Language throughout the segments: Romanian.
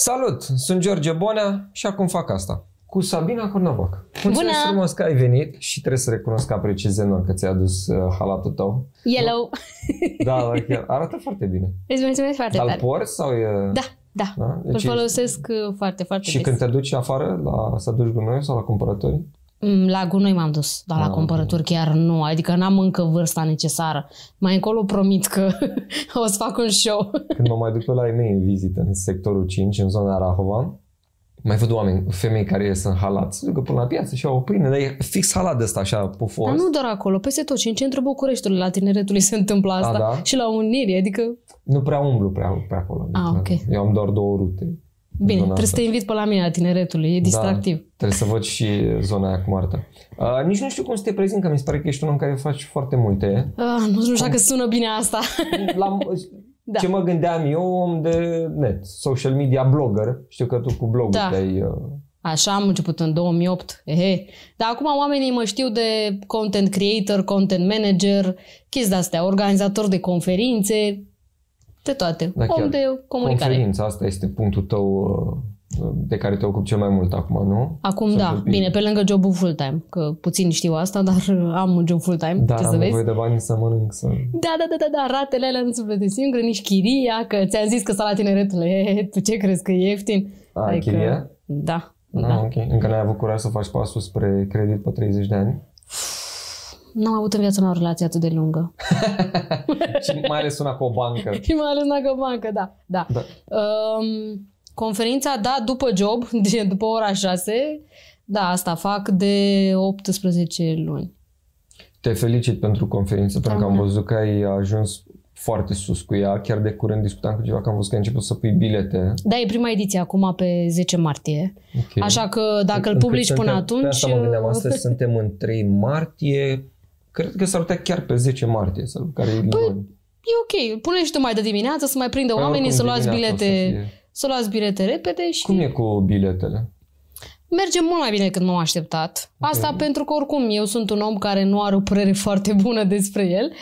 Salut, sunt George Bonea și acum fac asta. Cu Sabina Cornavac. Mulțumesc Bună! frumos că ai venit și trebuie să recunosc că apreciez enorm că ți-a adus uh, halatul tău. Yellow. Da, da, chiar arată foarte bine. Îți mulțumesc foarte Dar îl tare. porți sau e... Da, da. da? Îl Deci e- folosesc uh, foarte, foarte Și des. când te duci afară la, să duci gunoi sau la cumpărături? Mm, La gunoi m-am dus, dar Ah, la cumpărături chiar nu. Adică n-am încă vârsta necesară. Mai încolo promit că o să fac un show. Când mă mai duc eu la ei mei în vizită în sectorul 5, în zona Rahova, mai văd oameni, femei care ies în halat, se ducă până la piață și au o pâine, dar e fix halat de ăsta așa pufos. Dar nu doar acolo, peste tot. Și în centrul Bucureștiului, la tineretului se întâmplă asta. da? Și la Unirii, adică... Nu prea umblu prea pe acolo. Ah, Adică ok. Eu am doar două rute. În Bine, zona trebuie să asta. te invit pe la mine la tineretului. E distractiv. Da, trebuie să văd și zona aia cu Marta. Uh, nici nu știu cum să te prezint, că mi se pare că ești un om care faci foarte multe. Ah, nu știu dacă sună bine asta. La, Da. Ce mă gândeam eu, om de net, social media blogger. Știu că tu cu blogul Da. te-ai... Uh, Așa am început în 2008. Ehe. Dar acum oamenii mă știu de content creator, content manager, chestii de-astea, organizator de conferințe, de toate. Da, chiar. Om de comunicare. conferința, asta este punctul tău uh, de care te ocupi cel mai mult acum, nu? Acum Să da, vorbim. bine, pe lângă jobul full-time, că puțin știu asta, dar am un job full-time, Dar ce am să vezi. nevoie de bani să mănânc, să... Da, da, da, da, da, ratele alea nu se plătesc singure, nici chiria, că ți-am zis că sala tineretul, e, tu ce crezi că e ieftin? A, chiria? Da, Ah, da. ok. Încă n-ai avut curaj să faci pasul spre credit pe 30 de ani? N-am avut în viața mea o relație atât de lungă. și mai ales una cu o bancă. Și mai ales dacă bancă, da. da. Da. Um, conferința, da, după job, de, după ora 6, da, asta fac de 18 luni. Te felicit pentru conferință, pentru că am bună. văzut că ai ajuns foarte sus cu ea. Chiar de curând discutam cu cineva că am văzut că ai început să pui bilete. Da, e prima ediție acum pe 10 martie. Okay. Așa că dacă îl Încât publici până suntem- atunci... Pe asta mă gândeam, uh, astăzi suntem în 3 martie. Cred că s-ar putea chiar pe 10 martie, sau care e Păi, luni. E ok, pune și tu mai de dimineață să mai prindă Păi oamenii, oricum să luați dimineața o să bilete, fie. să luați bilete repede și Cum e cu biletele? merge mult mai bine decât m-am așteptat. Asta pentru că oricum eu sunt un om care nu are o părere foarte bună despre el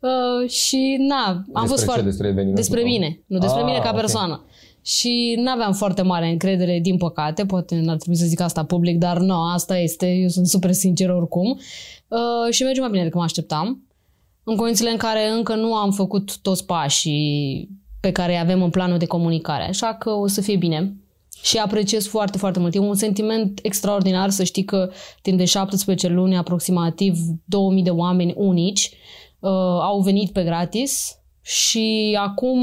uh, și na, am despre fost ce? foarte... Despre evenimentul Despre tău? mine, nu despre Ah, mine ca ok. persoană. Și n-aveam foarte mare încredere, din păcate, poate n-ar trebui să zic asta public, dar nu, asta este, eu sunt super sincer oricum. Uh, și merge mai bine decât mă așteptam. În condițiile în care încă nu am făcut toți pașii pe care îi avem în planul de comunicare. Așa că o să fie bine. Și apreciez foarte, foarte mult. E un sentiment extraordinar să știi că timp de 17 luni, aproximativ 2000 de oameni unici uh, au venit pe gratis și acum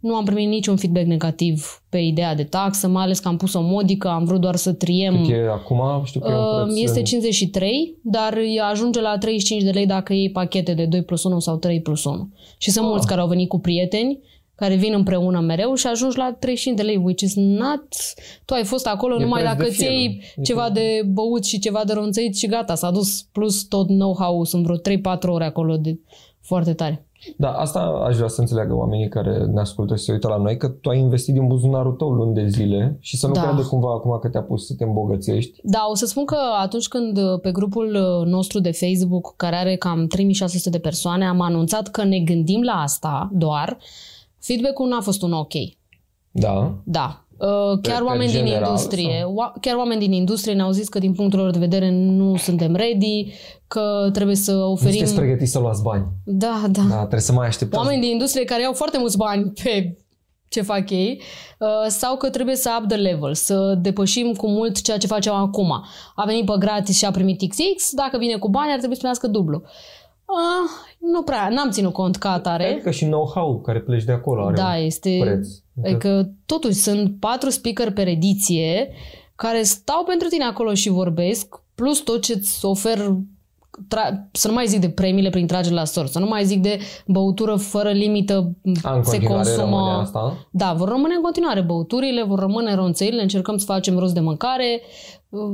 nu am primit niciun feedback negativ pe ideea de taxă, mai ales că am pus o modică, am vrut doar să triem. Cât e acum? Știu că e un Uh, preț Este în- 53, dar ea ajunge la 35 de lei dacă iei pachete de 2 plus 1 sau 3 plus 1. Și sunt Ah. mulți care au venit cu prieteni, care vin împreună mereu și ajungi la 35 de lei, which is not... Tu ai fost acolo E numai preț dacă de ți fier. iei E ceva preț- de băut și ceva de ronțăit și gata, s-a dus plus tot know-how, sunt vreo 3-4 ore acolo de foarte tare. Da, asta aș vrea să înțeleagă oamenii care ne ascultă și se uită la noi, că tu ai investit din buzunarul tău luni de zile și să nu Da. crede cumva acum că te-a pus să te îmbogățești. Da, o să spun că atunci când uh, pe grupul uh, nostru de Facebook, care are cam 3600 de persoane, am anunțat că ne gândim la asta doar, feedback-ul n-a fost un ok. Da. Da. Uh, Chiar pe oameni din general, industrie, oa- chiar oameni din industrie ne-au zis că din punctul lor de vedere nu suntem ready, că trebuie să Nu oferim... sunteți pregătiți să luați bani. Da, da. Da, trebuie să mai așteptați. Oameni din industrie care au foarte mulți bani pe ce fac ei, uh, sau că trebuie să up the level, să depășim cu mult ceea ce facem acum. A venit pe gratis și a primit XX, dacă vine cu bani ar trebui să primească dublu. Uh, nu prea, n-am ținut cont ca atare. Adică și know-how care pleci de acolo are Da, un este... preț. Adică totuși sunt patru speaker pe ediție care stau pentru tine acolo și vorbesc, plus tot ce îți ofer tra- să nu mai zic de premiile prin tragere la sort, să nu mai zic de băutură fără limită, A, în se continuare rămâne consumă... asta. Da, vor rămâne în continuare băuturile, vor rămâne ronțăile, încercăm să facem rost de mâncare.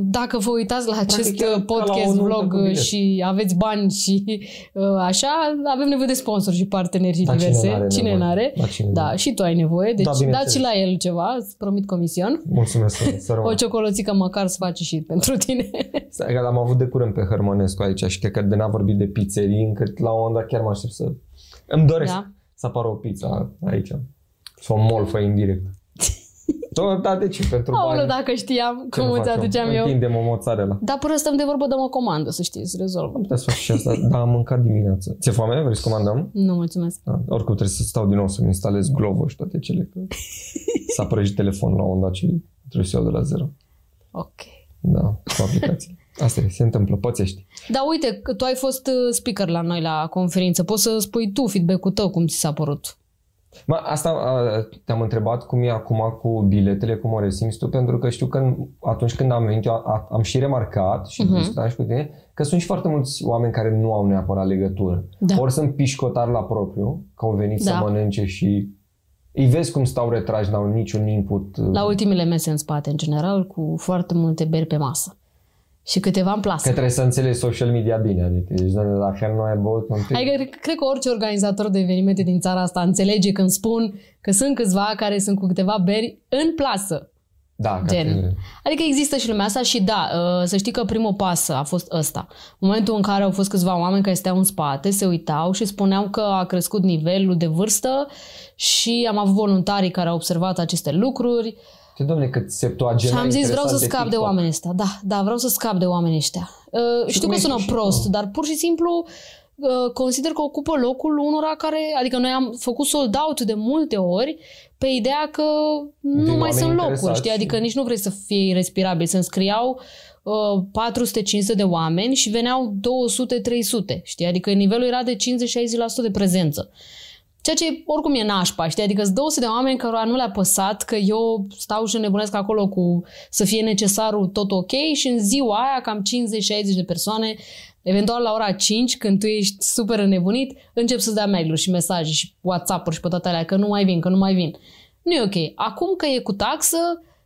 Dacă vă uitați la acest chiar ca la podcast, o nuntă vlog cu bilet. și aveți bani și uh, așa, avem nevoie de sponsori și parteneri Dar cine diverse. n-are Cine nevoie? n-are? Da, cine Da, n-are? și tu ai nevoie, deci Da, da, bineînțeles. dați și la el ceva, îți promit comision. Mulțumesc să, să O rămân. ciocolățică măcar să faci și pentru tine. Stai că l-am avut de curând pe Hărmănescu aici și cred că de n-a vorbit de pizzerii, încât la un moment dat chiar mă aștept să... Îmi doresc Da. să apară o pizza aici. Sau o molfă indirect. Tot, da, de ce? Pentru Aoleu, bani. dacă știam Ce cum nu îți fac aduceam eu. Întindem o mozzarella. Dar până stăm de vorbă, dăm o comandă, să știi, să rezolvăm. Am putea să fac și asta, dar am mâncat dimineața. Ți-e foame? Vrei să comandăm? Nu, mulțumesc. Da. Oricum trebuie să stau din nou să-mi instalez Glovo și toate cele. Că s-a prăjit telefonul la un dat și trebuie să iau de la zero. Ok. Da, cu aplicații. Asta e, se întâmplă, pățești. Dar uite, că tu ai fost uh, speaker la noi la conferință. Poți să spui tu feedback-ul tău, cum ți s-a părut. Ma, asta a, te-am întrebat cum e acum cu biletele, cum o resimți tu, pentru că știu că atunci când am venit, eu a, am și remarcat și Mhm. uh-huh. discutam și cu tine, că sunt și foarte mulți oameni care nu au neapărat legătură. Da. Ori sunt pișcotari la propriu, că au venit Da. să mănânce și îi vezi cum stau retrași, n-au niciun input. La ultimele mese în spate, în general, cu foarte multe beri pe masă. Și câteva în plasă. Că trebuie să înțelegi social media bine, adică deci, doamne, dacă nu ai băut un pic, Adică cred- cred că orice organizator de evenimente din țara asta înțelege când spun că sunt câțiva care sunt cu câteva beri în plasă. da, ca gen. tine. Adică există și lumea asta și da, uh, să știi că primul pas a fost ăsta. Momentul în care au fost câțiva oameni care steau în spate, se uitau și spuneau că a crescut nivelul de vârstă și am avut voluntarii care au observat aceste lucruri Ce domne, cât septuagena și am zis vreau să interesant scap de TikTok. oamenii ăștia. Da, da, vreau să scap de oamenii ăștia. Uh, știu cum că ești sună și prost, tu? dar pur și simplu uh, consider că ocupă locul unora care, adică noi am făcut sold out de multe ori pe ideea că nu Din mai oameni sunt locuri, interesați știi? și- Adică nici nu vrei să fie irrespirabil. Se înscriau uh, 400-500 de oameni și veneau 200-300, știi? Adică nivelul era de 50-60% de prezență. Ceea ce oricum e nașpa, știi? Adică sunt 200 de oameni care nu le-a păsat că eu stau și nebunesc acolo cu să fie necesarul tot ok și în ziua aia cam 50-60 de persoane, eventual la ora 5, când tu ești super înnebunit, încep să-ți dea mail și mesaje și WhatsApp-uri și pe toate alea că nu mai vin, că nu mai vin. Nu e ok. Acum că e cu taxă,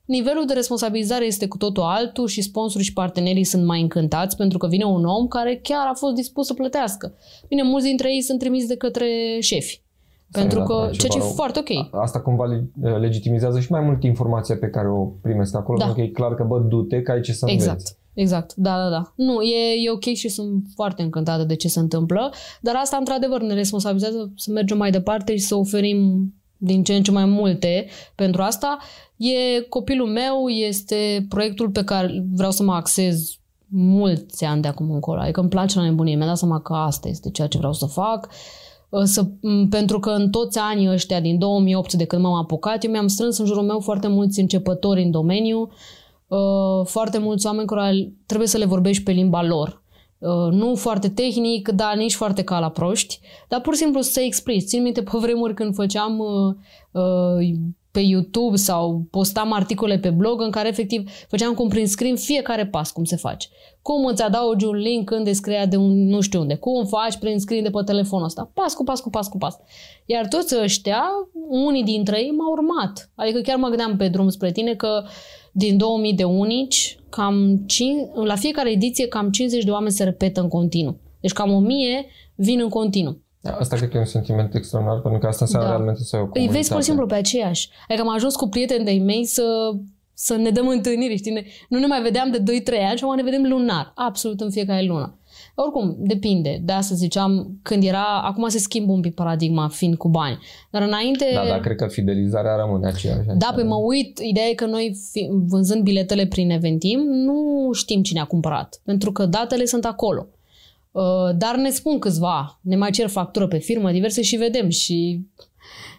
nivelul de responsabilizare este cu totul altul și sponsorii și partenerii sunt mai încântați pentru că vine un om care chiar a fost dispus să plătească. Bine, mulți dintre ei sunt trimiși de către șefi. Pentru Da, că, da, ceea ce e ceva rău. foarte ok. A- Asta cumva le- legitimizează și mai mult informația pe care o primesc acolo, Da. pentru că e clar că, bă, du-te, că ai ce să Exact. înveți. Exact, da, da, da. Nu, e, e ok și sunt foarte încântată de ce se întâmplă, dar asta, într-adevăr, ne responsabilizează să mergem mai departe și să oferim din ce în ce mai multe pentru asta. E copilul meu, este proiectul pe care vreau să mă axez mulți ani de acum încolo. Adică îmi place la nebunie. Mi-a dat seama că asta este ceea ce vreau să fac. Să, m, pentru că în toți anii ăștia din 2008 de când m-am apucat, eu mi-am strâns în jurul meu foarte mulți începători în domeniu, uh, foarte mulți oameni care trebuie să le vorbești pe limba lor. Uh, nu foarte tehnic, dar nici foarte ca la proști, dar pur și simplu să explici. Țin minte pe vremuri când făceam uh, uh, pe YouTube sau postam articole pe blog în care efectiv făceam cum prin screen fiecare pas cum se face. Cum îți adaugi un link când descria de un nu știu unde. Cum faci prin screen de pe telefonul ăsta. Pas cu pas cu pas cu pas. Iar toți ăștia, unii dintre ei m-au urmat. Adică chiar mă gândeam pe drum spre tine că din 2000 de unici, cam 5, la fiecare ediție cam 50 de oameni se repetă în continuu. Deci cam 1000 vin în continuu. Asta cred că e un sentiment extraordinar, pentru că asta înseamnă Da. realmente să ai o Îi comunitate. vezi pur și simplu pe aceiași. Adică am ajuns cu prieteni de-ai mei să, să ne dăm întâlniri, știi? Ne, nu ne mai vedeam de 2-3 ani și acum ne vedem lunar, absolut în fiecare lună. Oricum, depinde. De asta ziceam, când era... Acum se schimbă un pic paradigma fiind cu bani. Dar înainte... Da, dar cred că fidelizarea rămâne aceeași. Da, pe mă uit, ideea e că noi, fi, vânzând biletele prin Eventim, nu știm cine a cumpărat, pentru că datele sunt acolo. Uh, Dar ne spun câțiva, ne mai cer factură pe firmă, diverse și vedem și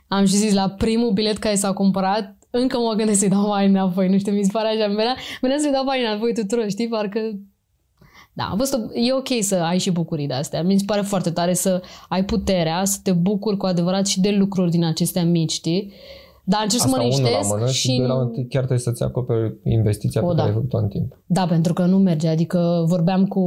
am și zis la primul bilet care s-a cumpărat, încă mă gândesc să-i dau bani înapoi, nu știu, mi se pare așa, venea, venea să-i dau bani înapoi tuturor, știi, parcă da, am văzut, e ok să ai și bucurii de astea. Mi se pare foarte tare să ai puterea, să te bucuri cu adevărat și de lucruri din acestea mici, știi? Dar încerc să mă Asta unul la liniștesc mână și, și... doi la mână, chiar trebuie să-ți acoperi investiția O, pe da. care ai făcut-o în timp. Da, pentru că nu merge. Adică vorbeam cu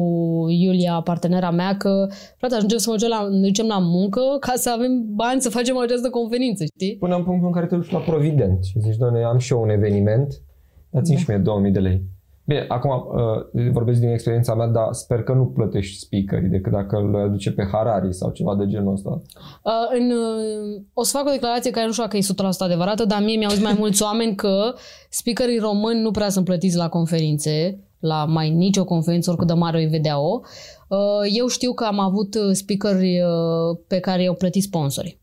Iulia, partenera mea, că frate, ajungem să mergem la, ne ducem la muncă ca să avem bani să facem această conferință, știi? Până în punctul în care te duci la Provident și zici, doamne, am și eu un eveniment, dați-mi Da. și mie 2000 de lei. Bine, acum uh, vorbesc din experiența mea, dar sper că nu plătești speakerii decât dacă îl aduce pe Harari sau ceva de genul ăsta. Uh, în, uh, o să fac o declarație care nu știu dacă e 100% adevărată, dar mie mi-au zis mai mulți oameni că speakerii români nu prea sunt plătiți la conferințe, la mai nicio conferință, oricât de mare o vedea-o. Uh, eu știu că am avut uh, speakeri uh, pe care i-au plătit sponsorii.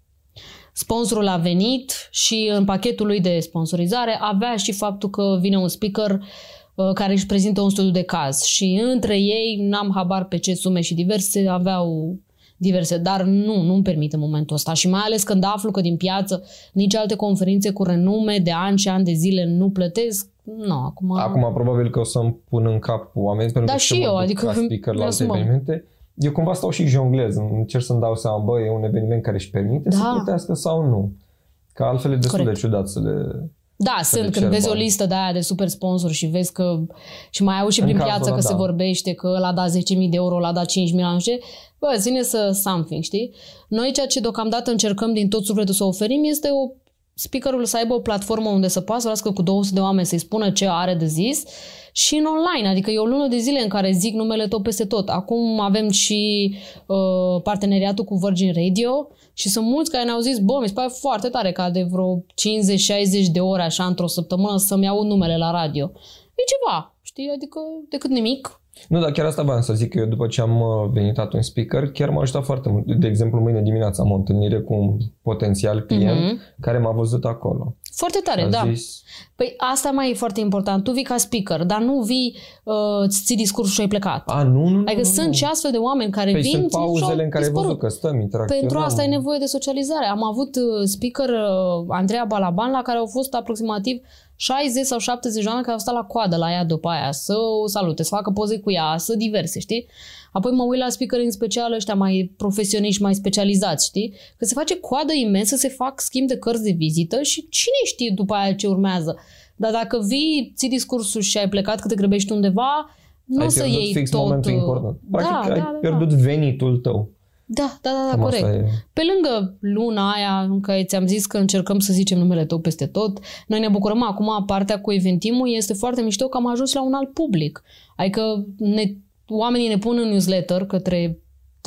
sponsorul a venit și în pachetul lui de sponsorizare avea și faptul că vine un speaker uh, care își prezintă un studiu de caz și între ei, n-am habar pe ce sume și diverse, aveau diverse, dar nu, nu-mi permit în momentul ăsta și mai ales când aflu că din piață nici alte conferințe cu renume de ani și ani de zile nu plătesc, nu, acum... Acum probabil că o să-mi pun în cap oameni pentru Da, că și mă eu, duc adică ca speaker la vreau alte să mă- evenimente. Eu cumva stau și jonglez, încerc să-mi dau seama, bă, e un eveniment care își permite să Da. plătească sau nu. Că altfel e destul Corect. de ciudat să le... Da, Să le sunt. cer Când vezi o bani. listă de aia de super sponsor și vezi că și mai auzi și În prin cazul piață ăla, că se da. vorbește că ăla a dat 10.000 de euro, ăla a dat 5 milioane, nu știu ce, bă, ține să something, știi? Noi ceea ce deocamdată încercăm din tot sufletul să oferim este o speakerul să aibă o platformă unde să poată să vorbească cu 200 de oameni, să-i spună ce are de zis și în online, adică e o lună de zile în care zic numele tot peste tot. Acum avem și uh, parteneriatul cu Virgin Radio și sunt mulți care ne-au zis, bă, mi se pare foarte tare ca de vreo 50-60 de ore așa într-o săptămână să-mi iau numele la radio. E ceva, știi, adică decât nimic. Nu, dar chiar asta voiam să zic că eu după ce am uh, venit atunci speaker, chiar m-a ajutat foarte mult. De exemplu, mâine dimineața am o întâlnire cu un potențial client Mhm. care m-a văzut acolo. Foarte tare, a da. zis, Păi asta mai e foarte important. Tu vii ca speaker, dar nu vii, uh, îți ții discursul și ai plecat. a, nu, nu, nu, Adică nu, sunt nu. și astfel de oameni care Păi vin sunt și și-au pauzele în care ai dispărut. văzut că stăm, interacționăm. Pentru asta ai nevoie de socializare. Am avut uh, speaker uh, Andreea Balaban la care au fost aproximativ 60 sau 70 de oameni care au stat la coadă la ea după aia să o salute, să facă poze cu ea, să diverse, știi? Apoi mă uit la speaker în special ăștia mai profesioniști, mai specializați, știi? Că se face coadă imensă, se fac schimb de cărți de vizită și cine știe după aia ce urmează. Dar dacă vii, ții discursul și ai plecat că te grăbești undeva, nu ai o să pierdut iei fix tot... momentul uh, important. Practic da, ai da, da, da. pierdut venitul tău. Da, da, da, da Cam corect. asta e. Pe lângă luna aia în care ți-am zis că încercăm să zicem numele tău peste tot, noi ne bucurăm acum, partea cu eventimul este foarte mișto că am ajuns la un alt public. Adică ne, oamenii ne pun în newsletter către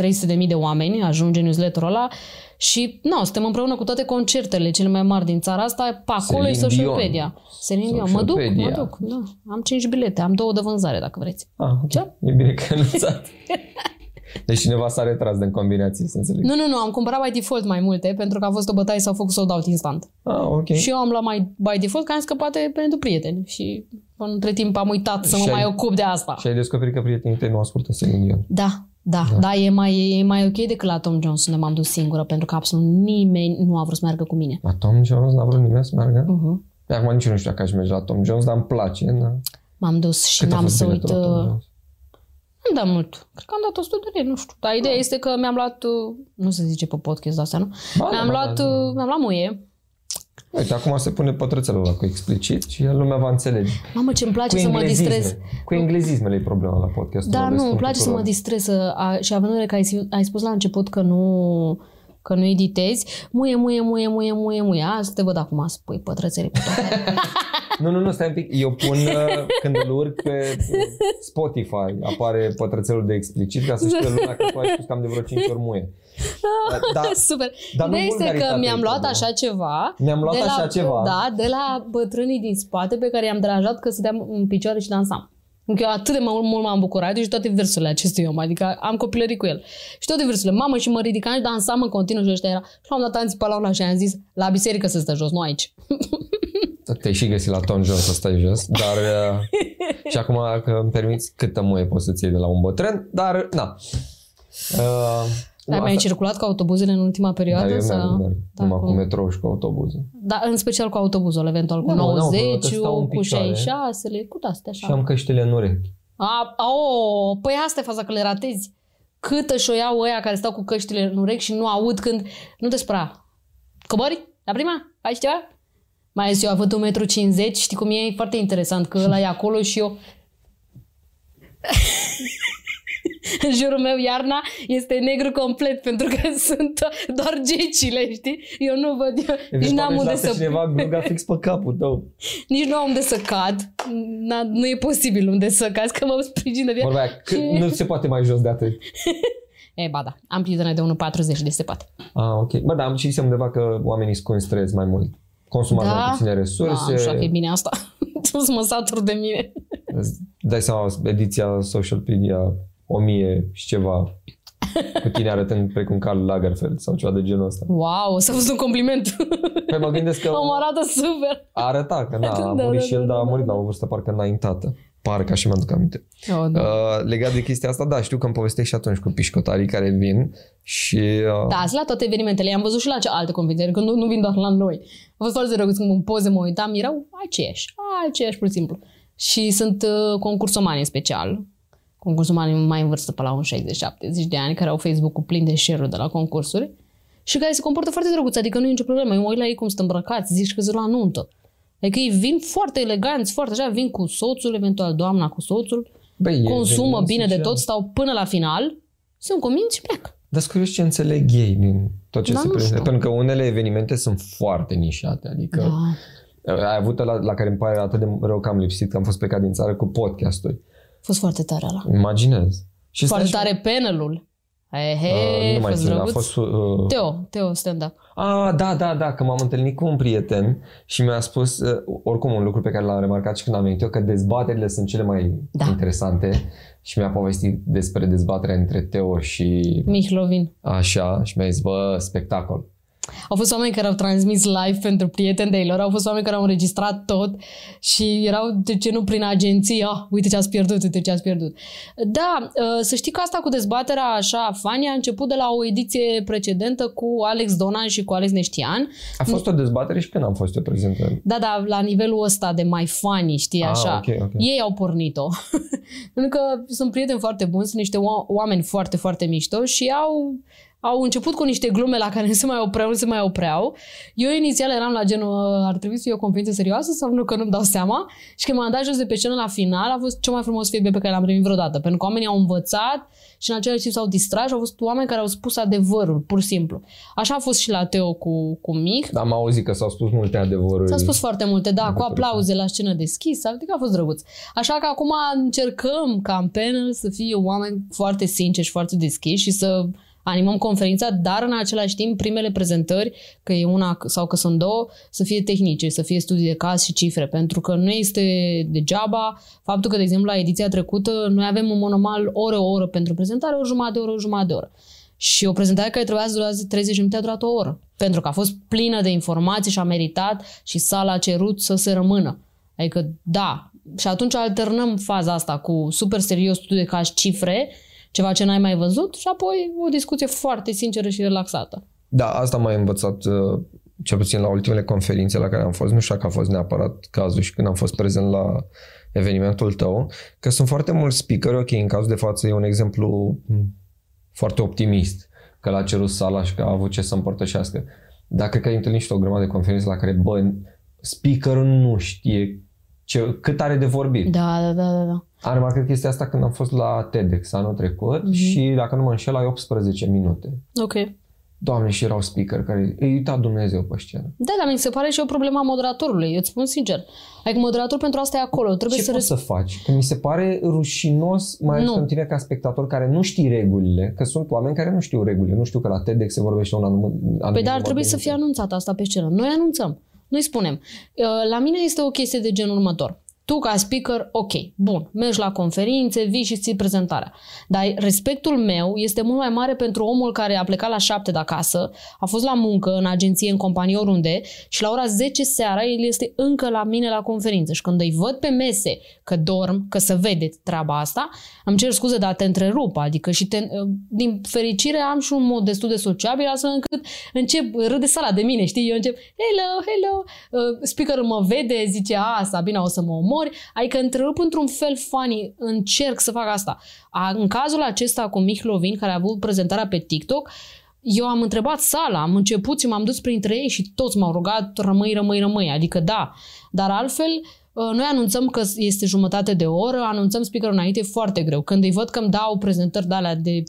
300.000 de oameni, ajunge newsletterul ăla și nu, suntem împreună cu toate concertele cele mai mari din țara asta, pe acolo e Celine social Dion. media. Celine Dion. Mă duc, mă Socialpedia. duc. Da. Am 5 bilete, am două de vânzare dacă vreți. Ah, ok. Ce? E bine că ai anunțat. Deci cineva s-a retras din combinație, să înțeleg. Nu, nu, nu, am cumpărat by default mai multe pentru că a fost o bătaie s-au făcut sold out instant. Ah, ok. Și eu am luat mai by default că am zis că poate pentru prieteni și între timp am uitat să mă Și ai- mai ocup de asta. Și ai descoperit că prietenii tăi nu ascultă Celine Dion. Da, da, da, da e, mai, e mai ok decât la Tom Jones unde m-am dus singură pentru că absolut nimeni nu a vrut să meargă cu mine. La Tom Jones n-a vrut nimeni să meargă? Uh-huh. Uh-huh. Acum nici eu nu știu dacă aș merge la Tom Jones, dar îmi place. Da. M-am dus și Cât a n-am fost să uit... biletul la Tom uh, Jones? Nu da mult. Cred că am dat 100 de lei, nu știu. Dar ideea este că mi-am luat... uh, Nu se zice pe podcast asta, nu? Ba, da, Mi-am ba, luat, da, da. uh, mi-am luat muie. Uite, acum se pune pătrățelul ăla cu explicit și lumea va înțelege. Mamă, ce îmi place Cu să mă englezisme. distrez. Cu englezismele e problema la podcast. Da, nu, îmi place să mă distrez să, a, și având în vedere că ai, ai spus la început că nu că nu editezi, muie, muie, muie, muie, muie, muie. Asta te văd acum să pui pătrățele pe toate. Nu, nu, nu, stai un pic. Eu pun, uh, când îl urc pe Spotify, apare pătrățelul de explicit ca să știe lumea că tu ai spus cam de vreo 5 ori muie. Da, da, Super. Dar nu Ideea este că vulgaritatea mi-am e luat problema. așa ceva. Mi-am luat de la, așa ceva. Da, de la bătrânii din spate pe care i-am deranjat că stăteam în picioare și dansam. Încă eu atât de mult, mult m-am bucurat și toate versurile acestui om, adică am copilărit cu el. Și toate versurile, mamă, și mă ridicam și dansam în continuu și ăștia era. Și l-am dat anții pe la una și am zis, la biserică să stă jos, nu aici. Te-ai și găsit la Tom Jones să stai jos, dar uh, și acum că îmi permiți câtă muie poți să-ți iei de la un bătrân, dar na. Uh, Ai nu, mai asta- circulat cu autobuzele în ultima perioadă? Da, eu sau? merg, merg. Da, Numai cu- cu metrou și cu autobuzul. Da, în special cu autobuzul, eventual cu Da, mă, da, mă, 90 că stau în cu picioare. 66 cu astea Și așa. am căștile în urechi. A, a, o, păi asta e faza că le ratezi. Câtă și o iau ăia care stau cu căștile în urechi și nu aud când... Nu te spera. Cobori? La prima? Faci ceva? Mai ales eu având 1,50 m, știi cum e? E foarte interesant că ăla e acolo și eu... în jurul meu iarna este negru complet pentru că sunt doar gecile, știi? Eu nu văd, eu nici Deci n-am poate unde își lasă să... cineva gluga fix pe capul tău. Nici nu am unde să cad. Na, nu e posibil unde să cad, că mă sprijină de Vorba aia, că Și- nu se poate mai jos de atât. E, ba da, am prietene de 1,40 de se poate. Ah, ok. Bă, da, am citit undeva că oamenii sunt stres mai mult. Consumați Da? mai puține Da, resurse. nu știu dacă e bine asta. Tu să mă satur de mine. Îți dai seama, ediția social media 1000 și ceva cu tine arătând precum Karl Lagerfeld sau ceva de genul ăsta. Wow, s-a fost un compliment. Păi mă gândesc că Am arată super. arăta că na, a Da, murit da, și el, da, dar a da, murit da. la o vârstă parcă înaintată. Parcă așa mi-aduc aminte. Oh, da. Uh, legat de chestia asta, da, știu că îmi povestești și atunci cu pișcotarii care vin și... Uh, Da, sunt la toate evenimentele. I-am văzut și la ce alte conferințe, că nu, nu vin doar la noi. A fost foarte drăguț când în poze mă uitam, erau aceiași, aceiași pur și simplu. Și sunt uh, concursomani în special. Concursomani mai în vârstă, pe la un 60-70 de ani, care au Facebook-ul plin de share de la concursuri și care se comportă foarte drăguț, adică nu e nicio problemă. Eu mă uit la ei cum sunt îmbrăcați, zici că sunt la nuntă. Adică ei vin foarte eleganți, foarte așa, vin cu soțul, eventual doamna cu soțul, băi, e consumă eveniment bine de social. tot, stau până la final, sunt convinți și pleacă. Dar sunt curios ce înțeleg ei din tot ce Da, se nu prezinte. știu. Pentru că unele evenimente sunt foarte nișate. Adică Da. ai avut la, la care îmi pare atât de rău că am lipsit, că am fost plecat din țară cu podcasturi. A fost foarte tare ăla. Imaginez. Și Foarte stai și- tare panelul. He, he, Uh, nu mai fost țin, a drăguț. fost... Uh, Teo, Teo stand-up. Ah, da, da, da, că m-am întâlnit cu un prieten și mi-a spus, uh, oricum un lucru pe care l-am remarcat și când am venit eu, că dezbaterile sunt cele mai Da. interesante și mi-a povestit despre dezbaterea între Teo și Mihlovin. așa și mi-a zis, bă, spectacol. Au fost oameni care au transmis live pentru prieteni de ei lor, au fost oameni care au înregistrat tot și erau de genul prin agenții, ah, uite ce ați pierdut, uite ce ați pierdut. Da, uh, să știi că asta cu dezbaterea așa, Fania, a început de la o ediție precedentă cu Alex Donan și cu Alex Neștian. A fost o dezbatere și când am fost eu prezent. Da, da, la nivelul ăsta de mai funny, știi, Ah, așa. ok, ok. Ei au pornit-o. Pentru că sunt prieteni foarte buni, sunt niște oa- oameni foarte, foarte mișto și au, au început cu niște glume la care nu se mai opreau, nu se mai opreau. Eu inițial eram la genul, ar trebui să fie o conferință serioasă sau nu, că nu-mi dau seama. Și când m-am dat jos de pe scenă la final, a fost cel mai frumos feedback pe care l-am primit vreodată. Pentru că oamenii au învățat și în același timp s-au distrat și au fost oameni care au spus adevărul, pur și simplu. Așa a fost și la Teo cu, cu Mich. Dar am auzit că s-au spus multe adevăruri. S-a spus foarte multe, da, cu legătură cu- aplauze la scenă deschisă, adică a fost drăguț. Așa că acum încercăm ca în panel să fie oameni foarte sinceri și foarte deschiși și să animăm conferința, dar în același timp primele prezentări, că e una sau că sunt două, să fie tehnice, să fie studii de caz și cifre, pentru că nu este degeaba faptul că, de exemplu, la ediția trecută noi avem un monomal oră, o oră pentru prezentare, o jumătate de oră, o jumătate de oră. Și o prezentare care trebuia să dureze 30 de minute a durat o oră. Pentru că a fost plină de informații și a meritat și sala a cerut să se rămână. Adică, da. Și atunci alternăm faza asta cu super serios studiu de caz cifre, ceva ce n-ai mai văzut și apoi o discuție foarte sinceră și relaxată. Da, asta m-a învățat uh, cel puțin la ultimele conferințe la care am fost. Nu știu dacă a fost neapărat cazul și când am fost prezent la evenimentul tău, că sunt foarte mulți speaker, ok, în cazul de față e un exemplu m, foarte optimist, că l-a cerut sala și că a avut ce să împărtășească. Dar cred că ai întâlnit și o grămadă de conferințe la care, bă, speakerul nu știe ce, cât are de vorbit. Da, da, da, da. da. Am remarcat chestia asta când am fost la TEDx anul trecut Mhm. și dacă nu mă înșel, ai 18 minute. Ok. Doamne, și erau speaker care îi uita Dumnezeu pe scenă. Da, dar mi se pare și o problemă a moderatorului, eu îți spun sincer. Adică moderator pentru asta e acolo, trebuie Ce să... poți să faci? Că mi se pare rușinos, mai ales Nu. pentru tine ca spectator care nu știi regulile, că sunt oameni care nu știu regulile, nu știu că la TEDx se vorbește un anumit anumit Păi dar ar număr trebui de să fie minute. anunțat asta pe scenă. Noi anunțăm. Noi spunem. Uh, La mine este o chestie de genul următor. Tu ca speaker, ok, bun, mergi la conferințe, vii și ții prezentarea. Dar respectul meu este mult mai mare pentru omul care a plecat la șapte de acasă, a fost la muncă, în agenție, în companie, oriunde și la ora 10 seara el este încă la mine la conferință și când îi văd pe mese că dorm, că să vedeți treaba asta, îmi cer scuze, dar te întrerup, adică și te, din fericire am și un mod destul de sociabil astfel încât încep, râde sala de mine, știi? Eu încep, hello, hello, uh, speakerul mă vede, zice, a, Sabina, o să mă omori, adică întrerup într-un fel funny, încerc să fac asta. A, în cazul acesta cu Mihlovin, care a avut prezentarea pe TikTok, eu am întrebat sala, am început și m-am dus printre ei și toți m-au rugat rămâi, rămâi, rămâi, adică da, dar altfel uh, noi anunțăm că este jumătate de oră, anunțăm speakerul înainte, e foarte greu. Când îi văd că îmi dau prezentări de alea de 40-80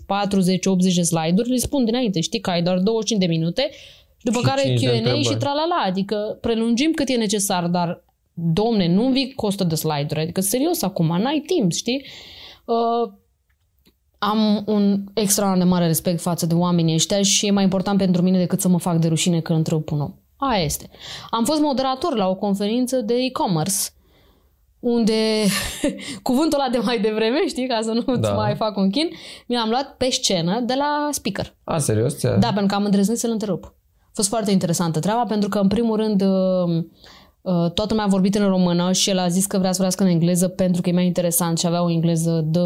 de slide-uri, le spun dinainte, știi că ai doar 25 de minute, și după Și care cinci de Q&A întrebări. și tralala, adică prelungim cât e necesar, dar domne, nu vii cu 100 de slide-uri, adică serios acum, n-ai timp, știi? Uh, am un extraordinar de mare respect față de oamenii ăștia și e mai important pentru mine decât să mă fac de rușine că întrerup un om. Aia este. Am fost moderator la o conferință de e-commerce unde cuvântul ăla de mai devreme, știi, ca să nu Da. da. mai fac un chin, mi l-am luat pe scenă de la speaker. A, serios? Ți-a... Da, pentru că am îndrăznit să-l întrerup. A fost foarte interesantă treaba, pentru că, în primul rând, uh, uh, toată lumea a vorbit în română și el a zis că vrea să vorbească în engleză pentru că e mai interesant și avea o engleză de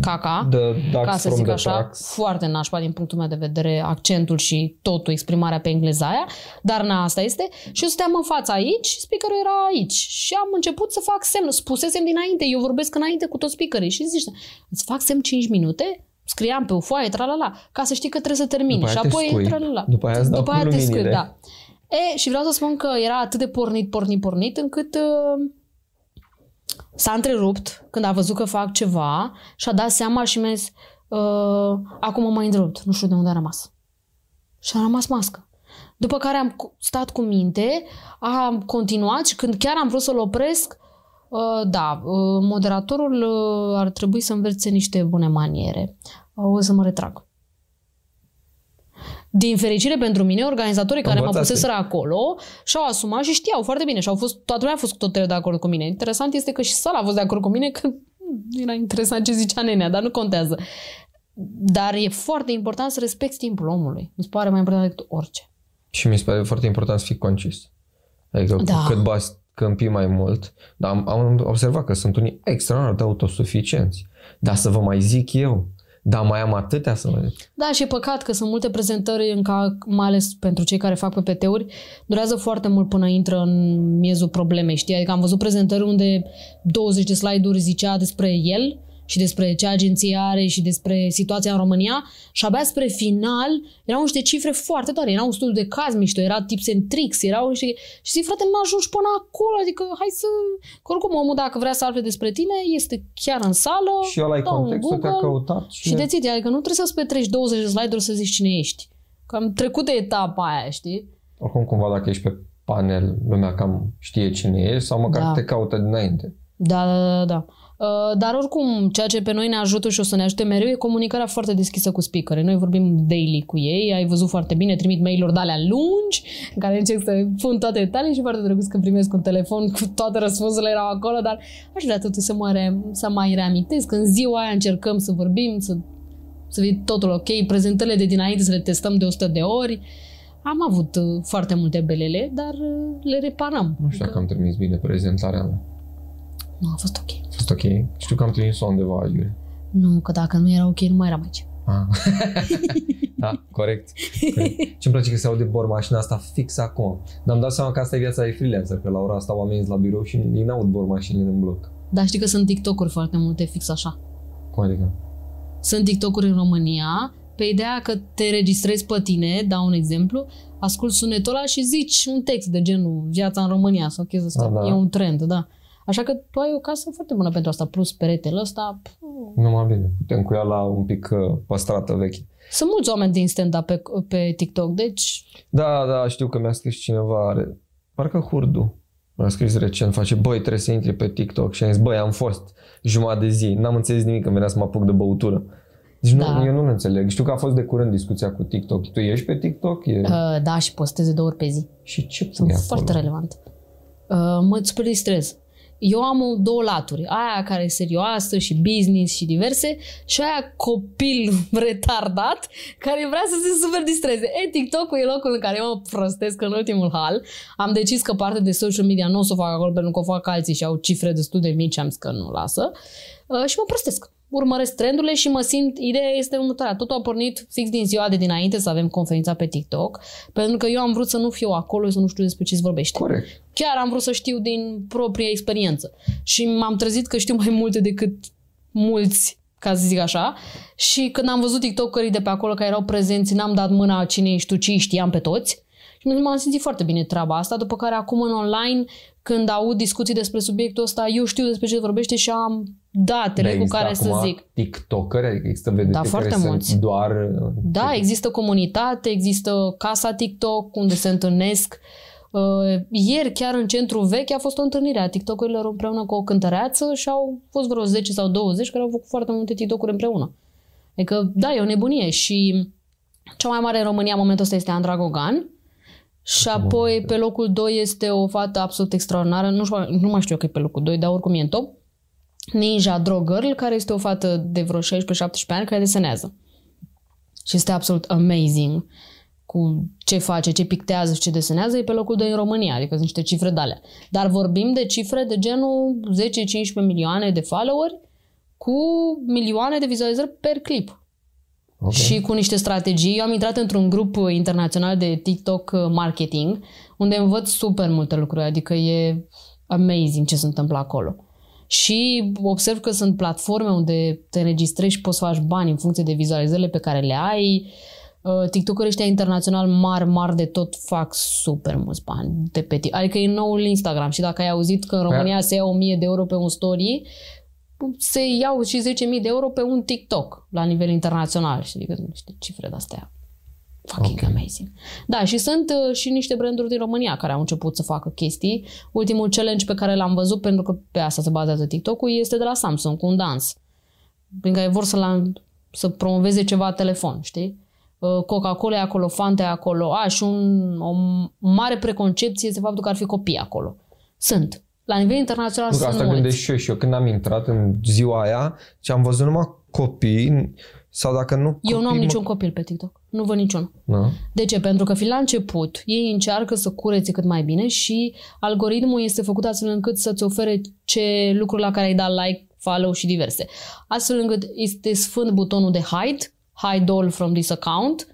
caca. The ducks ca să from zic the așa, trucks. foarte nașpa din punctul meu de vedere, accentul și totul, exprimarea pe engleza aia, dar na, asta este. Și eu stăteam în fața aici, speakerul era aici și am început să fac semn, spusesem dinainte, eu vorbesc înainte cu toți speakerii și zice, îți fac semn 5 minute, scriam pe o foaie, tralala, ca să știi că trebuie să termini. După aia și te apoi, scui. tralala. După aia îți dau După cu aia te scui, luminile. da. E, și vreau să spun că era atât de pornit, pornit, pornit, încât uh, s-a întrerupt când a văzut că fac ceva și a dat seama și mi-a zis uh, acum mă mai întrerupt, nu știu de unde a rămas. Și a rămas mască. După care am cu- stat cu minte, am continuat și când chiar am vrut să-l opresc, uh, da, uh, moderatorul uh, ar trebui să învețe niște bune maniere. Uh, o să mă retrag. Din fericire pentru mine, organizatorii care mă Învățați. puseseră acolo și-au asumat și știau foarte bine și au fost, toată lumea a fost tot de acord cu mine. Interesant este că și sala a fost de acord cu mine că hmm, era interesant ce zicea nenea, dar nu contează. Dar e foarte important să respecti timpul omului. Mi se pare mai important decât orice. Și mi se pare foarte important să fii concis. Adică da. Da. cu cât bați câmpii mai mult, dar am, am observat că sunt unii extraordinar de autosuficienți. Dar să vă mai zic eu, dar mai am atâtea să vă zic. Da, și e păcat că sunt multe prezentări, în ca, mai ales pentru cei care fac PPT-uri, durează foarte mult până intră în miezul problemei, știi? Adică am văzut prezentări unde 20 de slide-uri zicea despre el și despre ce agenție are și despre situația în România și abia spre final erau niște cifre foarte tare. Era un studiu de caz mișto, era tips and tricks, erau niște... Și zic, frate, nu ajungi până acolo, adică hai să... Că oricum omul, dacă vrea să afle despre tine, este chiar în sală, Și ăla e dă un contextul, te-a Google, căutat și, și de ți adică nu trebuie să-ți petreci 20 de slide-uri să zici cine ești. Că am trecut de etapa aia, știi? oricum cumva dacă ești pe panel, lumea cam știe cine ești sau măcar Da. te caută dinainte. Da, da, da, da. Uh, Dar oricum, ceea ce pe noi ne ajută și o să ne ajute mereu e comunicarea foarte deschisă cu speakerii. Noi vorbim daily cu ei, ai văzut foarte bine, trimit mail-uri de alea lungi, în care încerc să pun toate detalii și foarte drăguț când primesc un telefon cu toate răspunsurile erau acolo, dar aș vrea totuși să, mă re- să mai reamintesc. În ziua aia încercăm să vorbim, să, să fie totul ok, prezentările de dinainte să le testăm de 100 de ori. Am avut uh, foarte multe belele, dar uh, le reparăm. Nu știu dacă am trimis bine prezentarea mea. Nu, a fost ok. A fost ok. Știu că am trimis-o undeva aiure. Nu, că dacă nu era ok, nu mai eram aici. Ah. da, corect. corect. Ce-mi place că se aude bor mașina asta fix acum. Dar am dat seama că asta e viața de freelancer, că la ora asta oamenii sunt la birou și ei n-aud bor mașinile în bloc. Dar știi că sunt TikTok-uri foarte multe fix așa. Cum adică? Sunt TikTok-uri în România pe ideea că te registrezi pe tine, dau un exemplu, ascult sunetul ăla și zici un text de genul viața în România sau chestia asta. Ah, da. E un trend, da. Așa că tu ai o casă foarte bună pentru asta, plus peretele ăsta. pf, Numai bine. Putem cu ea la un pic uh, păstrată veche. Sunt mulți oameni din stand-up pe, pe TikTok, deci Da, da, știu că mi-a scris cineva, are, parcă Hurdu, mi-a scris recent, face, băi, trebuie să intri pe TikTok și am zis, băi, am fost jumătate de zi, n-am înțeles nimic când venea să mă apuc de băutură. Deci nu, Da. eu nu înțeleg. Știu că a fost de curând discuția cu TikTok. Tu ești pe TikTok? E... uh, da, și postez de două ori pe zi. și ce pui Sunt acolo? foarte relevant. Uh, mă super distrez. Eu am o- două laturi. Aia care e serioasă și business și diverse și aia copil retardat care vrea să se super distreze. E, TikTok-ul e locul în care eu mă prostesc în ultimul hal. Am decis că parte de social media nu o să o fac acolo pentru că o fac alții și au cifre destul de mici, am zis că nu lasă. Uh, și mă prostesc. Urmăresc trendurile și mă simt, ideea este următoarea. Totul a pornit fix din ziua de dinainte să avem conferința pe TikTok, pentru că eu am vrut să nu fiu acolo, să nu știu despre ce se vorbește. Corect. Chiar am vrut să știu din propria experiență. Și m-am trezit că știu mai multe decât mulți, ca să zic așa. Și când am văzut TikTokerii de pe acolo care erau prezenți, n-am dat mâna cine ești tu, ci îi știam pe toți. Și m-am simțit foarte bine treaba asta, după care acum în online, când aud discuții despre subiectul ăsta, eu știu despre ce se vorbește și am datele cu există care să acum zic. TikTokeri, adică există vedete Da, care foarte sunt mulți. doar... uh, Da, există comunitate, există casa TikTok unde se întâlnesc. Uh, ieri, chiar în centru vechi, a fost o întâlnire a TikTokerilor împreună cu o cântăreață și au fost vreo 10 sau 20 care au făcut foarte multe TikTok-uri împreună. Adică, da, e o nebunie și cea mai mare în România în momentul ăsta este Andra Gogan Și apoi pe locul 2 este o fată absolut extraordinară, nu, știu, nu mai știu eu că e pe locul 2, dar oricum e în top. Ninja Draw Girl, care este o fată de vreo 16-17 ani care desenează. Și este absolut amazing cu ce face, ce pictează și ce desenează, e pe locul 2 în România, adică sunt niște cifre de alea. Dar vorbim de cifre de genul 10-15 milioane de followeri cu milioane de vizualizări per clip. Okay. Și cu niște strategii. Eu am intrat într-un grup internațional de TikTok marketing, unde învăț super multe lucruri, adică e amazing ce se întâmplă acolo. Și observ că sunt platforme unde te înregistrezi și poți să faci bani în funcție de vizualizările pe care le ai. Uh, TikTokerii ăștia internațional mari, mari de tot fac super mulți bani de pe TikTok. Adică e noul Instagram și dacă ai auzit că în România se ia 1000 de euro pe un story, se iau și 10.000 de euro pe un TikTok la nivel internațional. Și adică niște cifre de-astea fucking okay. amazing. Da, și sunt uh, și niște branduri din România care au început să facă chestii. Ultimul challenge pe care l-am văzut, pentru că pe asta se bazează TikTok-ul, este de la Samsung, cu un dans. Prin care vor să, la, să promoveze ceva telefon, știi? Uh, Coca-Cola e acolo, Fanta e acolo. A, și un, o mare preconcepție este faptul că ar fi copii acolo. Sunt. La nivel internațional nu, sunt asta mulți. gândesc și eu și eu când am intrat în ziua aia și am văzut numai copii sau dacă nu copii, Eu nu am mă... niciun copil pe TikTok. Nu văd niciun. Da. De ce? Pentru că fiind la început, ei încearcă să curețe cât mai bine și algoritmul este făcut astfel încât să-ți ofere ce lucruri la care ai dat like, follow și diverse. Astfel încât este sfânt butonul de hide, hide all from this account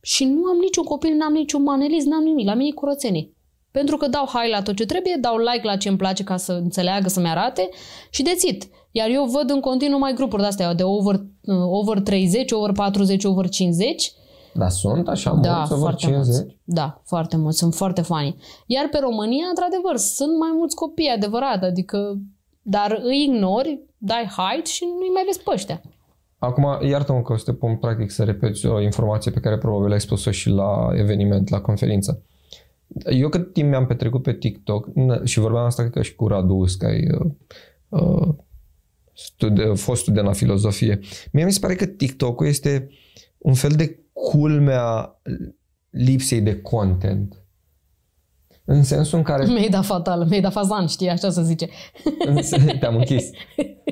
și nu am niciun copil, n-am niciun manelist, n-am nimic. La mine e curățenie. Pentru că dau hai la tot ce trebuie, dau like la ce îmi place ca să înțeleagă, să-mi arate și dețit. Iar eu văd în continuu mai grupuri de-astea de over, uh, over 30, over 40, over 50. Da, sunt așa Da, mulți, over foarte 50? mulți. Da, foarte mulți. Sunt foarte fani. Iar pe România, într-adevăr, sunt mai mulți copii, adevărat. Adică, dar îi ignori, dai hide și nu-i mai vezi pe ăștia. Acum, iartă-mă că o să te pun practic să repeți o informație pe care probabil ai spus-o și la eveniment, la conferință. Eu cât timp mi-am petrecut pe TikTok n- și vorbeam asta cred că și cu Radu Uscai, uh, uh, studi- fost student la filozofie, mie mi se pare că TikTok-ul este un fel de culmea lipsei de content. În sensul în care Mi-ai dat fatal, mi-ai dat fazan, știi, așa se zice. în sen- te-am închis.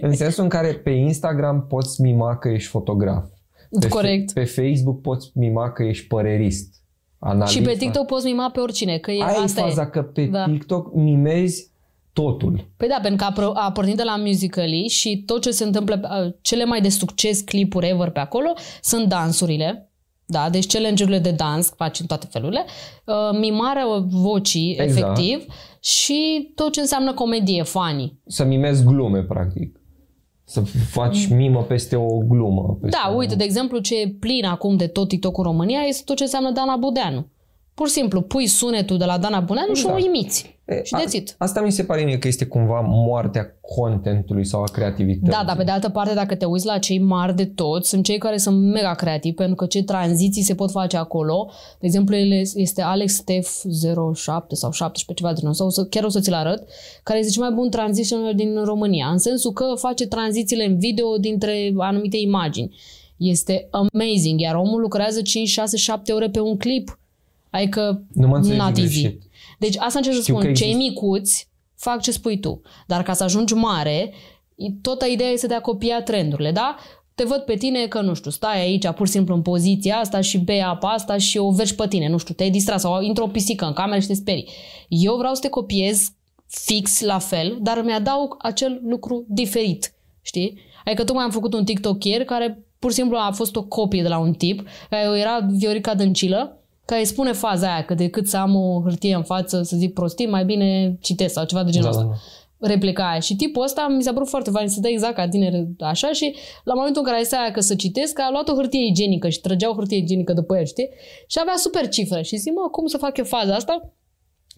În sensul în care pe Instagram poți mima că ești fotograf. Pe, Corect. Pe Facebook poți mima că ești părerist. Analist, Și pe TikTok poți mima pe oricine, că e, Aia e asta faza, e. că pe Da. TikTok mimezi totul. Păi da, pentru că a, pro- a pornit de la Musical.ly și tot ce se întâmplă, uh, cele mai de succes clipuri ever pe acolo sunt dansurile, da, deci challenge-urile de dans, faci în toate felurile, uh, mimarea vocii, Exact. efectiv, și tot ce înseamnă comedie, funny. Să mimezi glume, practic. Să faci mimă peste o glumă. Peste Mm. Da, uite, de exemplu, ce e plin acum de tot TikTok în România este tot ce înseamnă Dana Budeanu. Pur și simplu, pui sunetul de la Dana Budeanu și o Exact. imiți. E, Și a- dețit. Asta mi se pare mie că este cumva moartea contentului sau a creativității. Da, dar pe de altă parte, dacă te uiți la cei mari de tot, sunt cei care sunt mega creativi, pentru că ce tranziții se pot face acolo. De exemplu, el este Alex Stef 07 sau 17, ceva de genul, sau o să, chiar o să ți-l arăt, care este cel mai bun transitioner din România, în sensul că face tranzițiile în video dintre anumite imagini. Este amazing, iar omul lucrează 5, 6, 7 ore pe un clip. Adică, Nu mă înțelegi not easy. greșit. Deci asta încerc să Știu spun. că Cei există- micuți fac ce spui tu. Dar ca să ajungi mare, tot ideea este de a copia trendurile, da? Te văd pe tine că, nu știu, stai aici pur și simplu în poziția asta și bei apa asta și o vergi pe tine, nu știu, te-ai distrat sau intră o pisică în cameră și te sperii. Eu vreau să te copiez fix la fel, dar îmi adaug acel lucru diferit, știi? Adică tocmai am făcut un TikToker care pur și simplu a fost o copie de la un tip, care era Viorica Dăncilă, care îi spune faza aia că decât să am o hârtie în față să zic prostii, mai bine citesc sau ceva de genul Da, ăsta. da, da. Replica aia. Și tipul ăsta mi s-a părut foarte fain să dă exact ca tine așa și la momentul în care stai aia că să citesc, a luat o hârtie igienică și trăgea o hârtie igienică după el, știi? Și avea super cifre și zic, mă, cum să fac eu faza asta?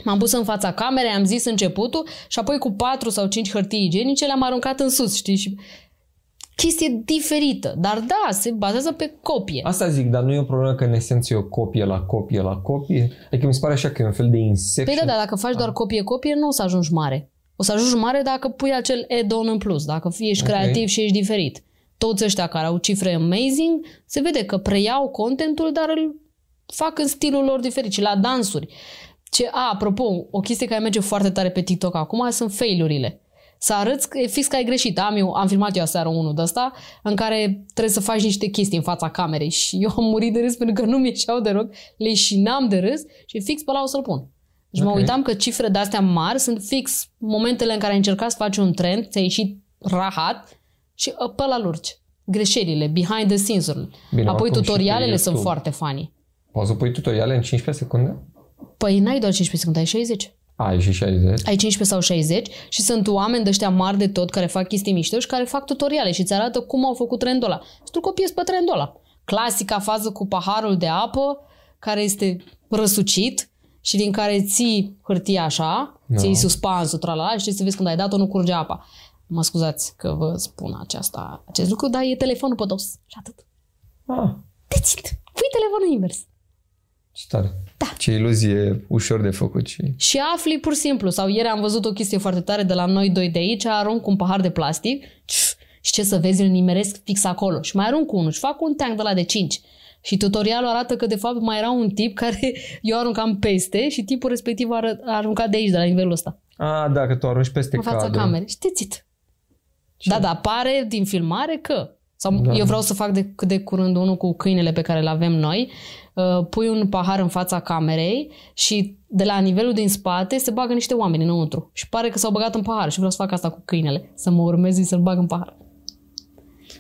M-am pus în fața camerei, am zis începutul și apoi cu patru sau cinci hârtii igienice le-am aruncat în sus, știi? Și chestie diferită. Dar da, se bazează pe copie. Asta zic, dar nu e o problemă că în esență e o copie la copie la copie? Adică mi se pare așa că e un fel de inception. Păi da, dar dacă faci doar copie-copie, nu o să ajungi mare. O să ajungi mare dacă pui acel add-on în plus, dacă ești Ok. creativ și ești diferit. Toți ăștia care au cifre amazing, se vede că preiau contentul, dar îl fac în stilul lor diferit și la dansuri. Ce, a, apropo, o chestie care merge foarte tare pe TikTok acum sunt failurile. Să arăți că e fix că ai greșit. Am, eu, am filmat eu aseară unul de ăsta în care trebuie să faci niște chestii în fața camerei și eu am murit de râs pentru că nu mi ieșeau de rog, le și n-am de râs și fix pe la o să-l pun. Deci okay. mă uitam că cifre de astea mari sunt fix momentele în care ai încercat să faci un trend, ți-a ieșit rahat și pe la lurci. Greșelile, behind the scenes-urile. Bine, Apoi tutorialele sunt foarte funny. Poți să pui tutoriale în 15 secunde? Păi n-ai doar 15 secunde, ai 60. Ai și 60. Ai 15 sau 60 și sunt oameni de ăștia mari de tot care fac chestii mișto și care fac tutoriale și îți arată cum au făcut trendul ăla. Și tu copiezi pe trendul ăla. Clasica fază cu paharul de apă care este răsucit și din care ții hârtia așa, no. ții suspansul, tralala, și să vezi când ai dat-o, nu curge apa. Mă scuzați că vă spun aceasta, acest lucru, dar e telefonul pe dos și atât. Ah. That's it. Pui telefonul invers. Ce tare. Da. Ce iluzie ușor de făcut. Și... și afli pur și simplu. Sau ieri am văzut o chestie foarte tare de la noi doi de aici, arunc un pahar de plastic și ce să vezi, îl nimeresc fix acolo. Și mai arunc unul și fac un tank de la de 5. Și tutorialul arată că de fapt mai era un tip care eu aruncam peste și tipul respectiv a aruncat de aici, de la nivelul ăsta. A, da, că tu arunci peste În fața camerei. Știți Da, da, pare din filmare că sau da. eu vreau să fac de, de curând unul cu câinele pe care îl avem noi. Uh, pui un pahar în fața camerei și de la nivelul din spate se bagă niște oameni înăuntru. Și pare că s-au băgat în pahar și vreau să fac asta cu câinele. Să mă urmez și să-l bag în pahar.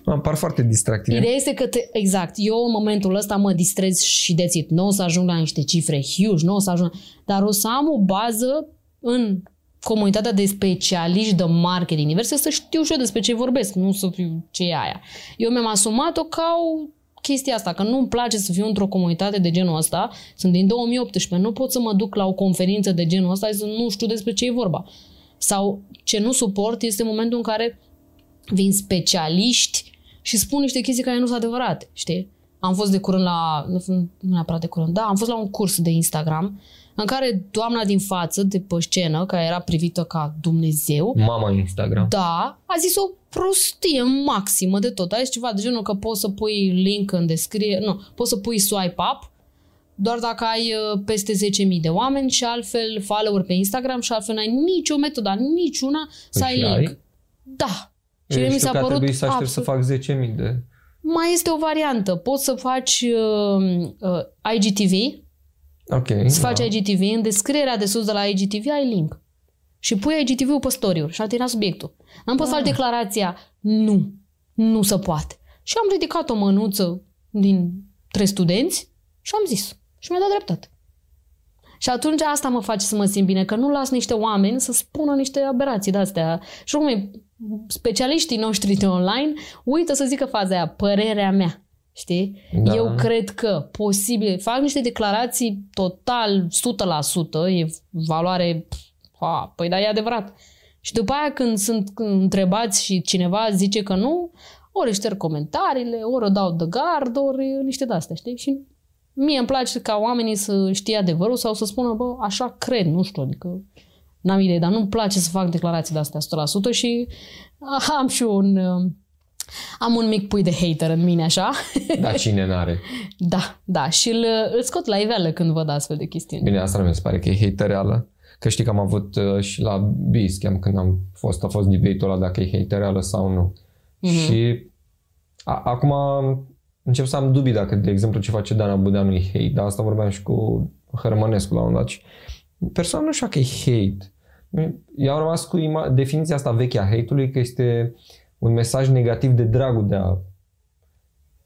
Mă par foarte distractiv. Ideea este că, te, exact, eu în momentul ăsta mă distrez și dețit. Nu o să ajung la niște cifre huge, nu o să ajung, dar o să am o bază în comunitatea de specialiști de marketing diverse să știu și eu despre ce vorbesc, nu să fiu ce e aia. Eu mi-am asumat-o ca o chestia asta, că nu-mi place să fiu într-o comunitate de genul ăsta. Sunt din 2018, nu pot să mă duc la o conferință de genul ăsta și să nu știu despre ce e vorba. Sau ce nu suport este momentul în care vin specialiști și spun niște chestii care nu sunt adevărate, știi? Am fost de curând la, nu neapărat de curând, da, am fost la un curs de Instagram în care doamna din față, de pe scenă, care era privită ca Dumnezeu, Mama Instagram. Da, a zis o prostie maximă de tot. A zis ceva de genul că poți să pui link în descriere, nu, poți să pui swipe up doar dacă ai uh, peste 10.000 de oameni și altfel follower pe Instagram și altfel n-ai nicio metodă, niciuna să Păi ai și link. ai? Da. Și mi mi s-a că ar părut trebui să aștept să absolut- fac 10.000 de... Mai este o variantă. Poți să faci uh, uh, IGTV, Ok. să faci da. IGTV, în descrierea de sus de la IGTV ai link. Și pui IGTV-ul pe story-uri și a terminat subiectul. Am pus Ah. faci declarația, nu, nu se poate. Și am ridicat o mânuță din trei studenți și am zis. Și mi-a dat dreptate. Și atunci asta mă face să mă simt bine, că nu las niște oameni să spună niște aberații de-astea. Și cum e, specialiștii noștri de online uită să zică faza aia, părerea mea. Știi? Da. Eu cred că posibil, fac niște declarații total 100%, e valoare, ha, păi da, e adevărat. Și după aia când sunt întrebați și cineva zice că nu, ori își șterg comentariile, ori o dau de gard, ori niște de-astea, știi? Și mie îmi place ca oamenii să știe adevărul sau să spună, bă, așa cred, nu știu, adică n-am idee, dar nu-mi place să fac declarații de-astea 100% și am și un... uh, Am un mic pui de hater în mine, așa. Da, cine n-are? Da, da. Și îl, îl scot la iveală când văd astfel de chestiuni. Bine, asta nu mi se pare că e hatereală. Că știi că am avut uh, și la Basecamp când am fost, a fost debate-ul ăla dacă e hatereală sau nu. Mhm. Și a, acum încep să am dubii dacă, de exemplu, ce face Dana Budeanu e hate, dar asta vorbeam și cu Hărmănescu la un dat. Și Persoana nu știu că e hate. Eu am rămas cu ima- definiția asta veche a hate-ului că este un mesaj negativ de dragul de a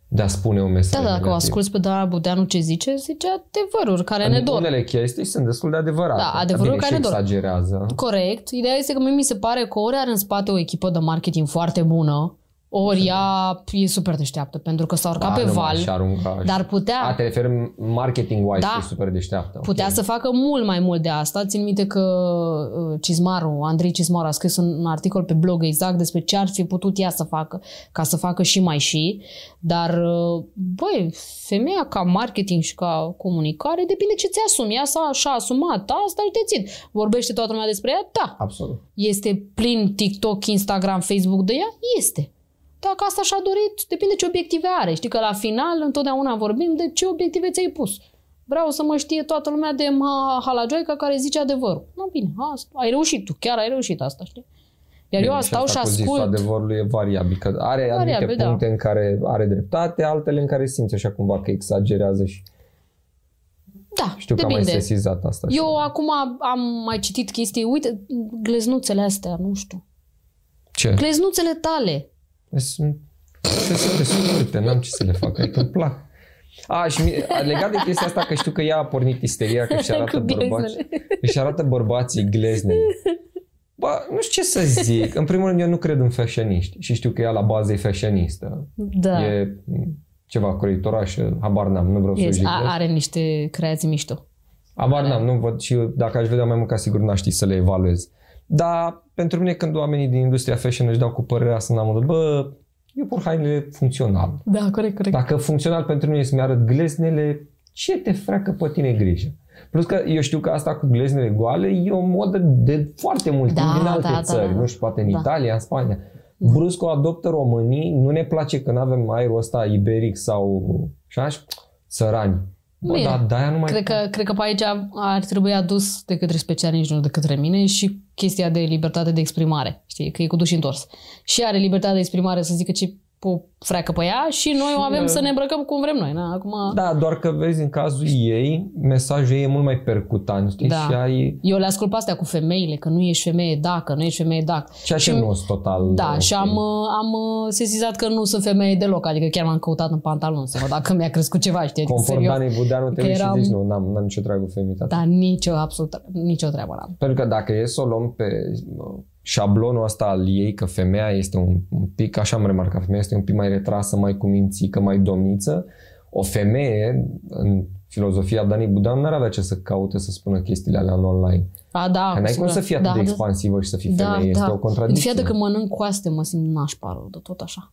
de a spune un mesaj Da, da, dacă o negativ. asculți pe Dana Budeanu ce zice, zice adevăruri care ne În dor. Unele chestii sunt destul de adevărate. Da, adevărul Bine, care și dor. exagerează. Corect. Ideea este că mie mi se pare că ori are în spate o echipă de marketing foarte bună, ori ea e super deșteaptă, pentru că s-a urcat pe nu val, m-aș arunca dar A, putea, te referi marketing-wise, Da. da. e super deșteaptă. putea Ok. să facă mult mai mult de asta. Țin minte că uh, Cizmaru, Andrei Cizmaru a scris un un articol pe blog exact despre ce ar fi putut ea să facă, ca să facă și mai și, dar uh, băi, femeia ca marketing și ca comunicare depinde ce ți asumi. Ea s-a, și-a asumat asta și te țin. Vorbește toată lumea despre ea? Da. Absolut. Este plin TikTok, Instagram, Facebook de ea? Este. Dacă asta și-a dorit, depinde ce obiective are. Știi că la final întotdeauna vorbim de ce obiective ți-ai pus. Vreau să mă știe toată lumea de Ma Halajoica care zice adevărul. Nu, bine, asta, ai reușit tu, chiar ai reușit asta, știi? Iar Bine, eu stau și asta cu zisul ascult. adevărului e variabil, că are Variabil, anumite da. puncte în care are dreptate, altele în care simți așa cumva că exagerează și Da, știu că am mai depinde. sesizat asta. și- Eu acum am mai citit chestii, uite, gleznuțele astea, nu știu. Ce? Gleznuțele tale. Sunt sunt sunt multe, n-am ce să le fac, adică îmi plac. A, și mi- legat de chestia asta că știu că ea a pornit isteria că își arată Cu bărbații, gleznele. își arată bărbații gleznele. Bă, nu știu ce să zic. În primul rând, eu nu cred în fashioniști și știu că ea la bază e fashionistă. Da. E m, ceva croitorașă, habar n-am, nu vreau să o Yes, jignesc. a, are niște creații mișto. Habar n-am, nu văd și eu, dacă aș vedea mai mult ca sigur n-aș ști să le evaluez. Dar pentru mine când oamenii din industria fashion își dau cu părerea asta, n-am modul, bă, eu pun hainele funcțional. Da, corect, corect. Dacă funcțional pentru mine e să-mi arăt gleznele, ce te freacă pe tine grijă? Plus că eu știu că asta cu gleznele goale e o modă de foarte mult Da, timp din alte da, da, țări, da. nu știu, poate în Da. Italia, în Spania. Brusc o adoptă românii, nu ne place că nu avem aerul ăsta iberic sau așa, și sărani. Bă, Bine. dar de-aia nu mai... Cred că, cred că pe aici ar trebui adus de către specialiști, nu de către mine, și chestia de libertate de exprimare. Știi, că e cu duș întors. Și are libertate de exprimare să zică ce o freacă pe ea și noi o avem uh, să ne îmbrăcăm cum vrem noi. Na? Acum, Da, doar că vezi, în cazul ei, mesajul ei e mult mai percutant, știi? Da. Și ai... eu le ascult pe astea cu femeile, că nu ești femeie dacă, nu ești femeie dacă. Ceea ce Și- nu sunt total... Da, ok. și am, uh, am uh, sesizat că nu sunt femeie deloc, adică chiar m-am căutat în pantalon să văd dacă mi-a crescut ceva, știi, adică Conform serios. Danei Budeanu, te că uiți eram- și zici, nu, n-am, n-am nicio treabă cu feminitate. Da, nicio, absolut, nicio treabă n-am. Pentru că dacă e să o luăm pe uh, șablonul ăsta al ei, că femeia este un, un pic, așa am remarcat, femeia este un pic mai retrasă, mai cumințică, mai domniță, o femeie, în filozofia Dani Budan, n-ar avea ce să caute să spună chestiile alea în online. A, da, Că n-ai cum siguranță. să fii atât da, de da. expansivă și să fii Da, femeie, da. este o contradicție. Fiată că mănânc coaste, mă simt nașpa rău de tot așa.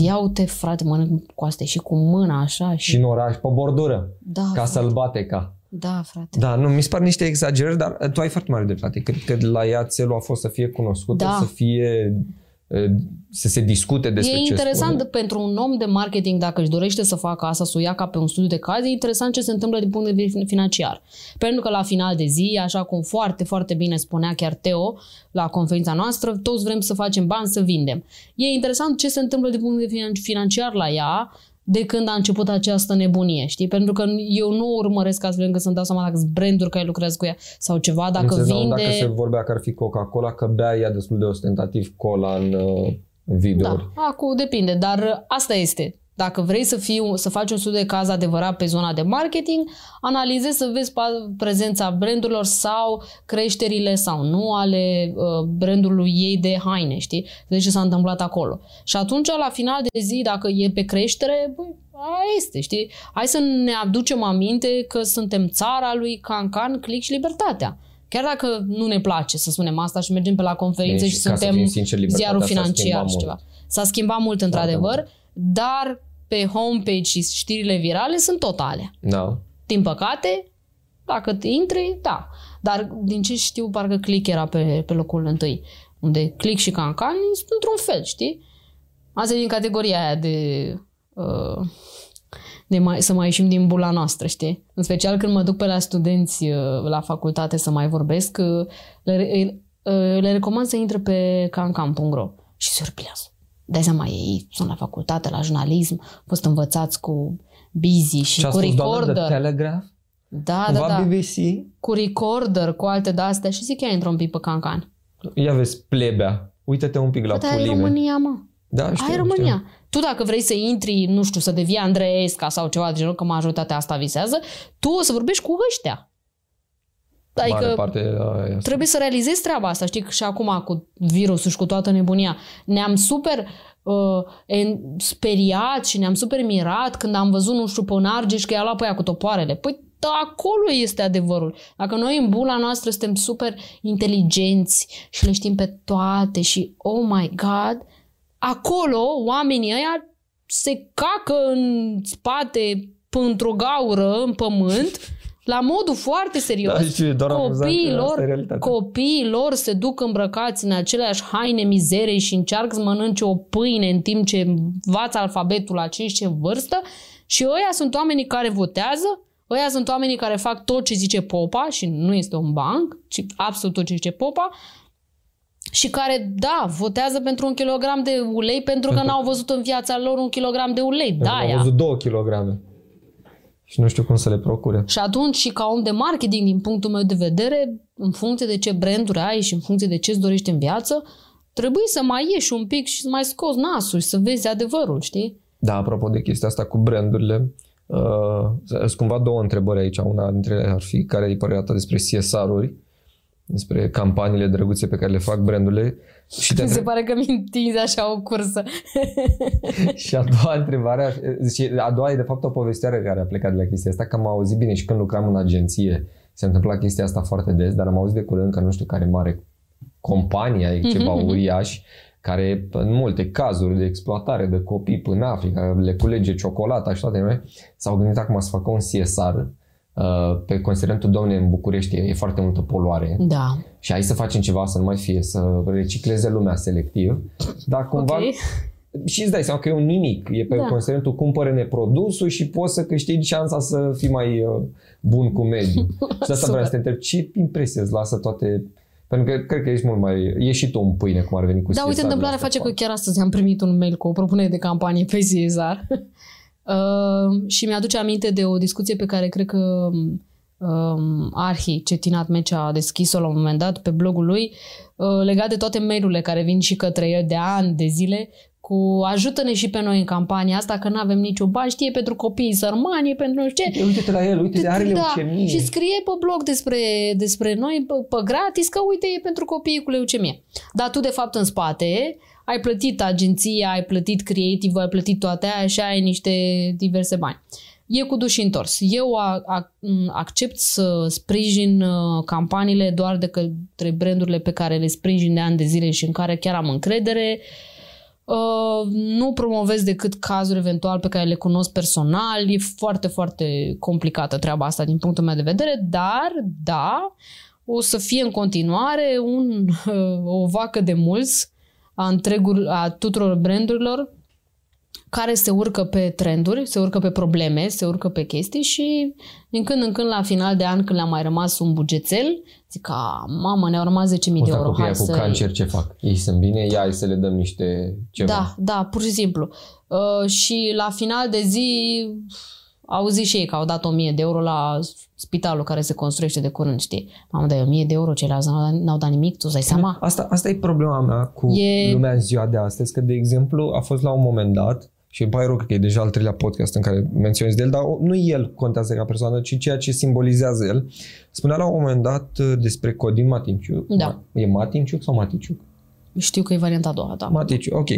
Ia uite, frate, mănânc coaste și cu mâna așa. Și... Și în oraș, pe bordură, Da, ca frate. să-l bate ca. Da, frate. Da, nu, mi se par niște exagerări, dar uh, tu ai foarte mare dreptate. Cred că la ea țelul a fost să fie cunoscută, Da. să fie uh, să se discute despre E ce interesant spune. pentru un om de marketing, dacă își dorește să facă asta, să o ia ca pe un studiu de caz, e interesant ce se întâmplă din punct de vedere financiar. Pentru că la final de zi, așa cum foarte, foarte bine spunea chiar Teo la conferința noastră, toți vrem să facem bani, să vindem. E interesant ce se întâmplă din punct de vedere financiar la ea, de când a început această nebunie, știi? Pentru că eu nu urmăresc astfel încât să-mi dau seama dacă sunt branduri care lucrează cu ea sau ceva, dacă Înțeles, dar vinde... Dacă se vorbea că ar fi Coca-Cola, că bea ea destul de ostentativ cola în uh, videouri. Da, acum depinde, dar asta este. Dacă vrei să, fii, să faci un studiu de caz adevărat pe zona de marketing, analizezi să vezi pa- prezența brandurilor sau creșterile sau nu ale uh, brandului ei de haine, știi? Să vezi ce s-a întâmplat acolo. Și atunci, la final de zi, dacă e pe creștere, băi, aia este, știi? Hai să ne aducem aminte că suntem țara lui Cancan, Click și Libertatea. Chiar dacă nu ne place să spunem asta și mergem pe la conferințe Bine, și și ca să suntem fim sinceri, libertatea ziarul s-a financiar schimbat și mult. ceva. S-a schimbat mult, într-adevăr, dar pe homepage și știrile virale sunt totale. Da. Din păcate, dacă te intri, da. Dar din ce știu, parcă Click era pe, pe locul întâi. Unde Click și Cancan sunt într-un fel, știi? Asta e din categoria aia de... Uh, de mai, să mai ieșim din bula noastră, știi? În special când mă duc pe la studenți uh, la facultate să mai vorbesc, uh, le, re- uh, le recomand să intre pe cancan.ro și se surpriază. Dai seama, ei sunt la facultate, la jurnalism, au fost învățați cu Busy și Ce a cu spus doamna de recorder. Telegraph? Da, Cumva da, da. BBC? Cu recorder, cu alte de-astea și zic că intră un pic pe cancan. Ia vezi, plebea. Uită-te un pic la Bă, dar ai pulime. România, mă. Da, știu, ai știu. România. Tu dacă vrei să intri, nu știu, să devii Andreesca sau ceva de genul, că majoritatea asta visează, tu o să vorbești cu ăștia. Mare Adică parte aia. trebuie să realizezi treaba asta, știi, și acum cu virusul și cu toată nebunia. Ne-am super uh, en, speriat și ne-am super mirat când am văzut, nu știu, pe un Argeș că i-a luat pe aia cu topoarele. Păi da, acolo este adevărul. Dacă noi în bula noastră suntem super inteligenți și le știm pe toate și oh my god, acolo oamenii ăia se cacă în spate într-o gaură în pământ la modul foarte serios. Da, știu, e doar amuzant că copiii asta e lor, realitatea. copiii lor se duc îmbrăcați în aceleași haine mizerei și încearcă să mănânce o pâine în timp ce învață alfabetul la 15 în vârstă și ăia sunt oamenii care votează, Ăia sunt oamenii care fac tot ce zice popa și nu este un banc, ci absolut tot ce zice popa și care, da, votează pentru un kilogram de ulei pentru că n-au văzut în viața lor un kilogram de ulei. Da, Am ea. văzut două kilograme. Și nu știu cum să le procure. Și atunci, și ca om de marketing, din punctul meu de vedere, în funcție de ce branduri ai și în funcție de ce îți dorești în viață, trebuie să mai ieși un pic și să mai scoți nasul și să vezi adevărul, știi? Da, apropo de chestia asta cu brandurile, uh, sunt cumva două întrebări aici. Una dintre ele ar fi care e părerea ta despre CSR-uri, despre campaniile drăguțe pe care le fac brandurile. Și, te Mi se întreb, pare că mi întinzi așa o cursă. și a doua întrebare, și a doua e de fapt o povestire care a plecat de la chestia asta, că am auzit bine și când lucram în agenție, se întâmpla chestia asta foarte des, dar am auzit de curând că nu știu care mare companie, e ceva uriaș, care în multe cazuri de exploatare de copii până în Africa, le culege ciocolata și toate, nu? s-au gândit acum să facă un CSR uh, pe considerentul domne în București e foarte multă poluare Da. și hai să facem ceva să nu mai fie, să recicleze lumea selectiv, dar cumva Ok. și îți dai seama că e un nimic. E pe Da. da. considerentul cumpără-ne produsul și poți să câștigi șansa să fii mai uh, bun cu mediul. și de asta Super. vreau să te întreb, ce impresie îți lasă toate... Pentru că cred că ești mult mai... E și tu în pâine, cum ar veni cu Da, uite, CSR-urile întâmplarea astea face că fac. chiar astăzi am primit un mail cu o propunere de campanie pe CSR. Uh, și mi-aduce aminte de o discuție pe care cred că um, Arhi, Cetinat Mecea, a deschis-o la un moment dat pe blogul lui, uh, legat de toate mail-urile care vin și către el de ani, de zile, cu ajută-ne și pe noi în campania asta, că nu avem nicio bani, știe pentru copiii sărmani, e pentru nu știu ce. Uite-te la el, uite, are leucemie. Da, și scrie pe blog despre, despre noi pe, pe gratis că uite e pentru copiii cu leucemie. Dar tu de fapt în spate ai plătit agenția, ai plătit creative, ai plătit toate aia și ai niște diverse bani. E cu duș și întors. Eu a, a, m, accept să sprijin uh, campaniile doar de către brandurile pe care le sprijin de ani de zile și în care chiar am încredere. Uh, nu promovez decât cazuri eventual pe care le cunosc personal. E foarte, foarte complicată treaba asta din punctul meu de vedere, dar, da, o să fie în continuare un, o vacă de mulți a, întregul, a tuturor brandurilor care se urcă pe trenduri, se urcă pe probleme, se urcă pe chestii și din când în când la final de an când le-a mai rămas un bugețel, zic, a, mamă, ne-au rămas 10.000 de Ăsta euro. copiii Hai cu să... cancer ce fac? Ei sunt bine? Ia, hai să le dăm niște ceva. Da, da, pur și simplu. Uh, și la final de zi au zis și ei că au dat 1000 de euro la spitalul care se construiește de curând, știi? Mamă, dar e 1000 de euro ceilalți n-au, dat- n-au dat nimic, tu îți dai seama? Asta, asta e problema mea cu E- e... lumea în ziua de astăzi, că de exemplu a fost la un moment dat și îmi pare rău că e deja al treilea podcast în care menționez de el, dar nu el contează ca persoană, ci ceea ce simbolizează el. Spunea la un moment dat uh, despre Codin Matinciuc. Da. E Matinciuc sau Maticiuc? Știu că e varianta a doua, da. Maticiuc, ok.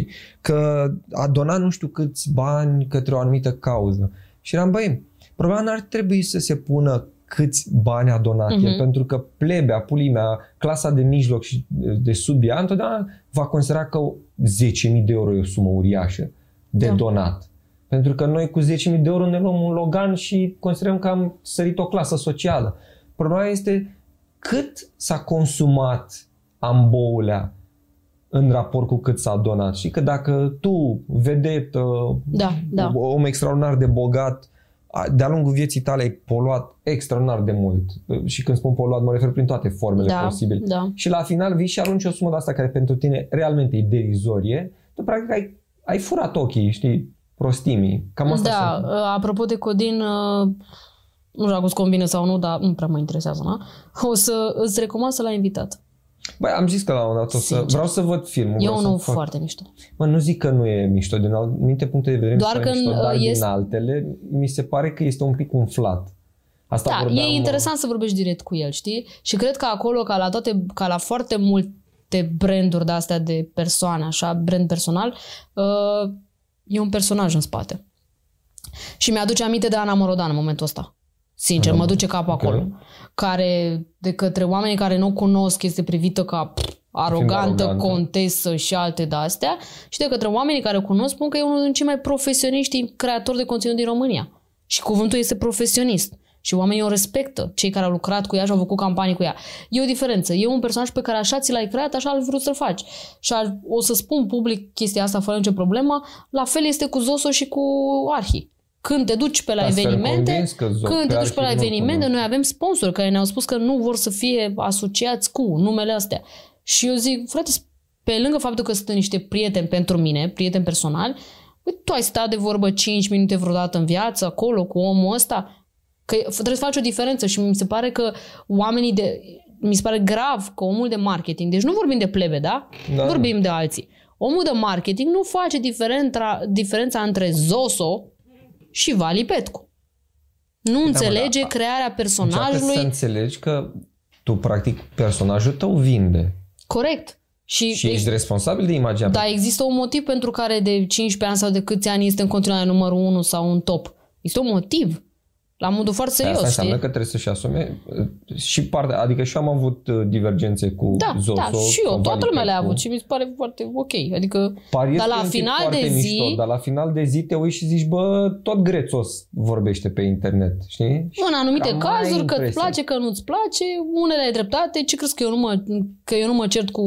Că a donat nu știu câți bani către o anumită cauză. Și eram, băi, problema n-ar trebui să se pună câți bani a donat Mhm. el, pentru că plebea, pulimea, clasa de mijloc și de sub ea, întotdeauna va considera că 10.000 de euro e o sumă uriașă de Da. donat. Pentru că noi cu 10.000 de euro ne luăm un Logan și considerăm că am sărit o clasă socială. Problema este cât s-a consumat amboulea în raport cu cât s-a donat. Și că dacă tu, vedetă, Da, da. om extraordinar de bogat, a- de-a lungul vieții tale ai poluat extraordinar de mult. Și când spun poluat, mă refer prin toate formele Da, posibile. da. Și la final vii și arunci o sumă de asta care pentru tine realmente e derizorie, tu practic ai, ai furat ochii, știi, prostimii. Cam asta Da, sunt. uh, apropo de Codin, uh, nu știu dacă îți convine sau nu, dar nu prea mă interesează, na? O să îți recomand să l-ai invitat. Băi, am zis că la un dat o să... Sincer. Vreau să văd filmul. E vreau să unul fac- foarte mișto. Mă, nu zic că nu e mișto din anumite puncte de vedere, mi se Doar pare că, mișto, dar uh, din este- altele mi se pare că este un pic umflat. Asta Da, vorbeam, e interesant să vorbești direct cu el, știi? Și cred că acolo, ca la toate, ca la foarte multe branduri de astea de persoane, așa, brand personal, uh, e un personaj în spate. Și mi-aduce aminte de Ana Morodan în momentul ăsta. Sincer, Ana mă duce capul ok. acolo. Care, de către oamenii care nu o cunosc, este privită ca pff, arogantă, arogantă. contesă și alte de-astea. Și de către oamenii care o cunosc, spun că e unul din cei mai profesioniști creatori de conținut din România. Și cuvântul este profesionist. Și oamenii o respectă. Cei care au lucrat cu ea și au făcut campanii cu ea. E o diferență. E un personaj pe care așa ți l-ai creat, așa al vrut să-l faci. Și ar, o să spun public chestia asta fără nicio problemă. La fel este cu Zoso și cu Arhi. Când te duci pe la Ca să evenimente, convins că zo- când te pe duci pe la arhivul nu evenimente, cunosc. noi avem sponsori care ne-au spus că nu vor să fie asociați cu numele astea. Și eu zic, frate, pe lângă faptul că sunt niște prieteni pentru mine, prieteni personali, băi, tu ai stat de vorbă 5 minute vreodată în viață acolo cu omul ăsta? Că trebuie să faci o diferență și mi se pare că oamenii de... Mi se pare grav că omul de marketing, deci nu vorbim de plebe, da? Da. Vorbim de alții. Omul de marketing nu face diferența, diferența între Zoso și Vali Petcu. Nu înțelege da. crearea Încearcă personajului să înțelegi că tu, practic, personajul tău vinde. corect. Și, Și ești responsabil de imaginea da, există un motiv pentru care de 15 ani sau de câți ani este în continuare numărul 1 sau un top. Este un motiv. La modul foarte Păi serios, Asta înseamnă știi? că trebuie să-și asume uh, și partea, adică și eu am avut uh, divergențe cu Da, Zoso. da, și eu, sau toată lumea le-a Vanicescu. avut și mi se pare foarte ok. Adică, Pariez Dar că la e un tip final foarte de zi- mișto, dar la final de zi te uiți și zici, bă, tot grețos vorbește pe internet, știi? Și în anumite cam ai cazuri, că îți impresia. place, că nu-ți place, unele ai dreptate. Ce crezi că eu nu mă, că eu nu mă cert cu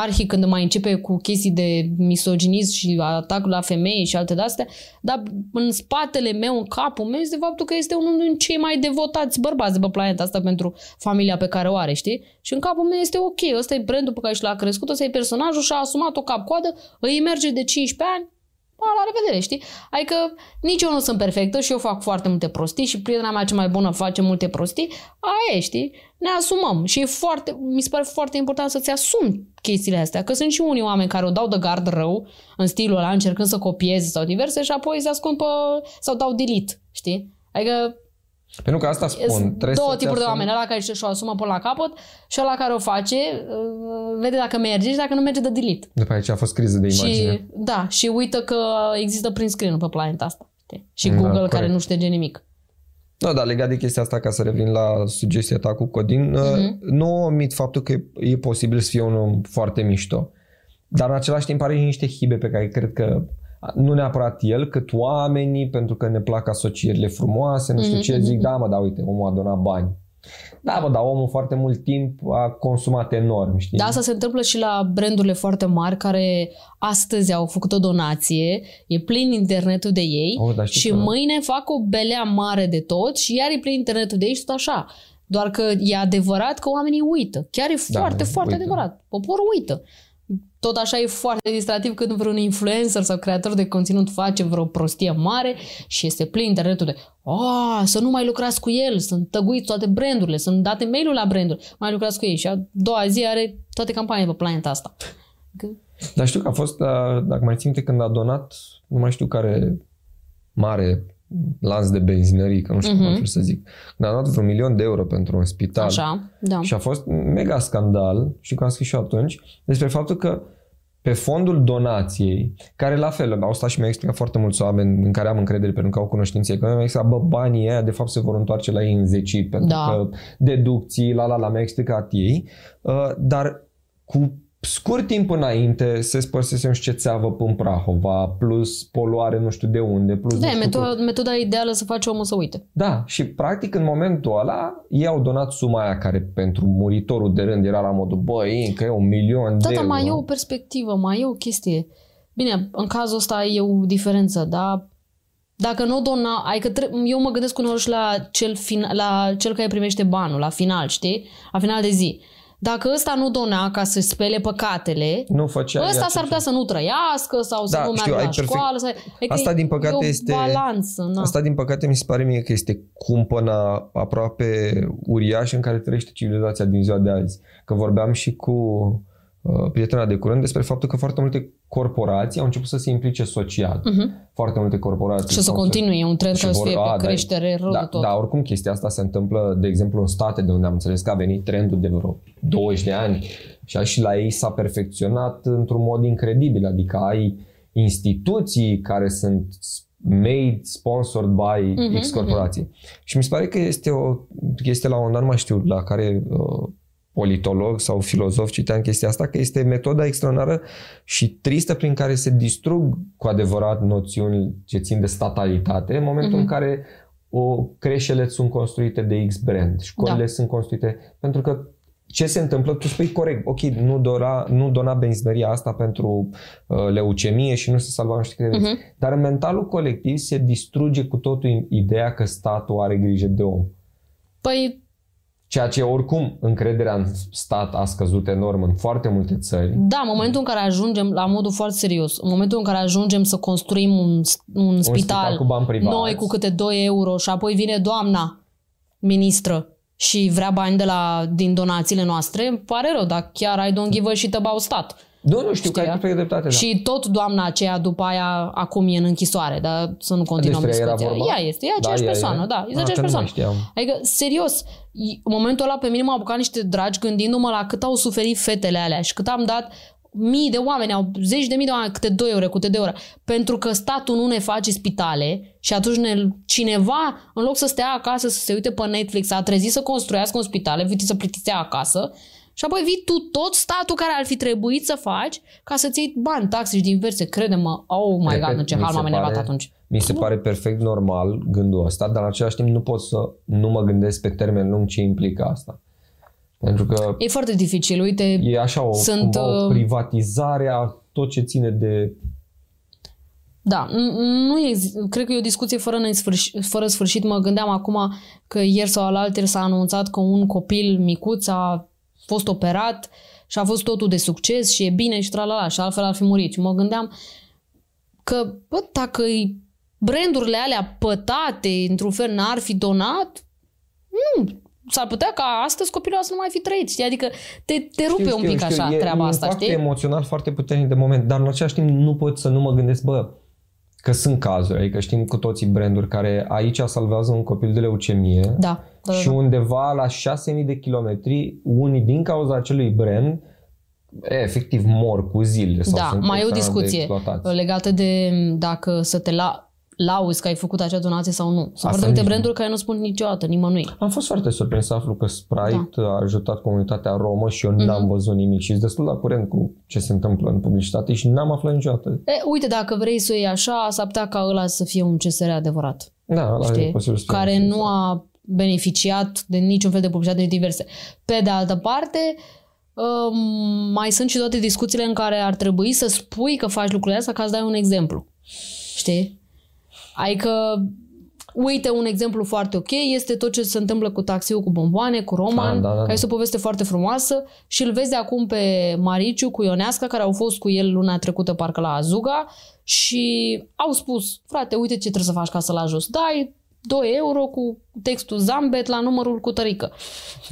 Arhi când mai începe cu chestii de misoginism și atac la femei și alte de-astea, dar în spatele meu, în capul meu, este faptul că este unul din cei mai devotați bărbați de pe planeta asta pentru familia pe care o are, știi? Și în capul meu este ok, ăsta e brandul pe care și l-a crescut, ăsta e personajul și a asumat-o cap-coadă, îi merge de 15 ani, Pa, la revedere, știi? Adică nici eu nu sunt perfectă și eu fac foarte multe prostii și prietena mea cea mai bună face multe prostii. Aia e, știi? Ne asumăm și e foarte, mi se pare foarte important să-ți asumi chestiile astea, că sunt și unii oameni care o dau de gard rău în stilul ăla, încercând să copieze sau diverse și apoi se ascund pe, sau dau delete, știi? Adică Pentru că asta spun. sunt trebuie două să-ți tipuri de asumi- oameni, ăla care și-o asumă până la capăt și ăla care o face, uh, vede dacă merge și dacă nu merge de delete. După aici a fost criză de imagine. Și, da, și uită că există print screen pe planeta asta. știi? Și Da, Google corect. care nu șterge nimic. Da, dar legat de chestia asta, ca să revin la sugestia ta cu Codin, Mhm. uh nu omit faptul că e, e posibil să fie un om foarte mișto. Dar în același timp are niște hibe pe care cred că nu neapărat el, cât oamenii, pentru că ne plac asocierile frumoase, nu știu Mhm, ce, mhm, zic, da mă, da, uite, omul a donat bani. Da, mă, dar omul foarte mult timp a consumat enorm, știi? Dar asta se întâmplă și la brandurile foarte mari care astăzi au făcut o donație, e plin internetul de ei Oh, dar știi și că- mâine fac o belea mare de tot și iar e plin internetul de ei și tot așa. Doar că e adevărat că oamenii uită. Chiar e Da, foarte, foarte uită. adevărat. Poporul uită. Tot așa e foarte distractiv când vreun influencer sau creator de conținut face vreo prostie mare și este plin internetul de oh, să nu mai lucrați cu el, sunt tăguiți toate brandurile, sunt date mail-ul la branduri, mai lucrați cu ei și a doua zi are toate campaniile pe planeta asta. Că- Dar știu că a fost, uh, dacă mai țin minte, când a donat, nu mai știu care mare lanț de benzinării, că nu știu Mhm. cum altfel să zic, când a donat vreun milion de euro pentru un spital. Așa, da. Și a fost mega scandal, și că am scris și eu atunci, despre faptul că pe fondul donației, care la fel, au stat și mi-au explicat foarte mulți oameni în care am încredere pentru că au cunoștințe economice, mi-au explicat, bă, banii aia de fapt se vor întoarce la ei înzecit, pentru Da. că deducții, la la la, mi-au explicat ei, uh, dar cu scurt timp înainte se spărsese nu știu ce țeavă în Prahova, plus poluare nu știu de unde, plus Da, nu e știu metoda, metoda ideală să faci omul să uite. da, și practic în momentul ăla ei au donat suma aia care pentru muritorul de rând era la modul băi, încă e un milion Da, de dar euro. mai e o perspectivă, mai e o chestie. Bine, în cazul ăsta e o diferență, dar dacă nu dona, adică tre- eu mă gândesc uneori și la cel, fin, la cel care primește banul, la final, știi? La final de zi. Dacă ăsta nu dona ca să spele păcatele, Nu făcea ăsta ea s-ar ce- putea să nu trăiască sau să Da, nu știu, meargă ai la perfect- școală. Să... Adică Asta, din păcate, e o este- balanță. Na. Asta din păcate mi se pare mie că este cumpăna aproape uriașă în care trăiește civilizația din ziua de azi. Că vorbeam și cu uh, prietena de curând despre faptul că foarte multe corporații au început să se implice social. Mhm. Foarte multe corporații. Și o să sau continue, e un trend și care să vor- fie a, pe da, creștere rău da, de tot. Da, oricum chestia asta se întâmplă, de exemplu, în state de unde am înțeles că a venit trendul de vreo 20 de ani și și la ei s-a perfecționat într-un mod incredibil, adică ai instituții care sunt made, sponsored by Mhm, X corporație. Și mi se pare că este o chestie la un dat, nu mai știu, la care uh, politolog sau filozof citeam chestia asta, că este metoda extraordinară și tristă prin care se distrug cu adevărat noțiuni ce țin de statalitate în momentul Mhm. în care o creșele sunt construite de X brand, școlile Da. sunt construite pentru că ce se întâmplă, tu spui corect, ok, nu, dora, nu dona benzineria asta pentru uh, leucemie și nu se salva nu știu câte uh-huh. Dar în mentalul colectiv se distruge cu totul ideea că statul are grijă de om. Păi Ceea ce oricum încrederea în stat a scăzut enorm în foarte multe țări. Da, în momentul în care ajungem, la modul foarte serios, în momentul în care ajungem să construim un, un, un spital, spital cu bani privați. noi cu câte 2 euro și apoi vine doamna ministră și vrea bani de la, din donațiile noastre, îmi pare rău, dar chiar I don't give a shit about stat. Nu, nu știu că ai perfect dreptate. Da. Și tot doamna aceea după aia acum e în închisoare, dar să nu continuăm Despre ea era discuția. vorba? Ea este, e aceeași Da, ea e? persoană, da, e Ah, aceeași că nu mai persoană. știam. Adică, serios, în momentul ăla pe mine m-au apucat niște dragi gândindu-mă la cât au suferit fetele alea și cât am dat mii de oameni, au zeci de mii de oameni, câte 2 euro, câte de euro, pentru că statul nu ne face spitale și atunci ne, cineva, în loc să stea acasă să se uite pe Netflix, a trezit să construiască un spital, vii să plictisea acasă și apoi vii tu tot statul care ar fi trebuit să faci ca să-ți iei bani, taxe și diverse, crede-mă, oh my Repet, god, în ce mi hal se m-am enervat pare- atunci. Mi se pare perfect normal gândul ăsta, dar în același timp nu pot să nu mă gândesc pe termen lung ce implică asta. Pentru că E foarte dificil, uite, e așa o, Sunt, cumva o uh, privatizare a tot ce ține de... Da, n- nu exi- cred că e o discuție fără, nesfârș- fără sfârșit. Mă gândeam acum că ieri sau alaltă s-a anunțat că un copil micuț a fost operat și a fost totul de succes și e bine și tralala și altfel ar fi murit. Și mă gândeam că, bă, dacă îi- brandurile alea pătate, într-un fel, n-ar fi donat, nu, s-ar putea ca astăzi copilul ăsta nu mai fi trăit, știi? Adică te, te rupe un pic așa e, treaba e asta, un fapt știi? emoțional foarte puternic de moment, dar în același timp nu pot să nu mă gândesc, bă, că sunt cazuri, adică știm cu toții branduri care aici salvează un copil de leucemie Da, da, da, și da. undeva la 6.000 de kilometri, unii din cauza acelui brand, e, efectiv mor cu zile. Sau Da, sunt mai e o extraordinar de discuție exploatați. legată de dacă să te la, lauzi că ai făcut acea donație sau nu. Sunt foarte nici multe nu. branduri care nu spun niciodată, nimănui. Am fost foarte surprins să aflu că Sprite Da. a ajutat comunitatea romă și eu Mhm. n-am văzut nimic și sunt destul la curent cu ce se întâmplă în publicitate și n-am aflat niciodată. E, uite, dacă vrei să o iei așa, s-ar putea ca ăla să fie un CSR adevărat, Da, ăla e știi? posibil să fie care așa. nu a beneficiat de niciun fel de publicitate diverse. Pe de altă parte, um, mai sunt și toate discuțiile în care ar trebui să spui că faci lucrurile astea ca să dai un exemplu. Știi? Adică, uite, un exemplu foarte ok este tot ce se întâmplă cu taxiul cu bomboane, cu Roman, Ah, da, da, da. care este o poveste foarte frumoasă și îl vezi de acum pe Mariciu cu Ioneasca, care au fost cu el luna trecută parcă la Azuga și au spus, frate, uite ce trebuie să faci ca să-l ajuți. Dai 2 euro cu textul Zambet la numărul cu tărică.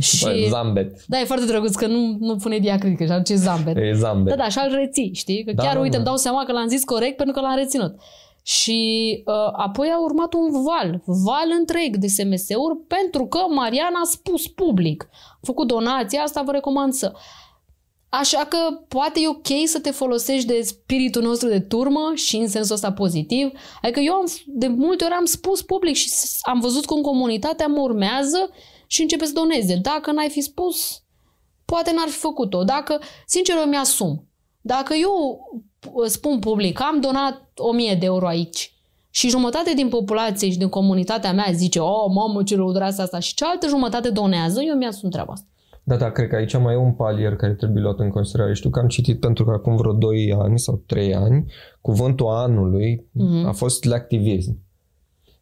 Și... Bă, Zambet. Da, e foarte drăguț că nu, nu pune diacritică și ce Zambet. E Zambet. Da, da, și al reții, știi? Că Da, chiar, da, uite, da. îmi dau seama că l-am zis corect pentru că l-am reținut. Și uh, apoi a urmat un val, val întreg de SMS-uri pentru că Mariana a spus public. A făcut donația asta, vă recomand să... Așa că poate e ok să te folosești de spiritul nostru de turmă și în sensul ăsta pozitiv. Adică eu am, de multe ori am spus public și s- am văzut cum comunitatea mă urmează și începe să doneze. Dacă n-ai fi spus, poate n-ar fi făcut-o. Dacă, sincer, eu mi-asum. Dacă eu uh, spun public, am donat 1000 de euro aici și jumătate din populație și din comunitatea mea zice, oh, mamă, ce răudăreasă asta, și cealaltă jumătate donează, eu mi-asum treaba asta. Da, da, cred că aici mai e un palier care trebuie luat în considerare. Știu că am citit pentru că acum vreo 2 ani sau 3 ani, cuvântul anului Mhm. a fost activism.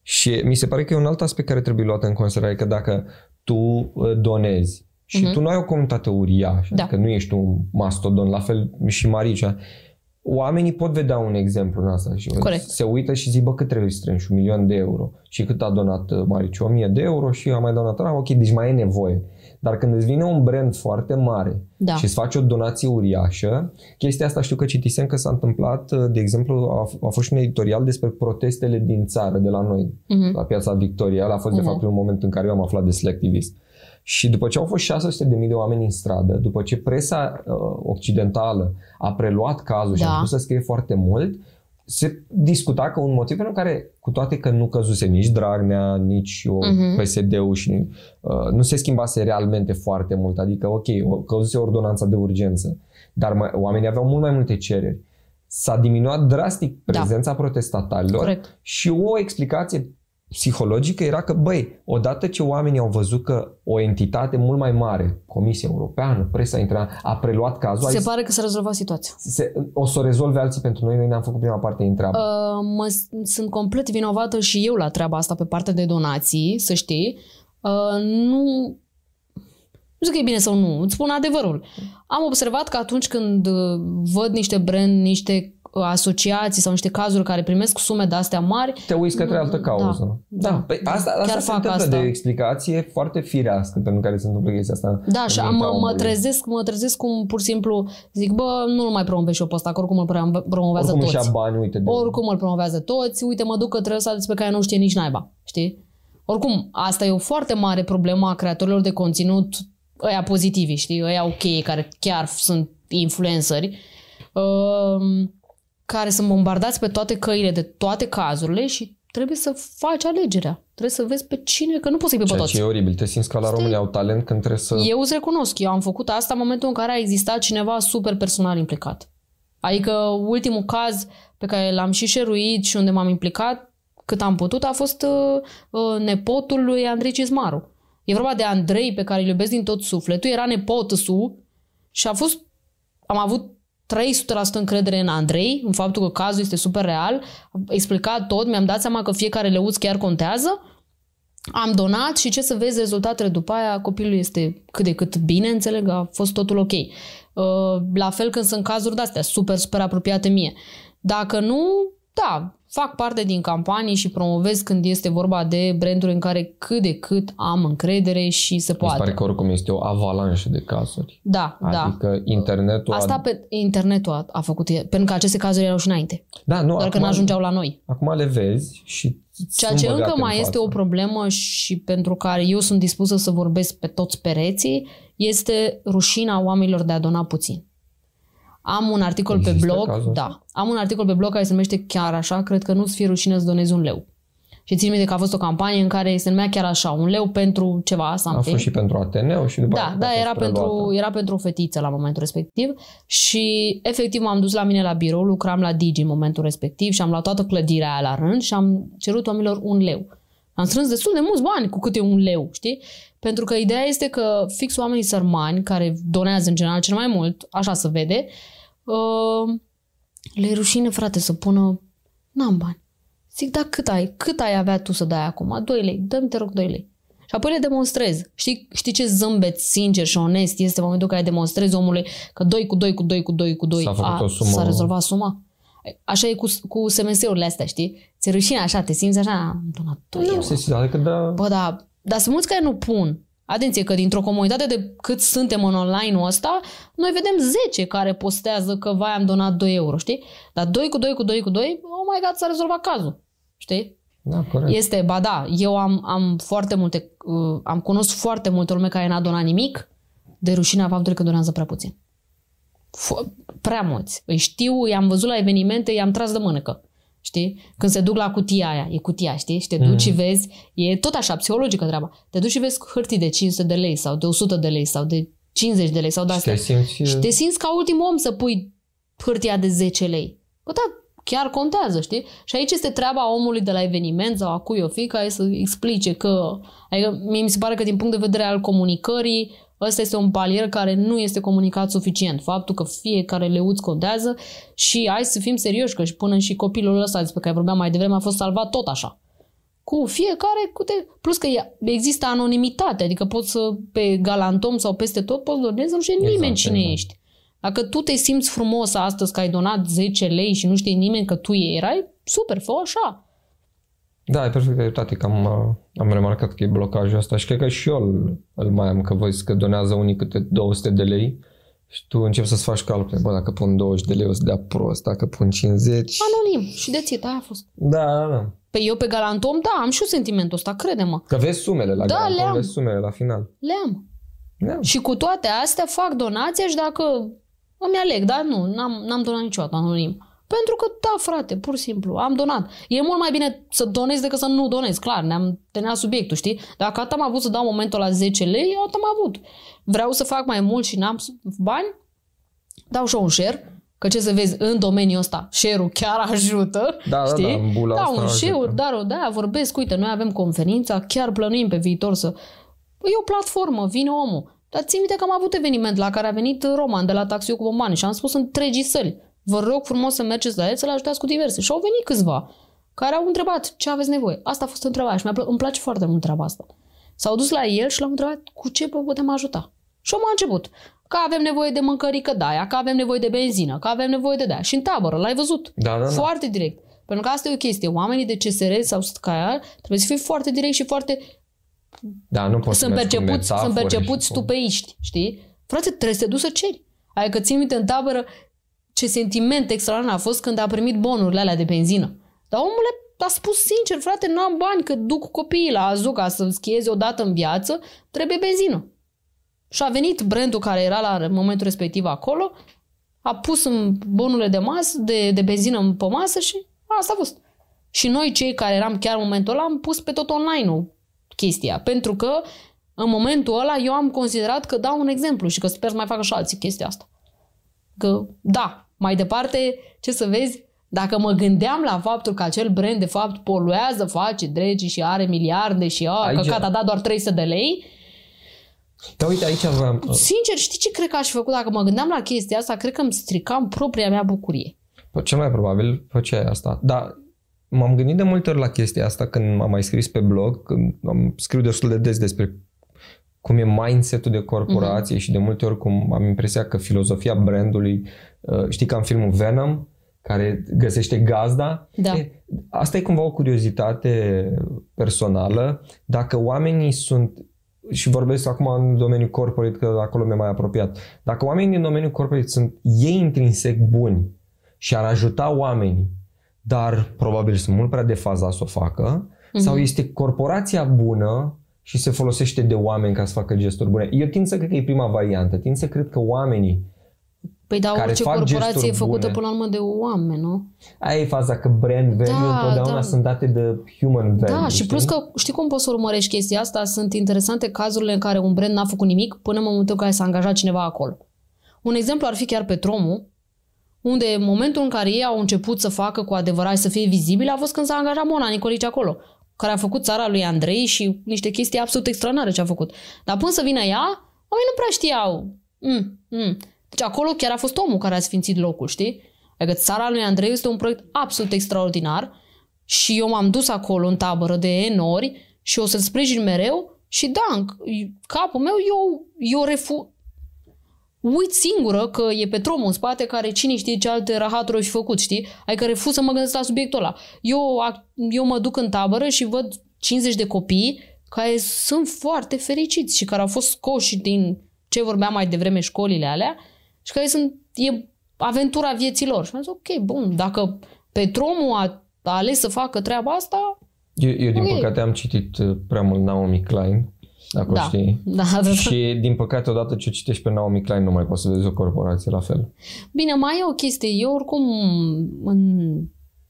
Și mi se pare că e un alt aspect care trebuie luat în considerare, că dacă tu uh, donezi și Mhm. tu nu ai o comunitate uriașă, Da. adică nu ești un mastodon, la fel și Maricea, oamenii pot vedea un exemplu în asta și Corect. se uită și zic, bă, cât trebuie să strângi? Un milion de euro. Și cât a donat uh, Mariciu? 1000 de euro și a mai donat, ah, ok, deci mai e nevoie. Dar când îți vine un brand foarte mare Da. și îți faci o donație uriașă, chestia asta știu că citisem că s-a întâmplat, uh, de exemplu, a, a fost și un editorial despre protestele din țară, de la noi, Mhm. la piața Victoria. A fost, de Mhm. fapt, un moment în care eu am aflat de selectivist. Și după ce au fost 600.000 de oameni în stradă, după ce presa uh, occidentală a preluat cazul și a Da. început să scrie foarte mult, se discuta că un motiv pentru care, cu toate că nu căzuse nici Dragnea, nici o Mhm. PSD-ul și uh, nu se schimbase realmente foarte mult, adică ok, o- căzuse ordonanța de urgență, dar mai, oamenii aveau mult mai multe cereri. S-a diminuat drastic Da. prezența protestatarilor Corect. și o explicație psihologică era că, băi, odată ce oamenii au văzut că o entitate mult mai mare, Comisia Europeană, presa intera, a preluat cazul, Se a pare că s-a rezolvat situația. se, o să o rezolve alții pentru noi, noi ne-am făcut prima parte din treabă. Uh, mă, sunt complet vinovată și eu la treaba asta pe partea de donații, să știi. Uh, nu... Nu zic că e bine sau nu, îți spun adevărul. Am observat că atunci când uh, văd niște brand, niște uh, asociații sau niște cazuri care primesc sume de astea mari, Te uiți către altă cauză. da. Păi asta, asta Chiar se fac întâmplă asta. de o explicație foarte firească pentru care se întâmplă chestia asta. Da, și în am, mintea mă, mă omului. trezesc, mă trezesc cum pur și simplu zic, bă, nu-l mai promovez și eu pe ăsta, că oricum îl pre- promovează Oricum toți. își ia bani, uite de Oricum îl promovează toți, uite, mă duc către ăsta despre care nu știe nici naiba, știi? Oricum, asta e o foarte mare problemă a creatorilor de conținut, ăia pozitivi, știi? Ăia ok, care chiar sunt influenceri, um, care sunt bombardați pe toate căile de toate cazurile și trebuie să faci alegerea. Trebuie să vezi pe cine, că nu poți să-i pe Ceea toți. ce e oribil. Te simți că la Știi? România au talent când trebuie să... Eu îți recunosc, eu am făcut asta în momentul în care a existat cineva super personal implicat. Adică ultimul caz pe care l-am și șeruit și unde m-am implicat cât am putut a fost uh, uh, nepotul lui Andrei Cizmaru. E vorba de Andrei pe care îl iubesc din tot sufletul, era nepotul su și a fost, am avut 300% încredere în Andrei, în faptul că cazul este super real, am explicat tot, mi-am dat seama că fiecare leuț chiar contează am donat și ce să vezi rezultatele după aia, copilul este cât de cât bine, înțeleg, a fost totul ok. Uh, La fel când sunt cazuri de-astea, super, super apropiate mie. Dacă nu, da, fac parte din campanii și promovez când este vorba de branduri în care cât de cât am încredere și se Mi se poate. pare că oricum este o avalanșă de cazuri. Da, da. Adică internetul Asta a... pe internetul a, a făcut, pentru că aceste cazuri erau și înainte, Da, nu, doar că nu ajungeau la noi. acum le vezi și Ceea sunt ce încă băgate în mai este față. o problemă și pentru care eu sunt dispusă să vorbesc pe toți pereții, este rușina oamenilor de a dona puțin. Am un articol Există pe blog, cazul ăsta? da, am un articol pe blog care se numește chiar așa, cred că nu-ți fie rușine să donezi un leu. Și țin minte că a fost o campanie în care se numea chiar așa, un leu pentru ceva, A something. fost și pentru Ateneu și după Da, aceea da, a fost era preluată. pentru, era pentru o fetiță la momentul respectiv și efectiv m-am dus la mine la birou, lucram la Digi în momentul respectiv și am luat toată clădirea aia la rând și am cerut oamenilor un leu. Am strâns destul de mulți bani cu câte un leu, știi? Pentru că ideea este că fix oamenii sărmani, care donează în general cel mai mult, așa se vede, uh, le e rușine, frate, să pună n-am bani. Zic, da, cât ai? Cât ai avea tu să dai acum? 2 lei. Dă-mi, te rog, 2 lei. Și apoi le demonstrez. Știi, știi ce zâmbet sincer și onest este în momentul în care demonstrezi omului că 2 cu 2 cu 2 cu 2 cu 2 S-a făcut o sumă. s-a rezolvat suma? Așa e cu, cu SMS-urile astea, știi? Ți-e rușine așa, te simți așa, am donat 2 Nu euro. se simte, adică da... Bă, da, dar sunt mulți care nu pun. Atenție că dintr-o comunitate de cât suntem în online-ul ăsta, noi vedem 10 care postează că vai am donat 2 euro, știi? Dar 2 cu 2 cu 2 cu 2, oh my god, s-a rezolvat cazul. Știi? Da, corect. Este, ba da, eu am, am foarte multe, uh, am cunosc foarte multe lume care n-a donat nimic de rușinea faptului că donează prea puțin. F- prea mulți. Îi știu, i-am văzut la evenimente, i-am tras de mânecă. Știi? Când se duc la cutia aia, e cutia, știi? Și te duci Mhm. și vezi, e tot așa, psihologică treaba. Te duci și vezi hârtii de 500 de lei sau de 100 de lei sau de 50 de lei sau de Și astea. te simți... Și te simți ca ultimul om să pui hârtia de 10 lei. Bă, da, chiar contează, știi? Și aici este treaba omului de la eveniment sau a cui o fi, care să explice că... Adică mie mi se pare că din punct de vedere al comunicării, ăsta este un palier care nu este comunicat suficient. Faptul că fiecare leuț contează și hai să fim serioși, că și până și copilul ăsta despre care vorbeam mai devreme a fost salvat tot așa. Cu fiecare, cu te... plus că e- există anonimitate, adică poți să pe galantom sau peste tot poți donezi, nu știe Exact, nimeni cine exact. ești. Dacă tu te simți frumos astăzi că ai donat 10 lei și nu știe nimeni că tu erai, super, fă așa. Da, ai perfect dreptate, că am, uh, am remarcat că e blocajul ăsta și cred că și eu îl, îl mai am, că văzi că donează unii câte 200 de lei și tu începi să-ți faci calcule, bă, dacă pun 20 de lei o să dea prost, dacă pun 50... Anonim și de țit, aia a fost. Da, da, da. Pe eu pe galantom, da, am și eu sentimentul ăsta, crede-mă. Că vezi sumele la Da, garanton, le-am. vezi sumele la final. Le am. Da. Și cu toate astea fac donația și dacă îmi aleg, dar nu, n-am, n-am donat niciodată anonim. Pentru că, da, frate, pur și simplu, am donat. E mult mai bine să donezi decât să nu donezi, clar, ne-am terminat subiectul, știi? Dacă atât am avut să dau momentul la 10 lei, atât am avut. Vreau să fac mai mult și n-am bani, dau și eu un share, Că ce să vezi, în domeniul ăsta, share-ul chiar ajută, Da, știi? da, da, în bula da, asta un share ajută. dar o da, vorbesc, uite, noi avem conferința, chiar plănuim pe viitor să... E o platformă, vine omul. Dar țin minte că am avut eveniment la care a venit Roman de la Taxiul cu Bombani și am spus întregii săli. Vă rog frumos să mergeți la el să-l ajutați cu diverse. Și au venit câțiva care au întrebat ce aveți nevoie. Asta a fost întrebarea și mi-a plă- îmi place foarte mult treaba asta. S-au dus la el și l-au întrebat cu ce vă putem ajuta. Și omul a început. Că avem nevoie de mâncărică de aia, că avem nevoie de benzină, că avem nevoie de de Și în tabără, l-ai văzut. Da, da, da. Foarte direct. Pentru că asta e o chestie. Oamenii de CSR sau SCAIA trebuie să fie foarte direct și foarte Da, nu poți să sunt mergi cu percepuți, sunt metafore percepuți și cu- stupeiști, știi? Frate, trebuie să te duci să ceri. Adică țin minte în tabără ce sentiment extraordinar a fost când a primit bonurile alea de benzină. Dar omule a spus sincer, frate, nu am bani că duc copiii la Azuca să schieze o dată în viață, trebuie benzină. Și a venit brandul care era la momentul respectiv acolo, a pus în bonurile de masă, de, de benzină pe masă și asta a fost. Și noi cei care eram chiar în momentul ăla am pus pe tot online-ul chestia. Pentru că în momentul ăla eu am considerat că dau un exemplu și că sper să mai facă și alții chestia asta. Că da, mai departe, ce să vezi, dacă mă gândeam la faptul că acel brand de fapt poluează, face dregi și are miliarde și a, Aici- căcat a dat doar 300 de lei, Da, uite, aici aveam... sincer, știi ce cred că aș fi făcut dacă mă gândeam la chestia asta? Cred că îmi stricam propria mea bucurie. Păi, Cel mai probabil făceai asta. Dar m-am gândit de multe ori la chestia asta când am mai scris pe blog, când am scriu destul de des despre cum e mindset-ul de corporație mm-hmm. și de multe ori cum am impresia că filozofia brandului, uh, știi ca în filmul Venom, care găsește gazda. Da. E, asta e cumva o curiozitate personală. Dacă oamenii sunt și vorbesc acum în domeniul corporate, că acolo mi-e mai apropiat. Dacă oamenii din domeniul corporate sunt ei intrinsec buni și ar ajuta oamenii, dar probabil sunt mult prea defazați să o facă, mm-hmm. sau este corporația bună și se folosește de oameni ca să facă gesturi bune. Eu tind să cred că e prima variantă. Tind să cred că oamenii Păi da, Care orice fac corporație gesturi e făcută bune. până la urmă de oameni, nu? Aia e faza că brand value Da, întotdeauna da. sunt date de human value. Da, și știi? plus că știi cum poți să urmărești chestia asta? Sunt interesante cazurile în care un brand n-a făcut nimic până în momentul în care s-a angajat cineva acolo. Un exemplu ar fi chiar Petromul, unde în momentul în care ei au început să facă cu adevărat și să fie vizibile a fost când s-a angajat Mona Nicolici acolo, care a făcut țara lui Andrei și niște chestii absolut extraordinare ce a făcut. Dar până să vină ea, oamenii nu prea știau. Mm, mm. Deci acolo chiar a fost omul care a sfințit locul, știi? Adică țara lui Andrei este un proiect absolut extraordinar și eu m-am dus acolo în tabără de N ori și o să-l sprijin mereu și da, în capul meu eu, eu refu... Uit singură că e Petromul în spate care cine știe ce alte rahaturi au fi făcut, știi? Adică refuz să mă gândesc la subiectul ăla. Eu, ac- eu mă duc în tabără și văd 50 de copii care sunt foarte fericiți și care au fost scoși din ce vorbeam mai devreme școlile alea și care sunt, e aventura vieții lor. Și am zis, ok, bun, dacă Petromul a, a ales să facă treaba asta, Eu, eu din Ok. păcate, am citit uh, prea mult Naomi Klein, dacă o da. știi. Da, da, da. Și din păcate, odată ce citești pe Naomi Klein, nu mai poți să vezi o corporație la fel. Bine, mai e o chestie. Eu oricum în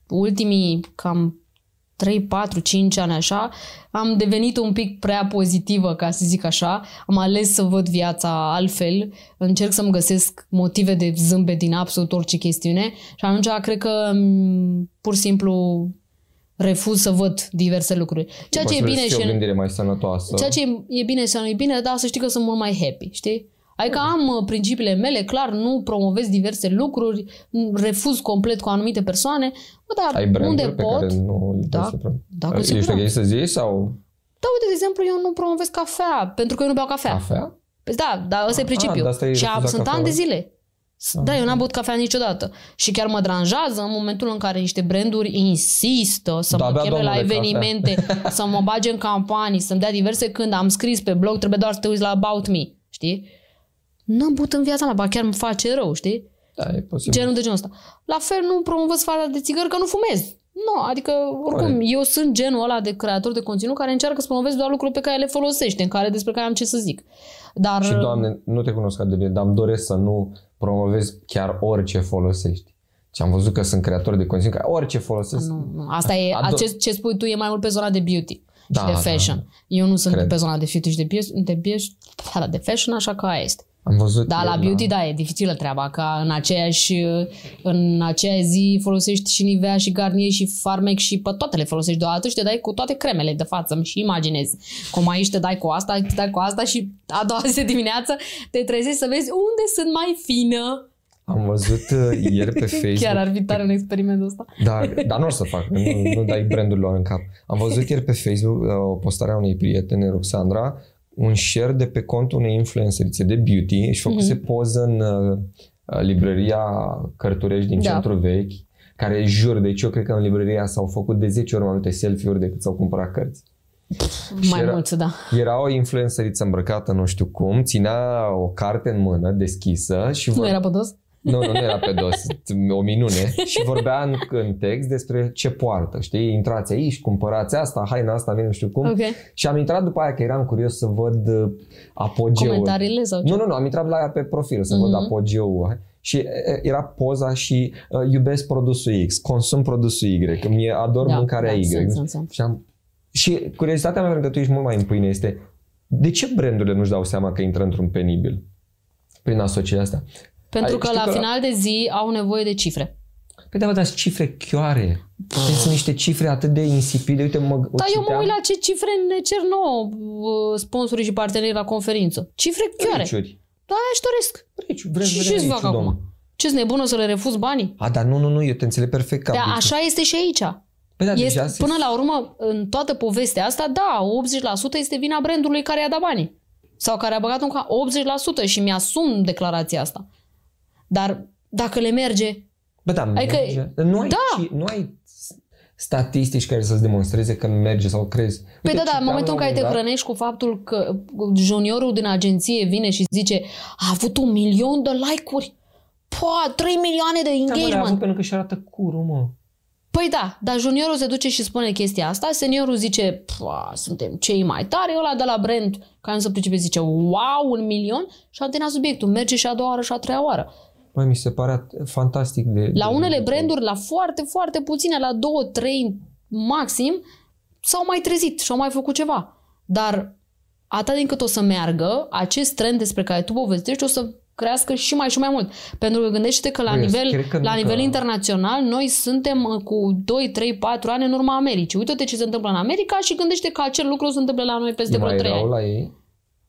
ultimii cam 3, 4, 5 ani așa, am devenit un pic prea pozitivă, ca să zic așa. Am ales să văd viața altfel, încerc să-mi găsesc motive de zâmbet din absolut orice chestiune și atunci cred că m, pur și simplu refuz să văd diverse lucruri. Ceea ce Poți e să bine vezi și o în- gândire mai sănătoasă. Ceea ce e- e bine sau nu e bine, dar să știi că sunt mult mai happy, știi? Adică am uh, principiile mele, clar, nu promovez diverse lucruri, nu- refuz complet cu anumite persoane, bă, dar Ai branduri unde pe pot... care nu le Da, dai să prom- da, cu Ești siguranță. ok să zici sau Da, uite, de exemplu, eu nu promovez cafea, pentru că eu nu beau cafea. cafea? Păi da, dar ăsta e Ah, principiul. dar asta e și a, refuzat sunt cafea, ani de da? zile. Da, eu n-am băut cafea niciodată. Și chiar mă deranjează în momentul în care niște branduri insistă să Da, mă bea, cheme la domnule, evenimente, să mă bage în campanii, să-mi dea diverse când am scris pe blog, trebuie doar să te uiți la About Me, știi? N-am băut în viața mea, ba chiar îmi face rău, știi? Da, e posibil. Genul de genul ăsta. La fel nu promovez fata de țigări că nu fumez. Nu, adică oricum, Corect. eu sunt genul ăla de creator de conținut care încearcă să promovez doar lucruri pe care le folosește, în care despre care am ce să zic. Dar Și, Doamne, nu te cunosc atât de bine, dar îmi doresc să nu promovezi chiar orice folosești. Și am văzut că sunt creatori de conținut care orice folosesc. nu, nu, asta e, Ado- acest, ce spui tu e mai mult pe zona de beauty. Da, și de da. fashion. Eu nu sunt Cred. pe zona de fitness și de, pies, de, pies, da, de fashion, așa că aia este. Am văzut Dar la ieri beauty, da, e dificilă treaba, ca în aceeași, în aceeași zi folosești și Nivea și Garnier și Farmec și pe toate le folosești deodată și te dai cu toate cremele de față, îmi și imaginez. Cum aici te dai cu asta, te dai cu asta și a doua zi de dimineață te trezești să vezi unde sunt mai fină. Am văzut uh, ieri pe Facebook. Chiar ar fi tare un experimentul ăsta. Da, dar nu o să fac, nu, nu dai brandurilor în cap. Am văzut ieri pe Facebook uh, o postare a unei prietene, Roxandra, un share de pe contul unei influencerițe de beauty și făcuse Mhm. poză în uh, librăria Cărturești din Da. centru vechi, care jur, deci eu cred că în librăria s-au făcut de 10 ori mai multe selfie-uri decât s-au cumpărat cărți. Mai era- mulți, da. Era o influenceriță îmbrăcată nu știu cum, ținea o carte în mână deschisă și Nu vor... era pe dos? Nu, nu, nu era pe dos, o minune. Și vorbea în, în text despre ce poartă, știi? Intrați aici, cumpărați asta, haina asta, mie nu știu cum. Ok. Și am intrat după aia că eram curios să văd uh, apogeul. Comentariile sau ce? Nu, nu, nu, am intrat la ea pe profil să văd Mhm. apogeul. Și e, era poza și uh, iubesc produsul X, consum produsul Y, că mie ador Da, mâncarea da, Y. sunt, sunt, sunt. Și, am, și curiozitatea mea, pentru că tu ești mult mai în pâine, este de ce brandurile nu-și dau seama că intră într-un penibil prin asocierea asta? Pentru Ai- că știu la că la- final de zi au nevoie de cifre. Păi da, bă, dar sunt cifre chioare. Deci sunt niște cifre atât de insipide. Uite, mă, o Dar eu mă citeam. uit la ce cifre ne cer nouă uh, sponsorii și partenerii la conferință. Cifre chioare. Riciuri. Da, aia își doresc. Riciuri. Vreți Și să ce vedem să fac riciul, acum? domn? ce sunt nebună să le refuz banii? A, dar nu, nu, nu, eu te înțeleg perfect ca Dar riciul. așa este și aici. Păi da, Este, deja se- până la urmă, în toată povestea asta, da, 80% este vina brandului care i-a dat banii. Sau care a băgat un ca 80% și mi-asum declarația asta. Dar dacă le merge, Bă, da, Adică- merge. Nu ai, da. ci- nu ai statistici care să-ți demonstreze că merge sau crezi. Păi Uite, da, da, în citeam momentul în la care un te moment dat- hrănești cu faptul că juniorul din agenție vine și zice a avut un milion de like-uri, pa, 3 milioane de Da, mă, le-a avut engagement. pentru că și arată curul, mă. Păi da, dar juniorul se duce și spune chestia asta, seniorul zice, "Pua, suntem cei mai tari, ăla de la brand, care nu se pricepe, zice, wow, un milion și a terminat subiectul, merge și a doua oară și a treia oară. Băi, mi se pare at- fantastic de... La de, unele de- branduri, la foarte, foarte puține, la două, trei maxim, s-au mai trezit și au mai făcut ceva. Dar atât din cât o să meargă, acest trend despre care tu povestești o să crească și mai și mai mult. Pentru că gândește că la Băi, eu nivel, cred că nu la că- nivel internațional noi suntem uh, cu 2, 3, 4 ani în urma Americii. Uite-te ce se întâmplă în America și gândește că acel lucru se întâmplă la noi peste E vreo mai 3 rău ani. la ei?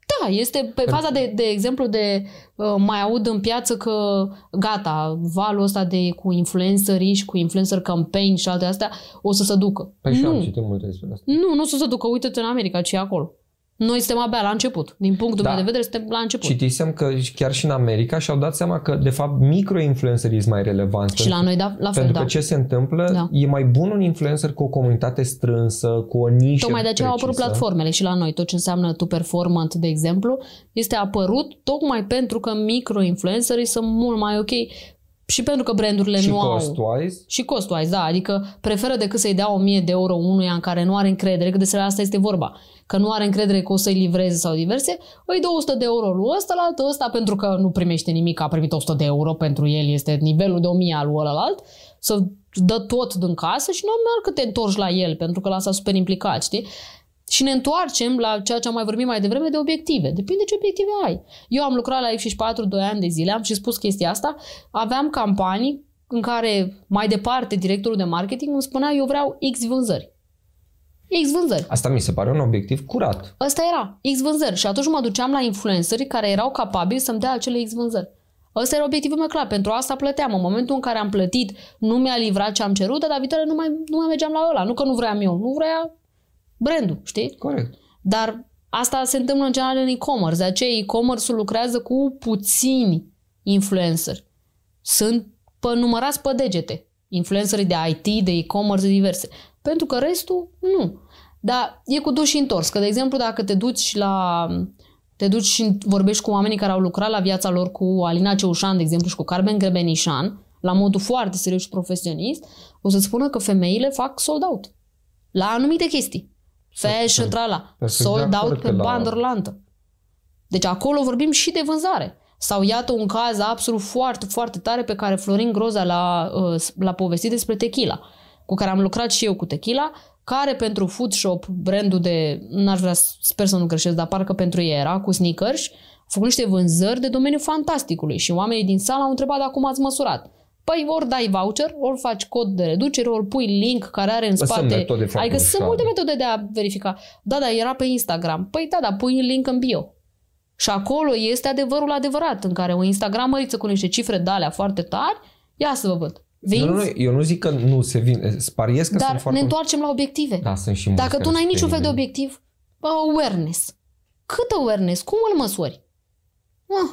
Da, este pe faza de, de exemplu de uh, mai aud în piață că gata, valul ăsta de cu influencerii și cu influencer campaign și alte astea o să se ducă. Păi și eu am nu, citit multe despre asta. nu, nu o să se ducă, uite-te în America ce e acolo. Noi suntem abia la început. Din punctul Da. meu de vedere, suntem la început. Citisem că chiar și în America și-au dat seama că, de fapt, micro-influencerii sunt mai relevanți. și la noi, da, la fel, Pentru da. că ce se întâmplă, Da. e mai bun un influencer cu o comunitate strânsă, cu o nișă Tocmai de aceea au apărut precisă. platformele și la noi. Tot ce înseamnă tu performant, de exemplu, este apărut tocmai pentru că micro-influencerii sunt mult mai ok și pentru că brandurile și nu au... cost-wise. Și cost-wise, da, adică preferă decât să-i dea 1000 de euro unuia în care nu are încredere, că despre asta este vorba, că nu are încredere că o să-i livreze sau diverse, îi dă 100 de euro lui ăsta, la altă ăsta, pentru că nu primește nimic, a primit 100 de euro, pentru el este nivelul de 1000 al lui ălalt, să dă tot din casă și nu merg că te întorci la el, pentru că l-a super implicat, știi? Și ne întoarcem la ceea ce am mai vorbit mai devreme de obiective. Depinde ce obiective ai. Eu am lucrat la F64 2 ani de zile, am și spus chestia asta. Aveam campanii în care mai departe directorul de marketing îmi spunea eu vreau X vânzări. X vânzări. Asta mi se pare un obiectiv curat. Ăsta era, X vânzări. Și atunci mă duceam la influenceri care erau capabili să-mi dea acele X vânzări. Ăsta era obiectivul meu clar. Pentru asta plăteam. În momentul în care am plătit, nu mi-a livrat ce am cerut, dar viitoare nu mai, nu mai mergeam la ăla. Nu că nu vreau eu, nu vrea brandul, știi? Corect. Dar asta se întâmplă în general în e-commerce. De aceea e-commerce-ul lucrează cu puțini influenceri. Sunt pe, numărați pe degete. Influencerii de IT, de e-commerce, de diverse. Pentru că restul, nu. Dar e cu dus și întors. Că, de exemplu, dacă te duci la... Te duci și vorbești cu oamenii care au lucrat la viața lor cu Alina Ceușan, de exemplu, și cu Carmen Grebenișan, la modul foarte serios și profesionist, o să spună că femeile fac sold out. La anumite chestii. Fashion, trala. Perfect de Sold acord out pe că la- bandă rulantă. Deci acolo vorbim și de vânzare. Sau iată un caz absolut foarte, foarte tare pe care Florin Groza l-a, uh, l-a povestit despre tequila, cu care am lucrat și eu cu tequila. care pentru Food Shop, brandul de, n-aș vrea, sper să nu greșesc, dar parcă pentru ei era, cu sneakers, a făcut niște vânzări de domeniul fantasticului și oamenii din sală au întrebat dacă cum ați măsurat. Păi ori dai voucher, ori faci cod de reducere, ori pui link care are în Sunt spate. metode foarte adică sunt ușoare. multe metode de a verifica. Da, da, era pe Instagram. Păi da, da, pui link în bio. Și acolo este adevărul adevărat, în care o Instagramăriță cu niște cifre de alea foarte tari, ia să vă văd. Vinzi, Nu, nu, nu, eu nu zic că nu se vin, spariez că dar sunt foarte... ne întoarcem la obiective. Da, sunt și mulți Dacă tu care n-ai sunt niciun fel de teribili. obiectiv, bă, awareness. Cât awareness? Cum îl măsori? Ah.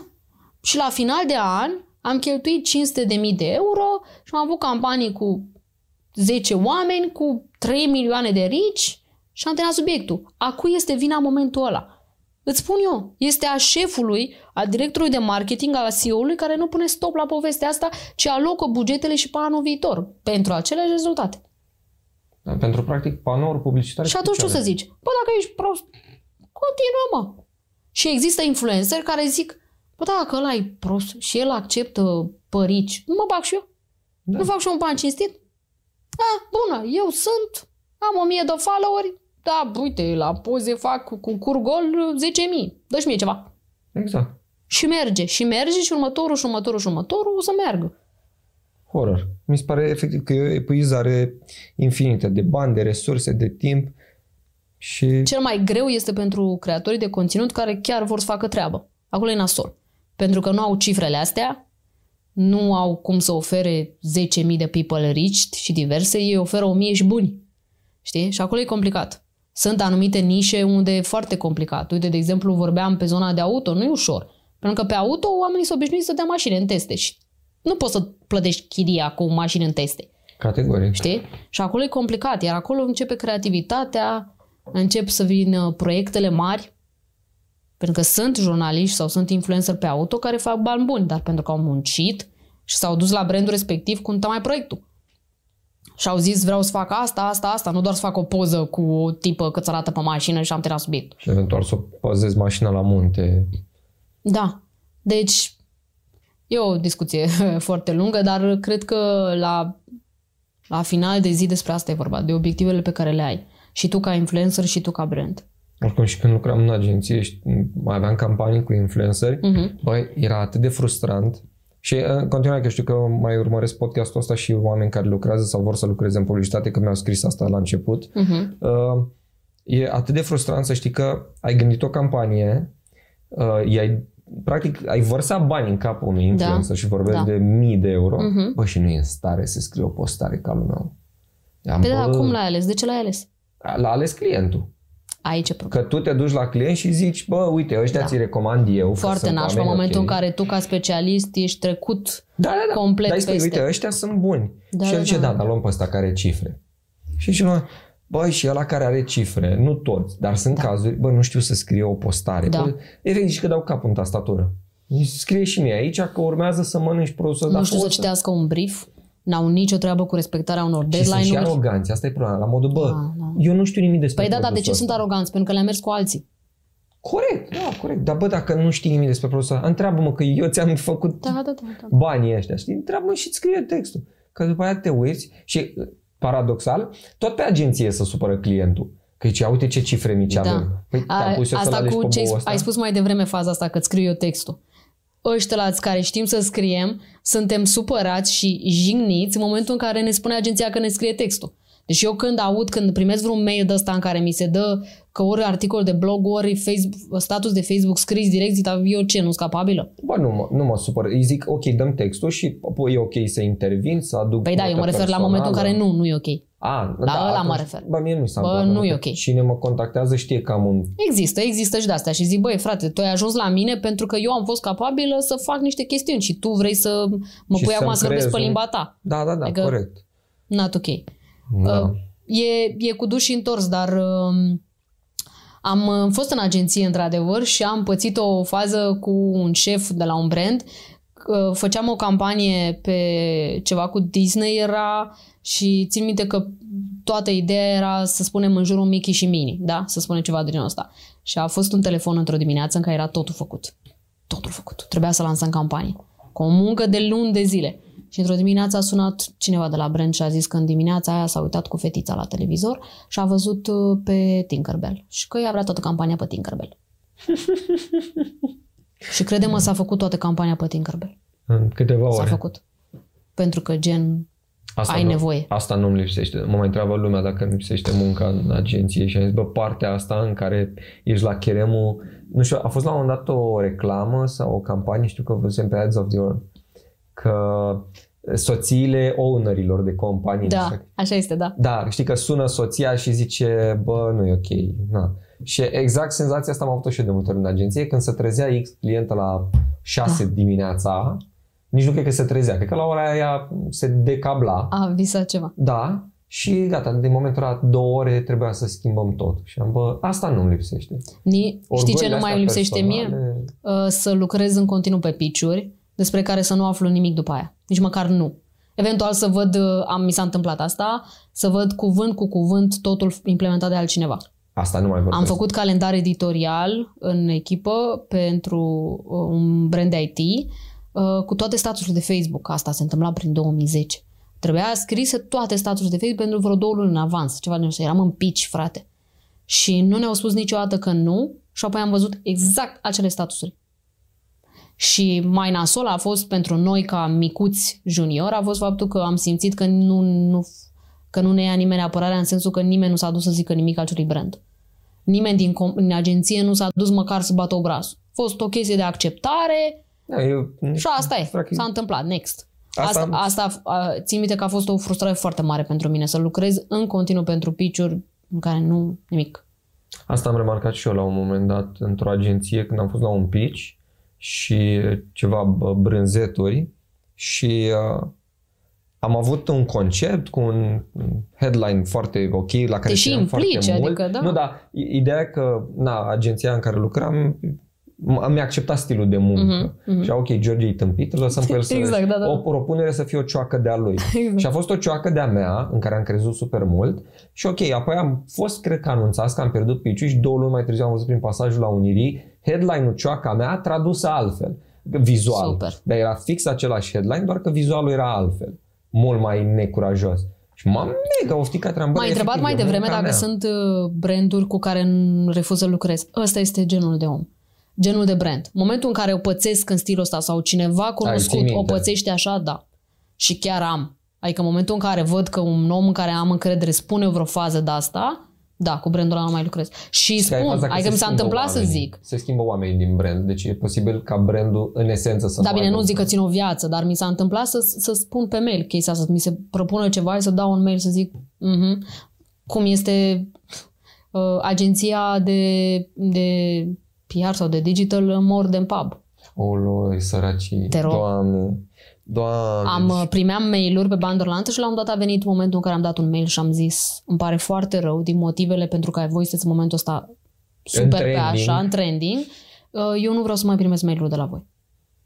Și la final de an am cheltuit 500 de mii de euro și am avut campanii cu 10 oameni, cu 3 milioane de rici și am terminat subiectul. A cui este vina în momentul ăla? Îți spun eu, este a șefului, a directorului de marketing, al CEO-ului care nu pune stop la povestea asta, ci alocă bugetele și pe anul viitor pentru aceleași rezultate. Da, Pentru practic panouri publicitare. Și atunci ce o să zici? Bă, dacă ești prost, continuă, mă. Și există influenceri care zic, bă, da, dacă ăla e prost și el acceptă părici, nu mă bag și eu. Da. Nu fac și eu un ban cinstit? Ah, bună, eu sunt, am o mie de followeri, da, uite, la poze fac cu, cu cur gol 10.000, dă-și mie ceva. Exact. Și merge, și merge și următorul, și următorul, și următorul o să meargă. Horror. Mi se pare efectiv că e o epuizare infinită de bani, de resurse, de timp și... Cel mai greu este pentru creatorii de conținut care chiar vor să facă treabă. Acolo e nasol. Pentru că nu au cifrele astea, nu au cum să ofere 10.000 de people reached și diverse, ei oferă 1.000 și buni. Știi? Și acolo e complicat. Sunt anumite nișe unde e foarte complicat. Uite, de exemplu, vorbeam pe zona de auto, nu e ușor. Pentru că pe auto oamenii sunt obișnuiți să dea mașini în teste și nu poți să plătești chiria cu mașini în teste. Categoric. Știi? Și acolo e complicat, iar acolo începe creativitatea, încep să vină proiectele mari, pentru că sunt jurnaliști sau sunt influencer pe auto care fac bani buni, dar pentru că au muncit și s-au dus la brandul respectiv cu mai proiectul. Și au zis vreau să fac asta, asta, asta, nu doar să fac o poză cu o tipă că arată pe mașină și am terminat subiectul. Și eventual să păzezi mașina la munte. Da. Deci, e o discuție foarte lungă, dar cred că la, la final de zi despre asta e vorba, de obiectivele pe care le ai. Și tu ca influencer și tu ca brand. Oricum și când lucram în agenție și mai aveam campanii cu influenceri, Mhm. băi, era atât de frustrant. Și în continuare că știu că mai urmăresc podcastul ăsta și oameni care lucrează sau vor să lucreze în publicitate, că mi-au scris asta la început. Mhm. Uh, e atât de frustrant să știi că ai gândit o campanie, uh, i-ai, practic ai vărsat bani în capul unui influencer și vorbesc Da. de mii de euro, Mhm. bă, și nu e în stare să scrie o postare ca lumea. Am, Păi da, bă, cum l-ai ales? De ce l-ai ales? L-a ales clientul. Aici e problema. Că tu te duci la client și zici, bă, uite, ăștia Da. ți recomand eu. că Foarte sunt nașpa în oameni momentul ok. în care tu ca specialist ești trecut da, da, da. complet Dar îi spui, peste. uite, ăștia sunt buni. Da, și el da, zice, da. da, dar luăm pe ăsta care are cifre. Și și noi, băi, și ăla care are cifre, nu toți, dar sunt Da. cazuri, bă, nu știu să scrie o postare. Da. Bă, efectiv, și că dau capul în tastatură. Scrie și mie aici că urmează să mănânci produsul nu dar știu să poți citească un brief, n-au nicio treabă cu respectarea unor Și sunt și deadline-uri. aroganți, asta e problema. La modul, bă, Da, da. eu nu știu nimic despre Păi da, da, de ce produsul sunt ăsta. aroganți? Pentru că le-am mers cu alții. Corect, da, corect. Dar bă, dacă nu știi nimic despre produsul ăsta, întreabă-mă că eu ți-am făcut Da, da, da. da. banii ăștia, știi? Întreabă și scrie textul. Că după aia te uiți și, paradoxal, tot pe agenție să supără clientul. Că zice, uite ce cifre mici Da. avem. Păi, te-am A, pus eu să-l asta alegi cu pe ce ai, boul sp- ăsta? ai spus mai devreme faza asta, că scriu eu textul. Ăștia care știm să scriem, suntem supărați și jigniți în momentul în care ne spune agenția că ne scrie textul. Deci eu când aud, când primesc vreun mail de ăsta în care mi se dă că ori articol de blog, ori Facebook, status de Facebook scris direct, zic, "Dar eu ce, nu-s capabilă? Bă, nu mă, nu mă supăr. Îi zic, ok, dăm textul și apoi e ok să intervin, să aduc Păi da, eu mă notă refer la momentul în care personală. nu, nu e ok. A, La ăla mă refer. Bă, mie nu mi s-a Bă, întâmplat nu e nimic. ok. Cine mă contactează știe că am un... Există, există și de astea și zic, băi frate, tu ai ajuns la mine pentru că eu am fost capabilă să fac niște chestiuni și tu vrei să mă Și pui să-mi acum să vorbesc creezi pe un- limba ta. Da, da, da, Adică- corect. Not ok. Da. Uh, E, e cu duș și întors, dar uh, am uh, fost în agenție într-adevăr și am pățit o fază cu un șef de la un brand. Uh, Făceam o campanie pe ceva cu Disney era și țin minte că toată ideea era să spunem în jurul Mickey și Minnie, da? Să spunem ceva de genul ăsta. Și a fost un telefon într-o dimineață în care era totul făcut. Totul făcut. Trebuia să lansăm campanie. Cu o muncă de luni de zile. Și într-o dimineață a sunat cineva de la brand și a zis că în dimineața aia s-a uitat cu fetița la televizor și a văzut uh, pe Tinkerbell și că ea vrea toată campania pe Tinkerbell. și crede-mă, s-a făcut toată campania pe Tinkerbell. În câteva S-a ore. făcut. Pentru că gen Asta ai nu, nevoie. Asta nu-mi lipsește. Mă mai întreabă lumea dacă nu lipsește munca în agenție și am zis, bă, partea asta în care ești la cheremul, nu știu, a fost la un moment dat o reclamă sau o campanie, știu că văzusem pe Ads of the World, că soțiile ownerilor de companii. nu știu Da, așa este, da. Da, știi că sună soția și zice, bă, nu e ok. Na. Și exact senzația asta am avut-o și eu de multe ori în agenție, când se trezea X clientă la 6 Da. dimineața, nici nu cred că se trezea, cred că la ora aia se decabla. A visat ceva. Da, și gata, din momentul ăla, două ore trebuia să schimbăm tot. Și am, bă, asta nu-mi lipsește. Ni, știi ce Orgoliile nu mai astea îmi lipsește mie? personale, Uh, Să lucrez în continuu pe piciuri despre care să nu aflu nimic după aia. Nici măcar nu. Eventual să văd, uh, am, mi s-a întâmplat asta, să văd cuvânt cu cuvânt totul implementat de altcineva. Asta nu mai vorbesc. Am făcut calendar editorial în echipă pentru uh, un brand de IT uh, cu toate statusurile de Facebook. Asta se întâmpla prin 2010. Trebuia scrise toate statusurile de Facebook pentru vreo două luni în avans. Ceva de genul. Eram în pici, frate. Și nu ne-au spus niciodată că nu și apoi am văzut exact acele statusuri. Și mai nasol a fost pentru noi ca micuți junior a fost faptul că am simțit că nu, nu, că nu ne ia nimeni apărarea în sensul că nimeni nu s-a dus să zică nimic acelui brand. Nimeni din, com- din agenție nu s-a dus măcar să bată obrazul. A fost o chestie de acceptare Da, eu, și asta e. Practic- S-a întâmplat. Next. Asta Asta, am- asta, a, țin minte că a fost o frustrare foarte mare pentru mine, să lucrez în continuu pentru piciuri în care nu nimic. Asta am remarcat și eu la un moment dat într-o agenție când am fost la un pitch și ceva bă, brânzeturi și uh, am avut un concept cu un headline foarte ok la care Te și țineam foarte implici, mult. adică, da. Nu, dar i- ideea e că na, agenția în care lucram m- mi-a acceptat stilul de muncă. Mhm, mhm. Și a, ok, George e tâmpit, îl lăsăm pe el să Exact, da, da. o propunere să fie o cioacă de-a lui. Exact. Și a fost o cioacă de-a mea, în care am crezut super mult. Și ok, apoi am fost, cred că anunțați că am pierdut piciul și două luni mai târziu am văzut prin pasajul la Unirii headline-ul cioaca mea tradusă altfel, vizual. Super. Dar era fix același headline, doar că vizualul era altfel. Mult mai necurajos. Și m-am mega oftit că treabă. M-ai întrebat mai devreme dacă sunt uh, branduri cu care n- refuz să lucrez. Ăsta este genul de om. Genul de brand. Momentul în care o pățesc în stilul ăsta sau cineva cunoscut ții o minte. pățește așa, da. Și chiar am. Adică în momentul în care văd că un om în care am încredere spune vreo fază de asta, da, cu brandul ăla nu mai lucrez. Și Și că ai spun, faza că adică se mi s-a schimbă întâmplat să oamenii. zic. Se schimbă oamenii din brand, deci e posibil ca brandul în esență să Da, bine, aibă nu un- zic că țin o viață, dar mi s-a întâmplat să, să spun pe mail chestia asta, să mi se propună ceva și să dau un mail să zic uh cum este uh, agenția de, de PR sau de digital More Than Pub. O, loi, săracii. Te rog. Doamne. Doamne. Am, uh, primeam mail-uri pe bandă rulantă și la un dat a venit momentul în care am dat un mail și am zis îmi pare foarte rău din motivele pentru care voi sunteți în momentul ăsta super pe trending. așa, în trending, uh, eu nu vreau să mai primesc mail-uri de la voi.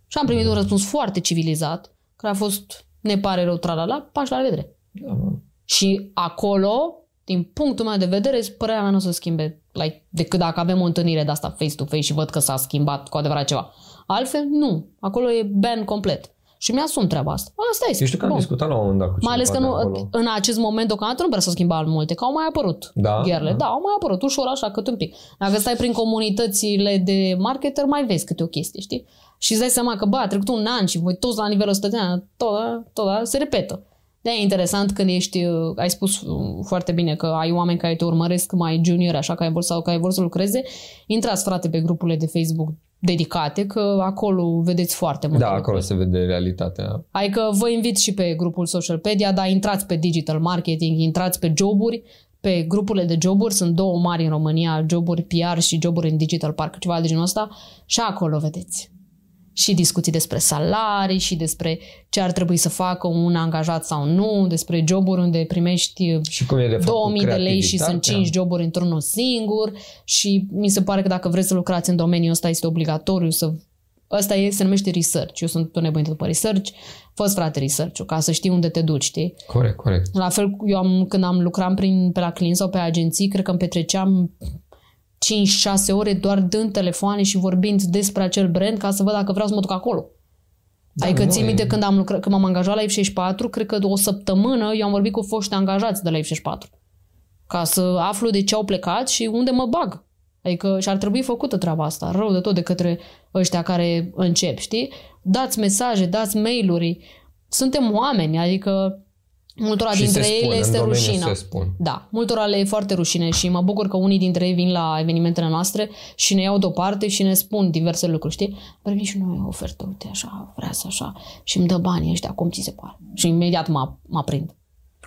Și am primit un răspuns foarte civilizat, care a fost ne pare rău, tralala, pași la revedere. Da, mă. Și acolo, din punctul meu de vedere, părerea mea nu o să schimbe like, decât dacă avem o întâlnire de asta face-to-face și văd că s-a schimbat cu adevărat ceva. Altfel, nu. Acolo e ban complet. Și mi-asum treaba asta. Asta este. Eu știu că am Bun. discutat la un moment dat cu Mai ales că cineva nu, de acolo. în acest moment deocamdată nu prea s-au schimbat multe, că au mai apărut Da? gherle. Da. Da, au mai apărut ușor așa, cât un pic. Dacă stai prin comunitățile de marketer, mai vezi câte o chestie, știi? Și îți dai seama că, bă, a trecut un an și voi toți la nivelul ăsta, de an, tot, tot, se repetă. de e interesant când ești, uh, ai spus uh, foarte bine că ai oameni care te urmăresc mai junior, așa, care vor, sau care vor să lucreze, intrați, frate, pe grupurile de Facebook dedicate, că acolo vedeți foarte multe Da, acolo lucruri. se vede realitatea. Adică vă invit și pe grupul Socialpedia, dar intrați pe digital marketing, intrați pe joburi, pe grupurile de joburi, sunt două mari în România, joburi PR și joburi în digital park, ceva de genul ăsta, și acolo vedeți. Și discuții despre salarii și despre ce ar trebui să facă un angajat sau nu, despre joburi unde primești Și cum e de fapt cu 2000 de lei și sunt creativitatea. 5 joburi într-unul singur și mi se pare că dacă vreți să lucrați în domeniul ăsta este obligatoriu să... Ăsta e, se numește research. Eu sunt o nebunită după research. Fă frate research ca să știi unde te duci, știi? Corect, corect. La fel, eu am, când am lucrat prin, pe la clienți sau pe agenții, cred că îmi petreceam 5-6 ore doar dând telefoane și vorbind despre acel brand ca să văd dacă vreau să mă duc acolo. Da, adică nu ții e- minte când, am lucrat, când m-am angajat la F64, cred că de o săptămână eu am vorbit cu foști angajați de la F64 ca să aflu de ce au plecat și unde mă bag. Adică și ar trebui făcută treaba asta, rău de tot de către ăștia care încep, știi? Dați mesaje, dați mail-uri. Suntem oameni, adică multora Și dintre se ei spun, le în este domeniu rușină. se spun. Da, multora le e foarte rușine și mă bucur că unii dintre ei vin la evenimentele noastre și ne iau deoparte și ne spun diverse lucruri, știi? Primim și noi o ofertă, uite așa, vrea să așa și îmi dă banii ăștia, cum ți se pare? Și imediat mă, mă aprind.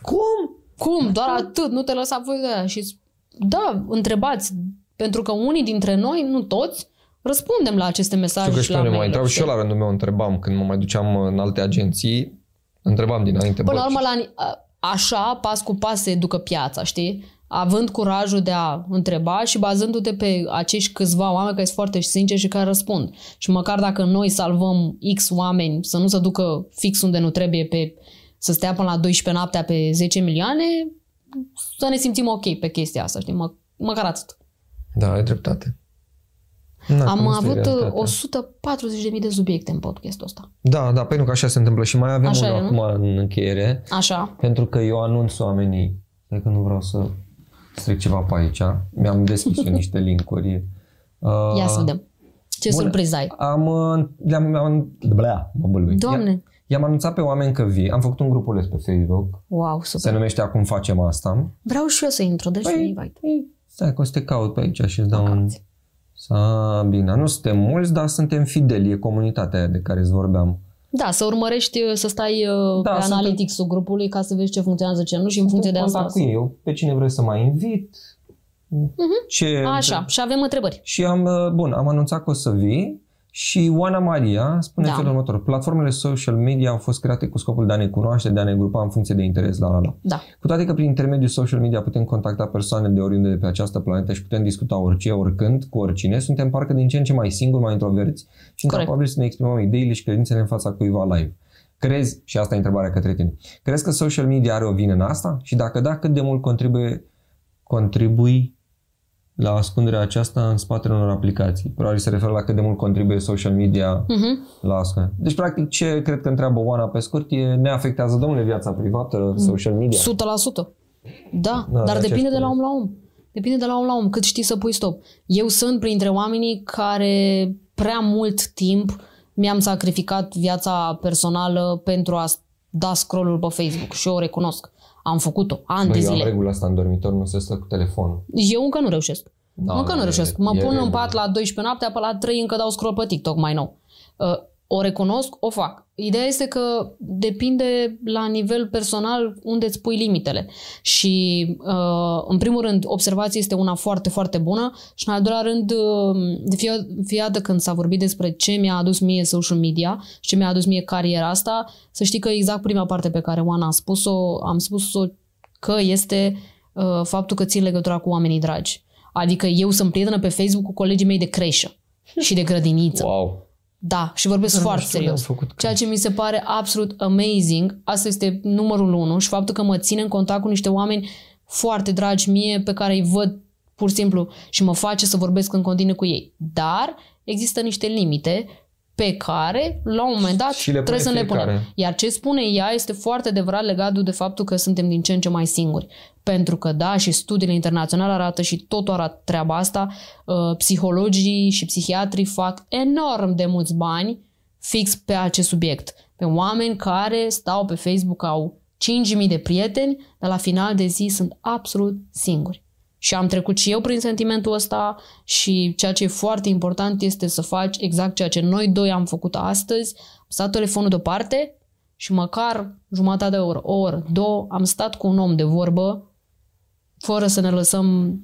Cum? Cum? Doar atât, nu te lăsa voi de aia. Și z- da, întrebați, pentru că unii dintre noi, nu toți, răspundem la aceste mesaje Știu că și și la pe mine mă mail întreabă și eu la rândul meu întrebam când mă mai duceam în alte agenții, întrebam dinainte. Până bă, la urmă, la, a- așa, pas cu pas se educă piața, știi? Având curajul de a întreba și bazându-te pe acești câțiva oameni care sunt foarte sinceri și care răspund. Și măcar dacă noi salvăm X oameni să nu se ducă fix unde nu trebuie pe să stea până la 12 noaptea pe 10 milioane, să ne simțim ok pe chestia asta, știi? Mă, măcar atât. Da, ai dreptate. Na, Am cum este avut realitatea. 140.000 de subiecte în podcastul ăsta. Da, da, pentru că așa se întâmplă și mai avem Așa unul e, nu? acum în încheiere, Așa. pentru că eu anunț oamenii, cred că nu vreau să stric ceva pe aici, mi-am deschis eu niște linkuri. Uh, Ia să vedem. Ce Bună. surpriză ai. Am, uh, le-am, am, blea, mă bâlbâi. Doamne. I- I-am anunțat pe oameni că vii, am făcut un grupuleț pe Facebook, Wow, se super. numește Acum facem asta. Vreau și eu să intru, deci Păi, invite. păi, stai că o să te caut pe aici și îți dau un... Cauți. Sabina, nu suntem mulți, dar suntem fideli, e comunitatea aia de care îți vorbeam. Da, să urmărești, să stai uh, Da, pe suntem- analytics-ul grupului ca să vezi ce funcționează, ce nu și în funcție de În asta. contact cu ei, eu pe cine vreau să mai invit. Ce... Așa, și avem întrebări. Și am, uh, bun, am anunțat că o să vii și Oana Maria spune Da. da. felul următor. Platformele social media au fost create cu scopul de a ne cunoaște, de a ne grupa în funcție de interes, la la la. Da. Cu toate că prin intermediul social media putem contacta persoane de oriunde de pe această planetă și putem discuta orice, oricând, cu oricine, suntem parcă din ce în ce mai singuri, mai introverți și Corect. incapabili să ne exprimăm ideile și credințele în fața cuiva live. Crezi, și asta e întrebarea către tine, crezi că social media are o vină în asta? Și dacă da, cât de mult contribuie, contribui la ascunderea aceasta în spatele unor aplicații? Probabil se referă la cât de mult contribuie social media Mhm. la ascunderea. Deci, practic, ce cred că întreabă Oana pe scurt e ne afectează, domnule, viața privată, social media? 100%. Da, Da, dar de ce depinde de la spune? om la om. Depinde de la om la om, cât știi să pui stop. Eu sunt printre oamenii care prea mult timp mi-am sacrificat viața personală pentru a da scroll-ul pe Facebook și eu o recunosc. Am făcut-o, ani de Băi, eu am zile. regula asta în dormitor, nu se stă cu telefonul. Eu încă nu reușesc. Da, încă nu e- reușesc. Mă e pun în regulă. pat la 12 noaptea, pe la 3 încă dau scroll pe TikTok mai nou. Uh, o recunosc, o fac. Ideea este că depinde la nivel personal unde îți pui limitele. Și, uh, în primul rând, observația este una foarte, foarte bună și, în al doilea rând, uh, de fie, fie dată când s-a vorbit despre ce mi-a adus mie social media și ce mi-a adus mie cariera asta, să știi că exact prima parte pe care Oana a spus-o, am spus-o că este uh, faptul că țin legătura cu oamenii dragi. Adică eu sunt prietenă pe Facebook cu colegii mei de creșă și de grădiniță. Wow. Da, și vorbesc Dar nu foarte știu de am serios. făcut Ceea ce mi se pare absolut amazing, asta este numărul unu și faptul că mă țin în contact cu niște oameni foarte dragi mie, pe care îi văd pur și simplu și mă face să vorbesc în continuu cu ei. Dar există niște limite pe care, la un moment dat, Și le pune trebuie să le punem. fiecare. Iar ce spune ea este foarte adevărat legat de faptul că suntem din ce în ce mai singuri. Pentru că, da, și studiile internaționale arată și totul arată treaba asta, uh, psihologii și psihiatrii fac enorm de mulți bani fix pe acest subiect. Pe oameni care stau pe Facebook, au 5.000 de prieteni, dar la final de zi sunt absolut singuri. Și am trecut și eu prin sentimentul ăsta și ceea ce e foarte important este să faci exact ceea ce noi doi am făcut astăzi. Am stat telefonul deoparte și măcar jumătate de oră, o oră, două, am stat cu un om de vorbă fără să ne lăsăm...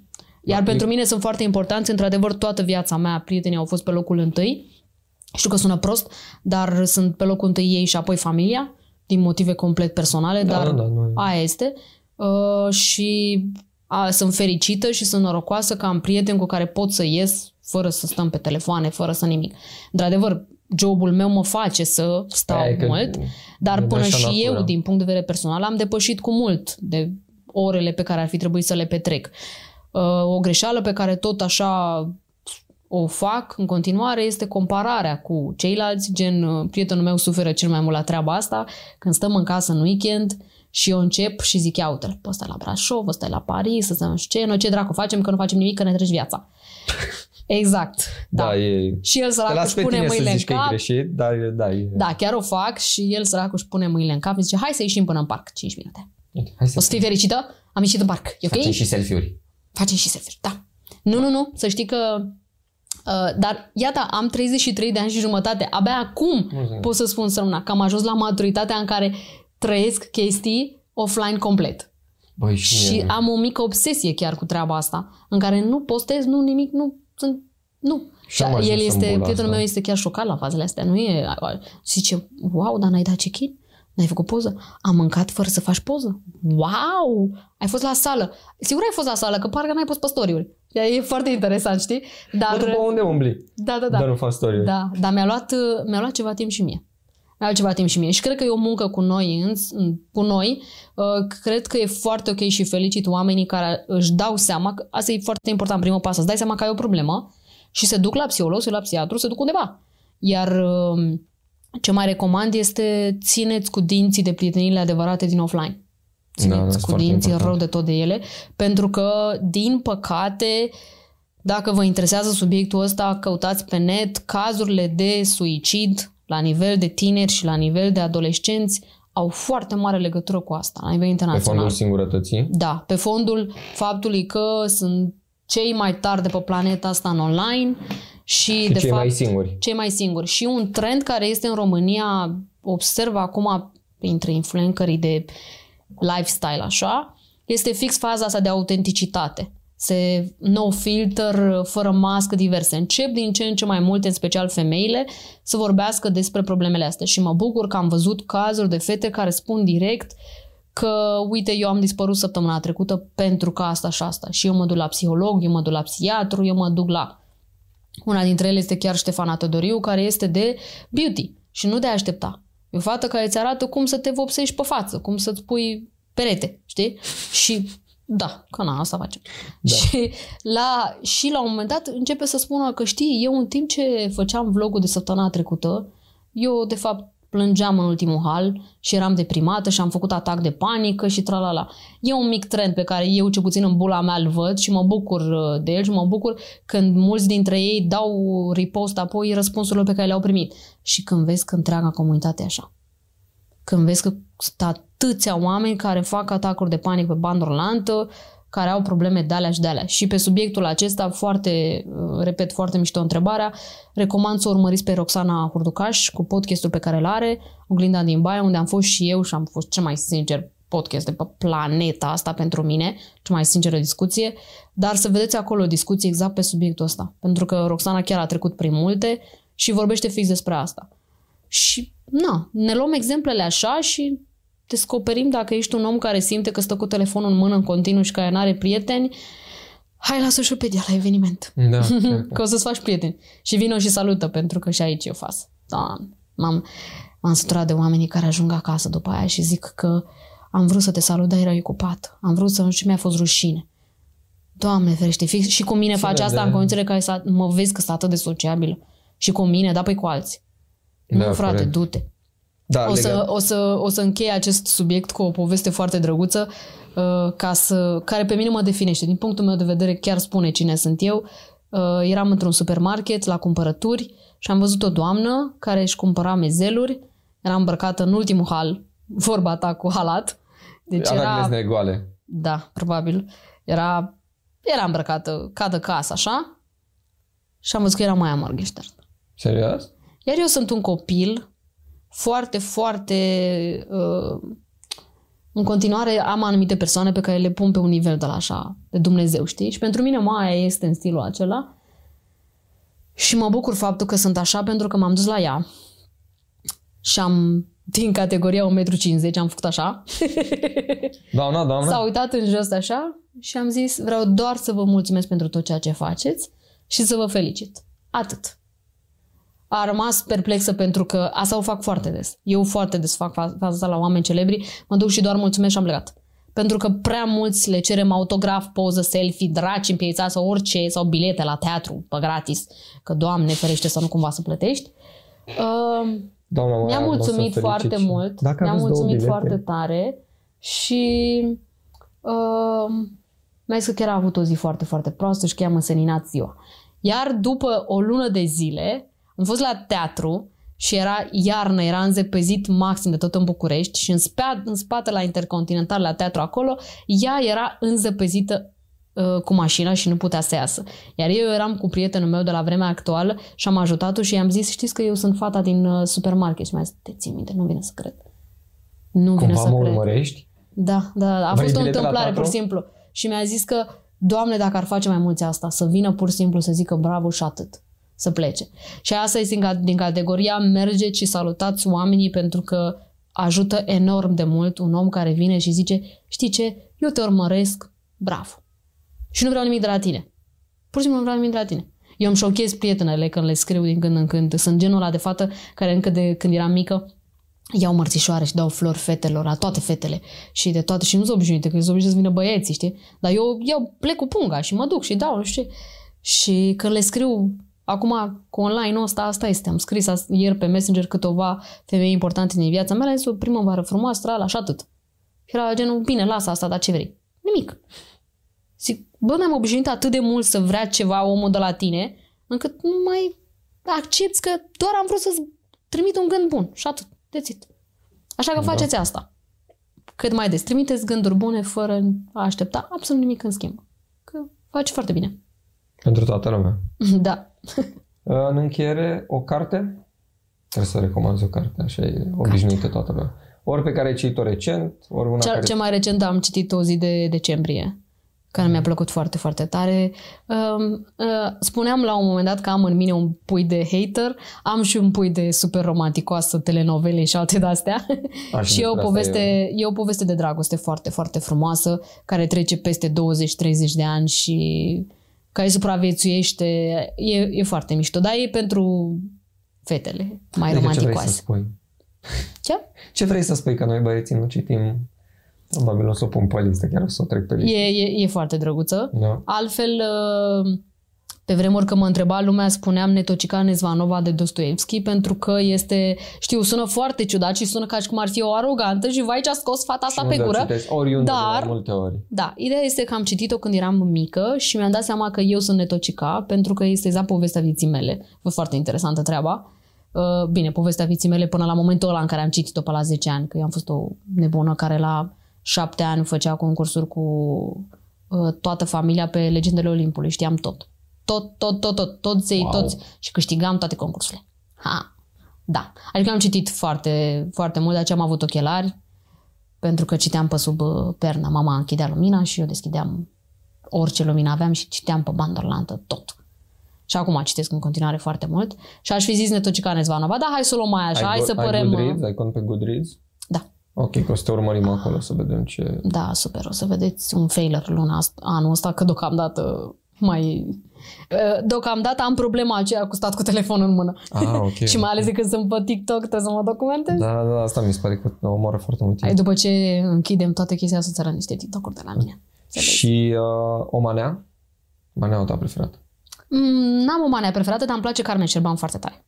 Iar Da, pentru e- mine sunt foarte importanți, într-adevăr, toată viața mea, prietenii au fost pe locul întâi. Știu că sună prost, dar sunt pe locul întâi ei și apoi familia, din motive complet personale, Da, dar da, da, nu e- aia este. Uh, și a, sunt fericită și sunt norocoasă că am prieteni cu care pot să ies fără să stăm pe telefoane, fără să nimic. Într-adevăr, jobul meu mă face să stau Aia e că mult, dar e de până așa și natură. eu, din punct de vedere personal, am depășit cu mult de orele pe care ar fi trebuit să le petrec. Uh, o greșeală pe care tot așa o fac în continuare este compararea cu ceilalți, gen uh, prietenul meu suferă cel mai mult la treaba asta, când stăm în casă în weekend și eu încep și zic, ia uite pe ăsta la Brașov, ăsta la Paris, ăsta nu știu ce, noi ce dracu facem, că nu facem nimic, că ne treci viața. Exact. Da. Da, e... Și el Te săracul las își pe pune tine să mâinile în zici că e cap. greșit, dar da, e... Da, chiar o fac și el săracul își pune mâinile în cap și zice, hai să ieșim până în parc, 5 minute. Hai să O să fii fericită? Am ieșit în parc, e ok? facem și selfie-uri. Facem și selfie da. Nu, nu, nu, să știi că... Uh, dar iată, am 33 de ani și jumătate. Abia acum Mulțumesc. pot să spun sămâna că am ajuns la maturitatea în care trăiesc chestii offline complet. Băi, și, Și mie- am o mică obsesie chiar cu treaba asta, în care nu postez, nu nimic, nu sunt... Nu. Și am ajuns el în este, bula prietenul asta. meu este chiar șocat la fazele astea. Nu e... Zice, wow, dar n-ai dat check-in? N-ai făcut poză? Am mâncat fără să faci poză? Wow! Ai fost la sală. Sigur ai fost la sală, că parcă n-ai pus pe story-uri. E foarte interesant, știi? Dar, Bă, după unde umbli? da, da, Da. da. Dar nu fac story Da, dar mi-a luat, mi-a luat ceva timp și mie. Mi-a luat ceva timp și mie. Și cred că e o muncă cu noi, îns, cu noi. Uh, Cred că e foarte ok și felicit oamenii care își dau seama, că asta e foarte important, primul pas, să dai seama că ai o problemă și se duc la psiholog, se duc la psihiatru, se duc undeva. Iar uh, ce mai recomand este țineți cu dinții de prieteniile adevărate din offline. Țineți Da, da, cu foarte dinții important. rău de tot de ele, pentru că, din păcate, dacă vă interesează subiectul ăsta, căutați pe net cazurile de suicid la nivel de tineri și la nivel de adolescenți au foarte mare legătură cu asta, la nivel Pe internațional. fondul singurătății. Da, pe fondul faptului că sunt cei mai tari de pe planeta asta în online și, Și de cei fapt, mai singuri. cei mai singuri. Și un trend care este în România, observ acum printre influencerii de lifestyle, așa, este fix faza asta de autenticitate. Se no filter, fără mască, diverse. Încep din ce în ce mai multe, în special femeile, să vorbească despre problemele astea. Și mă bucur că am văzut cazuri de fete care spun direct că, uite, eu am dispărut săptămâna trecută pentru că asta și asta. Și eu mă duc la psiholog, eu mă duc la psihiatru, eu mă duc la... Una dintre ele este chiar Ștefana Todoriu, care este de beauty și nu de a aștepta. E o fată care îți arată cum să te vopsești pe față, cum să-ți pui perete, știi? Și da, că na, asta facem. Da. Și, la, și la un moment dat începe să spună că știi, eu în timp ce făceam vlogul de săptămâna trecută, eu de fapt plângeam în ultimul hal și eram deprimată și am făcut atac de panică și tralala. E un mic trend pe care eu, ce puțin în bula mea, îl văd și mă bucur uh, de el și mă bucur când mulți dintre ei dau repost apoi răspunsurile pe care le-au primit. Și când vezi că întreaga comunitate e așa. Când vezi că sunt atâția oameni care fac atacuri de panică pe bandă rulantă, care au probleme de alea și de alea. Și pe subiectul acesta, foarte, uh, repet, foarte mișto întrebarea, recomand să o urmăriți pe Roxana Hurducaș cu podcastul pe care îl are, Oglinda din Baia, unde am fost și eu și am fost cel mai sincer podcast de pe planeta asta pentru mine, cea mai sinceră discuție, dar să vedeți acolo o discuție exact pe subiectul ăsta, pentru că Roxana chiar a trecut prin multe și vorbește fix despre asta. Și, na, ne luăm exemplele așa și descoperim dacă ești un om care simte că stă cu telefonul în mână în continuu și care nu are prieteni, hai la social media la eveniment. Da. că o să-ți faci prieteni. Și vină și salută, pentru că și aici e o fază. Da, m-am, m-am săturat de oamenii care ajung acasă după aia și zic că am vrut să te salut, dar erai ocupat. Am vrut să nu știu, mi-a fost rușine. Doamne ferește, fix și cu mine Cine faci asta de- în condițiile care să, mă vezi că sunt atât de sociabilă. Și cu mine, da, păi cu alții. Da, nu, frate, corect. du-te. Da, O să, legat. o, să, o să închei acest subiect cu o poveste foarte drăguță uh, ca să, care pe mine mă definește. Din punctul meu de vedere chiar spune cine sunt eu. Uh, eram într-un supermarket la cumpărături și am văzut o doamnă care își cumpăra mezeluri. Era îmbrăcată în ultimul hal, vorba ta cu halat. Deci Avea era, glezne goale. da, probabil. Era, era îmbrăcată ca de casă, așa. Și am văzut că era Maia Morgenstern. Serios? Iar eu sunt un copil foarte, foarte... Uh, în continuare am anumite persoane pe care le pun pe un nivel de la așa, de Dumnezeu, știi? Și pentru mine Maia este în stilul acela. Și mă bucur faptul că sunt așa pentru că m-am dus la ea și am, din categoria 1,50 m, am făcut așa. Doamna, doamna? S-a uitat în jos așa și am zis, vreau doar să vă mulțumesc pentru tot ceea ce faceți și să vă felicit. Atât. A rămas perplexă pentru că asta o fac foarte des. Eu foarte des fac fa- faza asta la oameni celebri, mă duc și doar mulțumesc și am plecat. pentru că prea mulți le cerem autograf, poză, selfie, draci în piața sau orice, sau bilete la teatru pe gratis, că Doamne ferește să nu cumva să plătești. Uh, Doamna Maia, mi-a o să mulțumit felicit foarte și- mult, Dacă mi-a aveți două mulțumit bilete, foarte tare și uh, mi-a zis că chiar a avut o zi foarte, foarte proastă și că i-am înseninat ziua. Iar după o lună de zile am fost la teatru și era iarnă, era înzepezit maxim de tot în București și în, spea, în spate la Intercontinental, la teatru acolo, ea era înzăpezită uh, cu mașina și nu putea să iasă. Iar eu eram cu prietenul meu de la vremea actuală și am ajutat-o și i-am zis, știți că eu sunt fata din uh, supermarket și mi-a zis, te ții minte, nu vine să cred. Nu vine Cumva să mă cred. urmărești? Da, da, a Vrei fost o bilete la întâmplare pur și teatru? simplu. Și mi-a zis că, Doamne, dacă ar face mai mulți asta, să vină pur și simplu să zică bravo și atât, să plece. Și asta este din, ca- din categoria mergeți și salutați oamenii pentru că ajută enorm de mult un om care vine și zice, știi ce, eu te urmăresc, bravo. Și nu vreau nimic de la tine. Pur și simplu nu vreau nimic de la tine. Eu îmi șochez prietenele când le scriu din când în când. Sunt genul ăla de fată care încă de când eram mică iau mărțișoare și dau flori fetelor, la toate fetele și de toate și nu sunt obișnuite, că sunt obișnuite să vină băieții, știi? Dar eu, eu plec cu punga și mă duc și dau, nu știu ce. Și când le scriu, acum cu online-ul ăsta, asta este. Am scris as- ieri pe Messenger câteva femei importante din viața mea, le-am zis o primăvară frumoasă, ala, și atât. Și era genul, bine, lasă asta, dar ce vrei? Nimic. Zic, bă, mi-am obișnuit atât de mult să vrea ceva omul de la tine, încât nu mai accepti că doar am vrut să-ți trimit un gând bun și atât. That's it. Așa că Da. faceți asta. Cât mai des. Trimiteți gânduri bune fără a aștepta absolut nimic în schimb. Că faci foarte bine. Pentru toată lumea. Da. În încheiere, o carte? Trebuie să recomanzi o carte, așa e obișnuită toată lumea. Ori pe care ai citit-o recent, ori una Cea, care... cea mai recent am citit o zi de decembrie, care mi-a plăcut foarte, foarte tare. Um, uh, spuneam la un moment dat că am în mine un pui de hater, am și un pui de super romanticoasă, telenovele și alte de-astea. A, și e o, despre asta poveste, e o poveste de dragoste foarte, foarte frumoasă, care trece peste 20-30 de ani și care supraviețuiește. E, e foarte mișto, dar e pentru fetele mai Adică ce vrei să romanticoase. spui? Ce? Ce vrei să spui? Că noi băieții nu citim... Probabil o să o pun pe listă, chiar o să o trec pe listă. E, e, e foarte drăguță. Da. Altfel, uh, pe vremuri când mă întreba lumea, spuneam Netocica Nezvanova de Dostoevski pentru că este, știu, sună foarte ciudat și sună ca și cum ar fi o arogantă și vai ce a scos fata asta Și pe unde o gură. citești? Oriunde, dar- de mai multe ori. Da, ideea este că am citit-o când eram mică și mi-am dat seama că eu sunt Netocica pentru că este exact povestea vieții mele. A fost foarte interesantă treaba. Uh, Bine, povestea vieții mele până la momentul ăla în care am citit-o pe la 10 ani, că eu am fost o nebună care la 7 ani făcea concursuri cu uh, toată familia pe Legendele Olimpului, știam tot. Tot, tot, tot, tot, toți ei, Wow. toți. Și câștigam toate concursurile. Ha! Da. Adică am citit foarte, foarte mult, de aceea am avut ochelari, pentru că citeam pe sub uh, pernă. Mama închidea lumina și eu deschideam orice lumină aveam și citeam pe bandă rulantă tot. Și acum citesc în continuare foarte mult. Și aș fi zis Netocica Nezvanova, da, hai să o luăm mai așa, hai go- să părem... uh, Goodreads? Ai cont pe Goodreads? Da. Ok, că o să te urmărim acolo să vedem ce... Da, super. O să vedeți un failure luna asta, anul ăsta, că deocamdată mai... uh, Deocamdată am problema aceea cu stat cu telefonul în mână. Ah, ok. și mai ales de când sunt pe TikTok, trebuie să mă documentez. Da, da, asta mi se pare că omoară foarte mult timp. Hai, după ce închidem toate chestia să țără niște TikTok-uri de la mine. Înțelegi? Și uh, o manea? Maneaua ta preferată. Mm, N-am o mania preferată, dar îmi place Carmen Șerban foarte tare.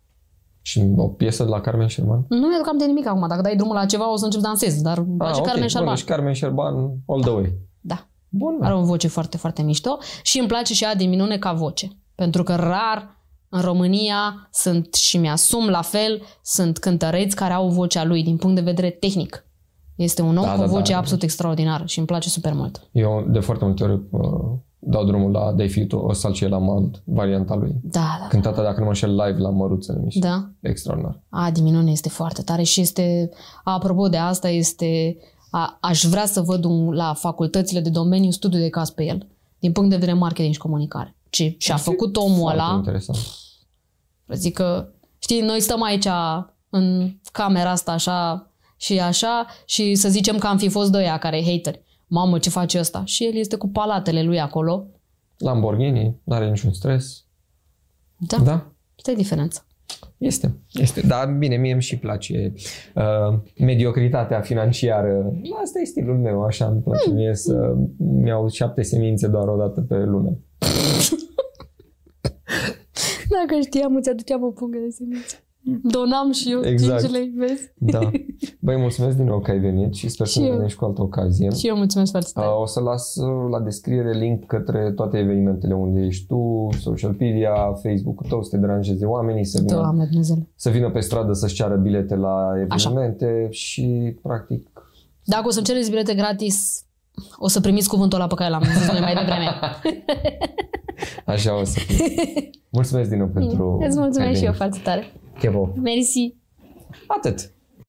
Și o piesă de la Carmen Șerban? Nu mi-aduc aminte de nimic acum. Dacă dai drumul la ceva, o să încep să dansez. Dar îmi place Ah, ok. Carmen Bun, Șerban. deci Carmen Șerban all the way. Da. Bun, Are o voce foarte, foarte mișto. Și îmi place și ea din minune ca voce. Pentru că rar în România sunt și mi-asum la fel, sunt cântăreți care au vocea lui din punct de vedere tehnic. Este un om Da, cu o da, voce da. absolut extraordinară și îmi place super mult. Eu de foarte multe ori uh, dau drumul la Dai Fito, o salcie la mald, varianta lui. Da, da. Cântată, dacă nu mă înșel, live la Măruță, miș se Da. extraordinar. A, din minune este foarte tare și este, apropo de asta, este, a, aș vrea să văd un, la facultățile de domeniu studiu de caz pe el, din punct de vedere marketing și comunicare. Ce și-a făcut omul Foarte ăla, interesant. zic că, știi, noi stăm aici în camera asta așa și așa și să zicem că am fi fost doi care hateri. Mamă, ce face ăsta? Și el este cu palatele lui acolo. Lamborghini, nu are niciun stres. Da, Da? asta e diferența. Este, este. Dar bine, mie îmi și place uh, mediocritatea financiară. Asta e stilul meu, așa îmi place mie să mi-au șapte semințe doar o dată pe lună. Dacă știam, îți aduceam o pungă de semințe. Donam și eu Exact. 5 lei, vezi? Da. Băi, mulțumesc din nou că ai venit și sper Și să ne eu. vedem și cu altă ocazie. Și eu mulțumesc foarte tare. Uh, O să las uh, la descriere link către toate evenimentele unde ești tu, social media, Facebook-ul tău, să te deranjeze oamenii, să vină, Doamne Dumnezeu. să vină pe stradă să-și ceară bilete la evenimente și, practic, Dacă o să-mi cereți bilete gratis, o să primiți cuvântul ăla pe care l-am zis noi mai devreme. așa o să fie. Mulțumesc din nou pentru Îți că ai mulțumesc și eu venit. foarte tare. Que é bom. Merci. Nota-te.